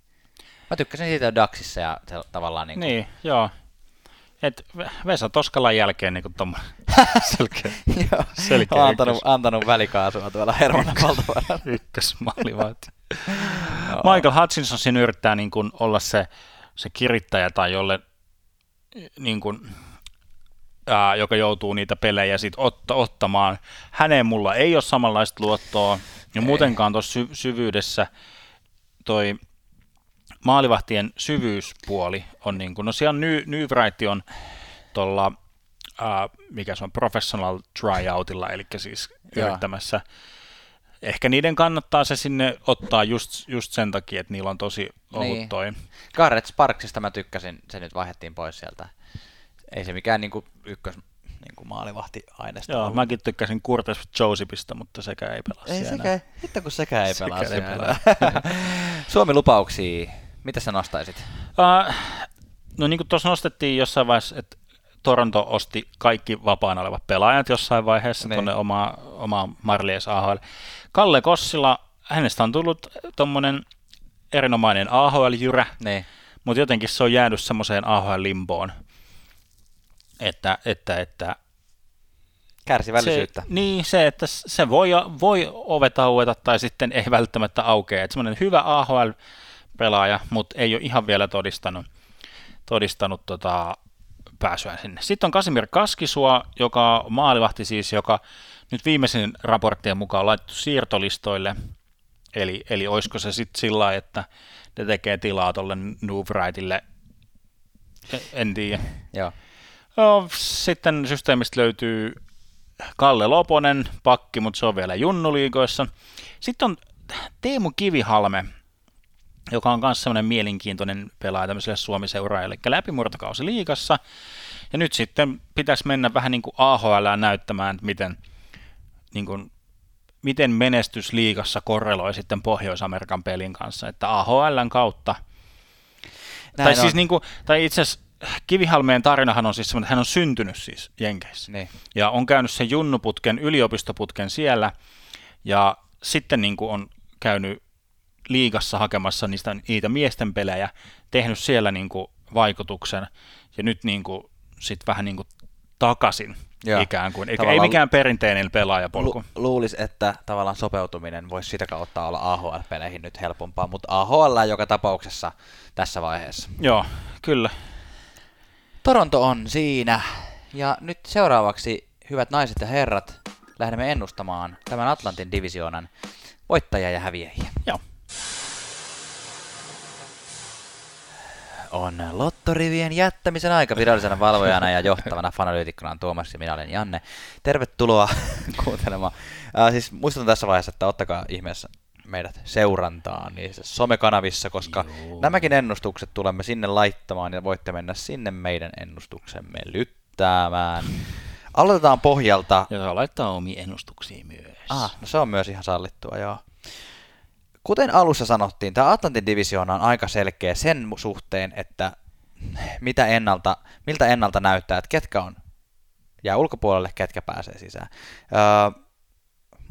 Mä tykkäsin siitä Daxissa ja se tavallaan niin niin joo. Et Vesa Toskalan jälkeen niin tommonen <laughs> selkeä Joo, Selkeä on antanut, ykkös. antanut välikaasua tuolla Hermannan valtavaralla. ykkösmaalivahti. <laughs> Michael Hutchinson siinä yrittää niin kuin olla se, se kirittäjä tai jolle niin kuin, ää, joka joutuu niitä pelejä sit otta, ottamaan. Häneen mulla ei ole samanlaista luottoa. Ja Ei. muutenkaan tuossa sy- syvyydessä toi maalivahtien syvyyspuoli on niin kuin, no siellä on Ny, Nybright on tuolla, ää, mikä se on, professional tryoutilla, eli siis yrittämässä. Ehkä niiden kannattaa se sinne ottaa just, just sen takia, että niillä on tosi ohut Niin. toi. Garrett Sparksista mä tykkäsin, se nyt vaihdettiin pois sieltä. Ei se mikään niinku ykkös niinku maalivahti aineesta Joo, ollut. mäkin tykkäsin Curtis Josephista, mutta sekä ei pelaa Ei siellä. sekä, hitto kun sekä ei Sekä pelaa ei siellä. <laughs> Suomi lupauksia, mitä sä nostaisit? Uh, no niin kuin tuossa nostettiin jossain vaiheessa, että Toronto osti kaikki vapaana olevat pelaajat jossain vaiheessa Niin. tuonne oma, oma Marlies AHL. Kalle Kossila, hänestä on tullut tuommoinen erinomainen AHL-jyrä, Niin. mutta jotenkin se on jäänyt semmoiseen AHL-limboon, että, että, että Kärsivällisyyttä. Se, niin, se, että se voi, voi ovet aueta tai sitten ei välttämättä aukea. Että semmoinen hyvä AHL-pelaaja, mutta ei ole ihan vielä todistanut, todistanut tota, pääsyä sinne. Sitten on Kasimir Kaskisua, joka maalivahti siis, joka nyt viimeisen raporttien mukaan on laitettu siirtolistoille. Eli, eli olisiko se sitten sillä että ne tekee tilaa tuolle Newbrightille, en tiedä. Joo. Sitten systeemistä löytyy Kalle Loponen, pakki, mutta se on vielä junnuliigoissa. Sitten on Teemu Kivihalme, joka on myös semmoinen mielenkiintoinen pelaaja tämmöiselle Suomi-seuraajalle, eli läpimurtokausi liigassa. Ja nyt sitten pitäisi mennä vähän niin kuin AHL näyttämään, että miten, niin kuin, miten menestys liigassa korreloi sitten Pohjois-Amerikan pelin kanssa, että AHLn kautta Näin tai, on. siis niin kuin, tai itse asiassa Kivihalmeen tarinahan on siis semmoinen, että hän on syntynyt siis Jenkeissä. Niin. Ja on käynyt sen junnuputken, yliopistoputken siellä. Ja sitten niin kuin on käynyt liigassa hakemassa niistä, niitä miesten pelejä, tehnyt siellä niin kuin vaikutuksen. Ja nyt niin kuin, sit vähän niin kuin takaisin Joo. ikään kuin. Eikä, ei mikään perinteinen pelaajapolku. Lu- luulisi, että tavallaan sopeutuminen voisi sitä kautta olla AHL-peleihin nyt helpompaa, mutta AHL joka tapauksessa tässä vaiheessa. Joo, kyllä. Toronto on siinä. Ja nyt seuraavaksi, hyvät naiset ja herrat, lähdemme ennustamaan tämän Atlantin divisioonan voittajia ja häviäjiä. Joo. On lottorivien jättämisen aika virallisena valvojana ja johtavana fanalyytikkona on Tuomas ja minä olen Janne. Tervetuloa <laughs> kuuntelemaan. Äh, siis muistutan tässä vaiheessa, että ottakaa ihmeessä meidät seurantaan niissä somekanavissa, koska Joo. nämäkin ennustukset tulemme sinne laittamaan ja voitte mennä sinne meidän ennustuksemme lyttäämään. Aloitetaan pohjalta. Ja saa laittaa omia ennustuksia myös. Ah, no se on myös ihan sallittua, joo. Kuten alussa sanottiin, tämä Atlantin divisioona on aika selkeä sen suhteen, että mitä ennalta, miltä ennalta näyttää, että ketkä on jää ulkopuolelle, ketkä pääsee sisään. Öö,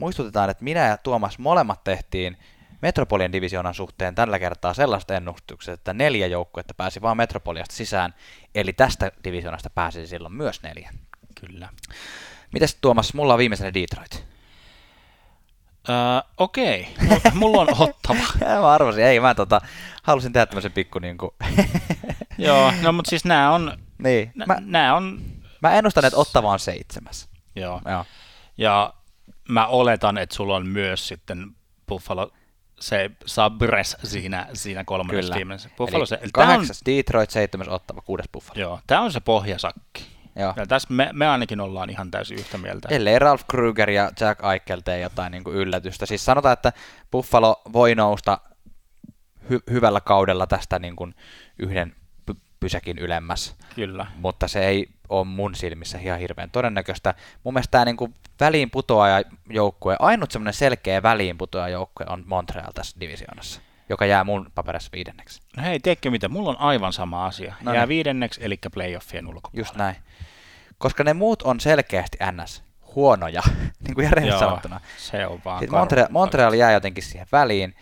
muistutetaan, että minä ja Tuomas molemmat tehtiin Metropolian divisioonan suhteen tällä kertaa sellaiset ennustukset, että neljä joukkuetta pääsi vain Metropoliasta sisään, eli tästä divisioonasta pääsi silloin myös neljä. Kyllä. Mites Tuomas, mulla on viimeisenä Detroit. Öö, Okei, okay. mulla on ottava. <laughs> mä arvasin, ei mä tota, halusin tehdä tämmöisen pikku niinku... <laughs> Joo, no mutta siis nämä on, niin, mä, mä, nämä on, mä ennustan, että Ottava on seitsemäs. joo. Joo. Ja mä oletan, että sulla on myös sitten Buffalo se Sabres siinä, siinä kolmannessa viimeisessä. Buffalo se, tää on, kahdeksas Detroit, seitsemäs Ottava, kuudes Buffalo. joo, tämä on se pohjasakki. Joo. Ja tässä me, me ainakin ollaan ihan täysin yhtä mieltä. Ellei Ralph Kruger ja Jack Eichel tee jotain niin kuin yllätystä. Siis sanotaan, että Buffalo voi nousta hy- hyvällä kaudella tästä niin kuin yhden py- pysäkin ylemmäs, Kyllä. mutta se ei ole mun silmissä ihan hirveän todennäköistä. Mun mielestä tämä niin kuin väliin putoaja joukkue, ainut semmoinen selkeä väliin putoaja joukkue on Montreal tässä divisioonassa, joka jää mun paperissa viidenneksi. No hei, tiedätkö mitä? Mulla on aivan sama asia. No Jää niin. viidenneksi, eli playoffien ulkopuolella. Just näin. Koska ne muut on selkeästi NS huonoja, <laughs> niin kuin Joo, sanottuna. se on vaan karu. Montreal, Montreal jää jotenkin siihen väliin.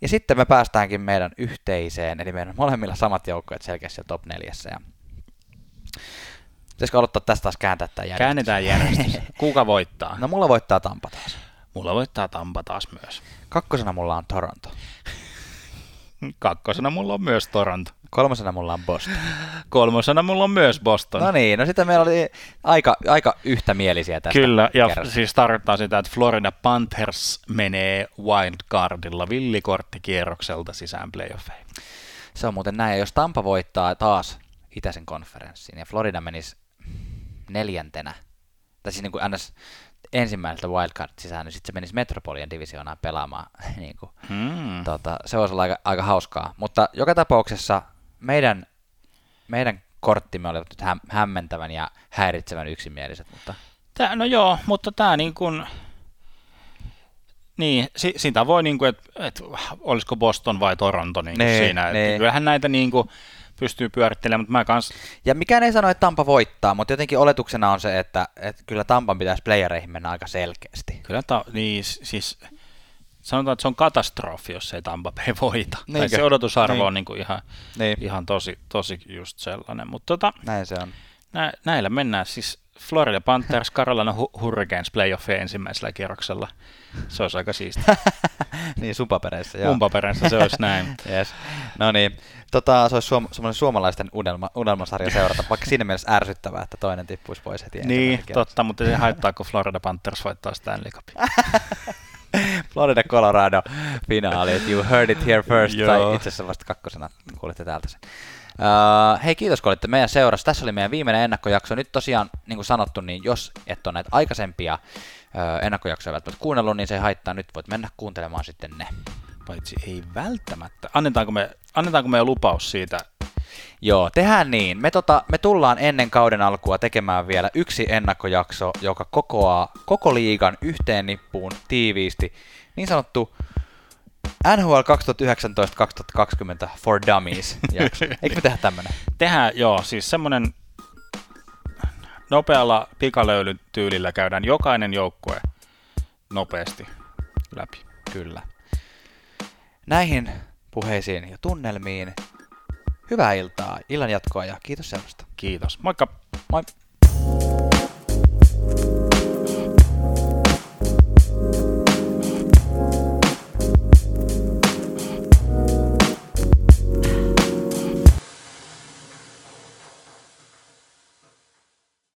Ja sitten me päästäänkin meidän yhteiseen, eli meidän molemmilla samat joukkueet selkeästi top neljässä. Ja... Pitäisikö aloittaa tästä taas kääntää tämä järjestys? Käännetään järjestys. <laughs> Kuka voittaa? No mulla voittaa Tampa taas. Mulla voittaa Tampa taas myös. Kakkosena mulla on Toronto. <laughs> Kakkosena mulla on myös Toronto. Kolmosena mulla on Boston. <laughs> Kolmosena mulla on myös Boston. No niin, no sitten meillä oli aika, aika yhtämielisiä tästä Kyllä, ja kerrasta. siis tarkoittaa sitä, että Florida Panthers menee wildcardilla villikorttikierrokselta sisään playoffeihin. Se on muuten näin, ja jos Tampa voittaa taas itäisen konferenssin ja Florida menisi neljäntenä, tai siis niin kuin ns. ensimmäiseltä wildcard sisään, niin sitten se menisi Metropolian divisioonaan pelaamaan. <laughs> niin kuin, Hmm. tota, se voisi olla aika, aika hauskaa. Mutta joka tapauksessa meidän, meidän korttimme olivat nyt häm, hämmentävän ja häiritsevän yksimieliset, mutta Tää, no joo, mutta tämä niin kuin, niin, si, sitä voi niin kuin, että et, olisiko Boston vai Toronto niin kuin Nee, siinä. nee. Kyllähän näitä niin kuin pystyy pyörittelemään, mutta mä kans, Ja mikään ei sano, että Tampa voittaa, mutta jotenkin oletuksena on se, että, että kyllä Tampan pitäisi playereihin mennä aika selkeästi. kyllä ta, niin, siis sanotaan, että se on katastrofi, jos ei Tampa Bay voita. Tai Niinkö? se odotusarvo Niin. on niin kuin ihan, Niin, ihan tosi, tosi just sellainen. Mutta tota, näin se on. Nä, näillä mennään siis Florida Panthers, <laughs> Carolina Hu- Hurricanes playoffien ensimmäisellä kierroksella. Se olisi aika siistiä. <laughs> niin, sun papereissa, joo. Mun paperissa se olisi näin. <laughs> Yes. No niin, tota, se olisi suom- semmoinen suomalaisten unelma, unelmasarja seurata, vaikka siinä mielessä ärsyttävää, että toinen tippuisi pois heti niin, totta, mutta se haittaa, kun Florida Panthers voittaa Stanley Cupin. Florida Colorado finaali, you heard it here first, Joo. tai itse asiassa vasta kakkosena kuulitte täältä sen. Uh, hei, kiitos kun olitte meidän seurassa. Tässä oli meidän viimeinen ennakkojakso. Nyt tosiaan, niin kuin sanottu, niin jos et ole näitä aikaisempia uh, ennakkojaksoja välttämättä kuunnellut, niin se ei haittaa. Nyt voit mennä kuuntelemaan sitten ne. Paitsi ei välttämättä. Annetaanko me, annetaanko me lupaus siitä? Joo, tehdään niin. Me, tota, me tullaan ennen kauden alkua tekemään vielä yksi ennakkojakso, joka kokoaa koko liigan yhteen nippuun tiiviisti. Niin sanottu NHL 2019-2020 for Dummies jakso. <laughs> Eikö me tehdä tämmönen? Tehdään, joo, siis semmoinen nopealla pikalöylytyylillä käydään jokainen joukkue nopeasti läpi. Kyllä. Näihin puheisiin ja tunnelmiin. Hyvää iltaa, illan jatkoa ja kiitos seurasta. Kiitos. Moikka! Moi!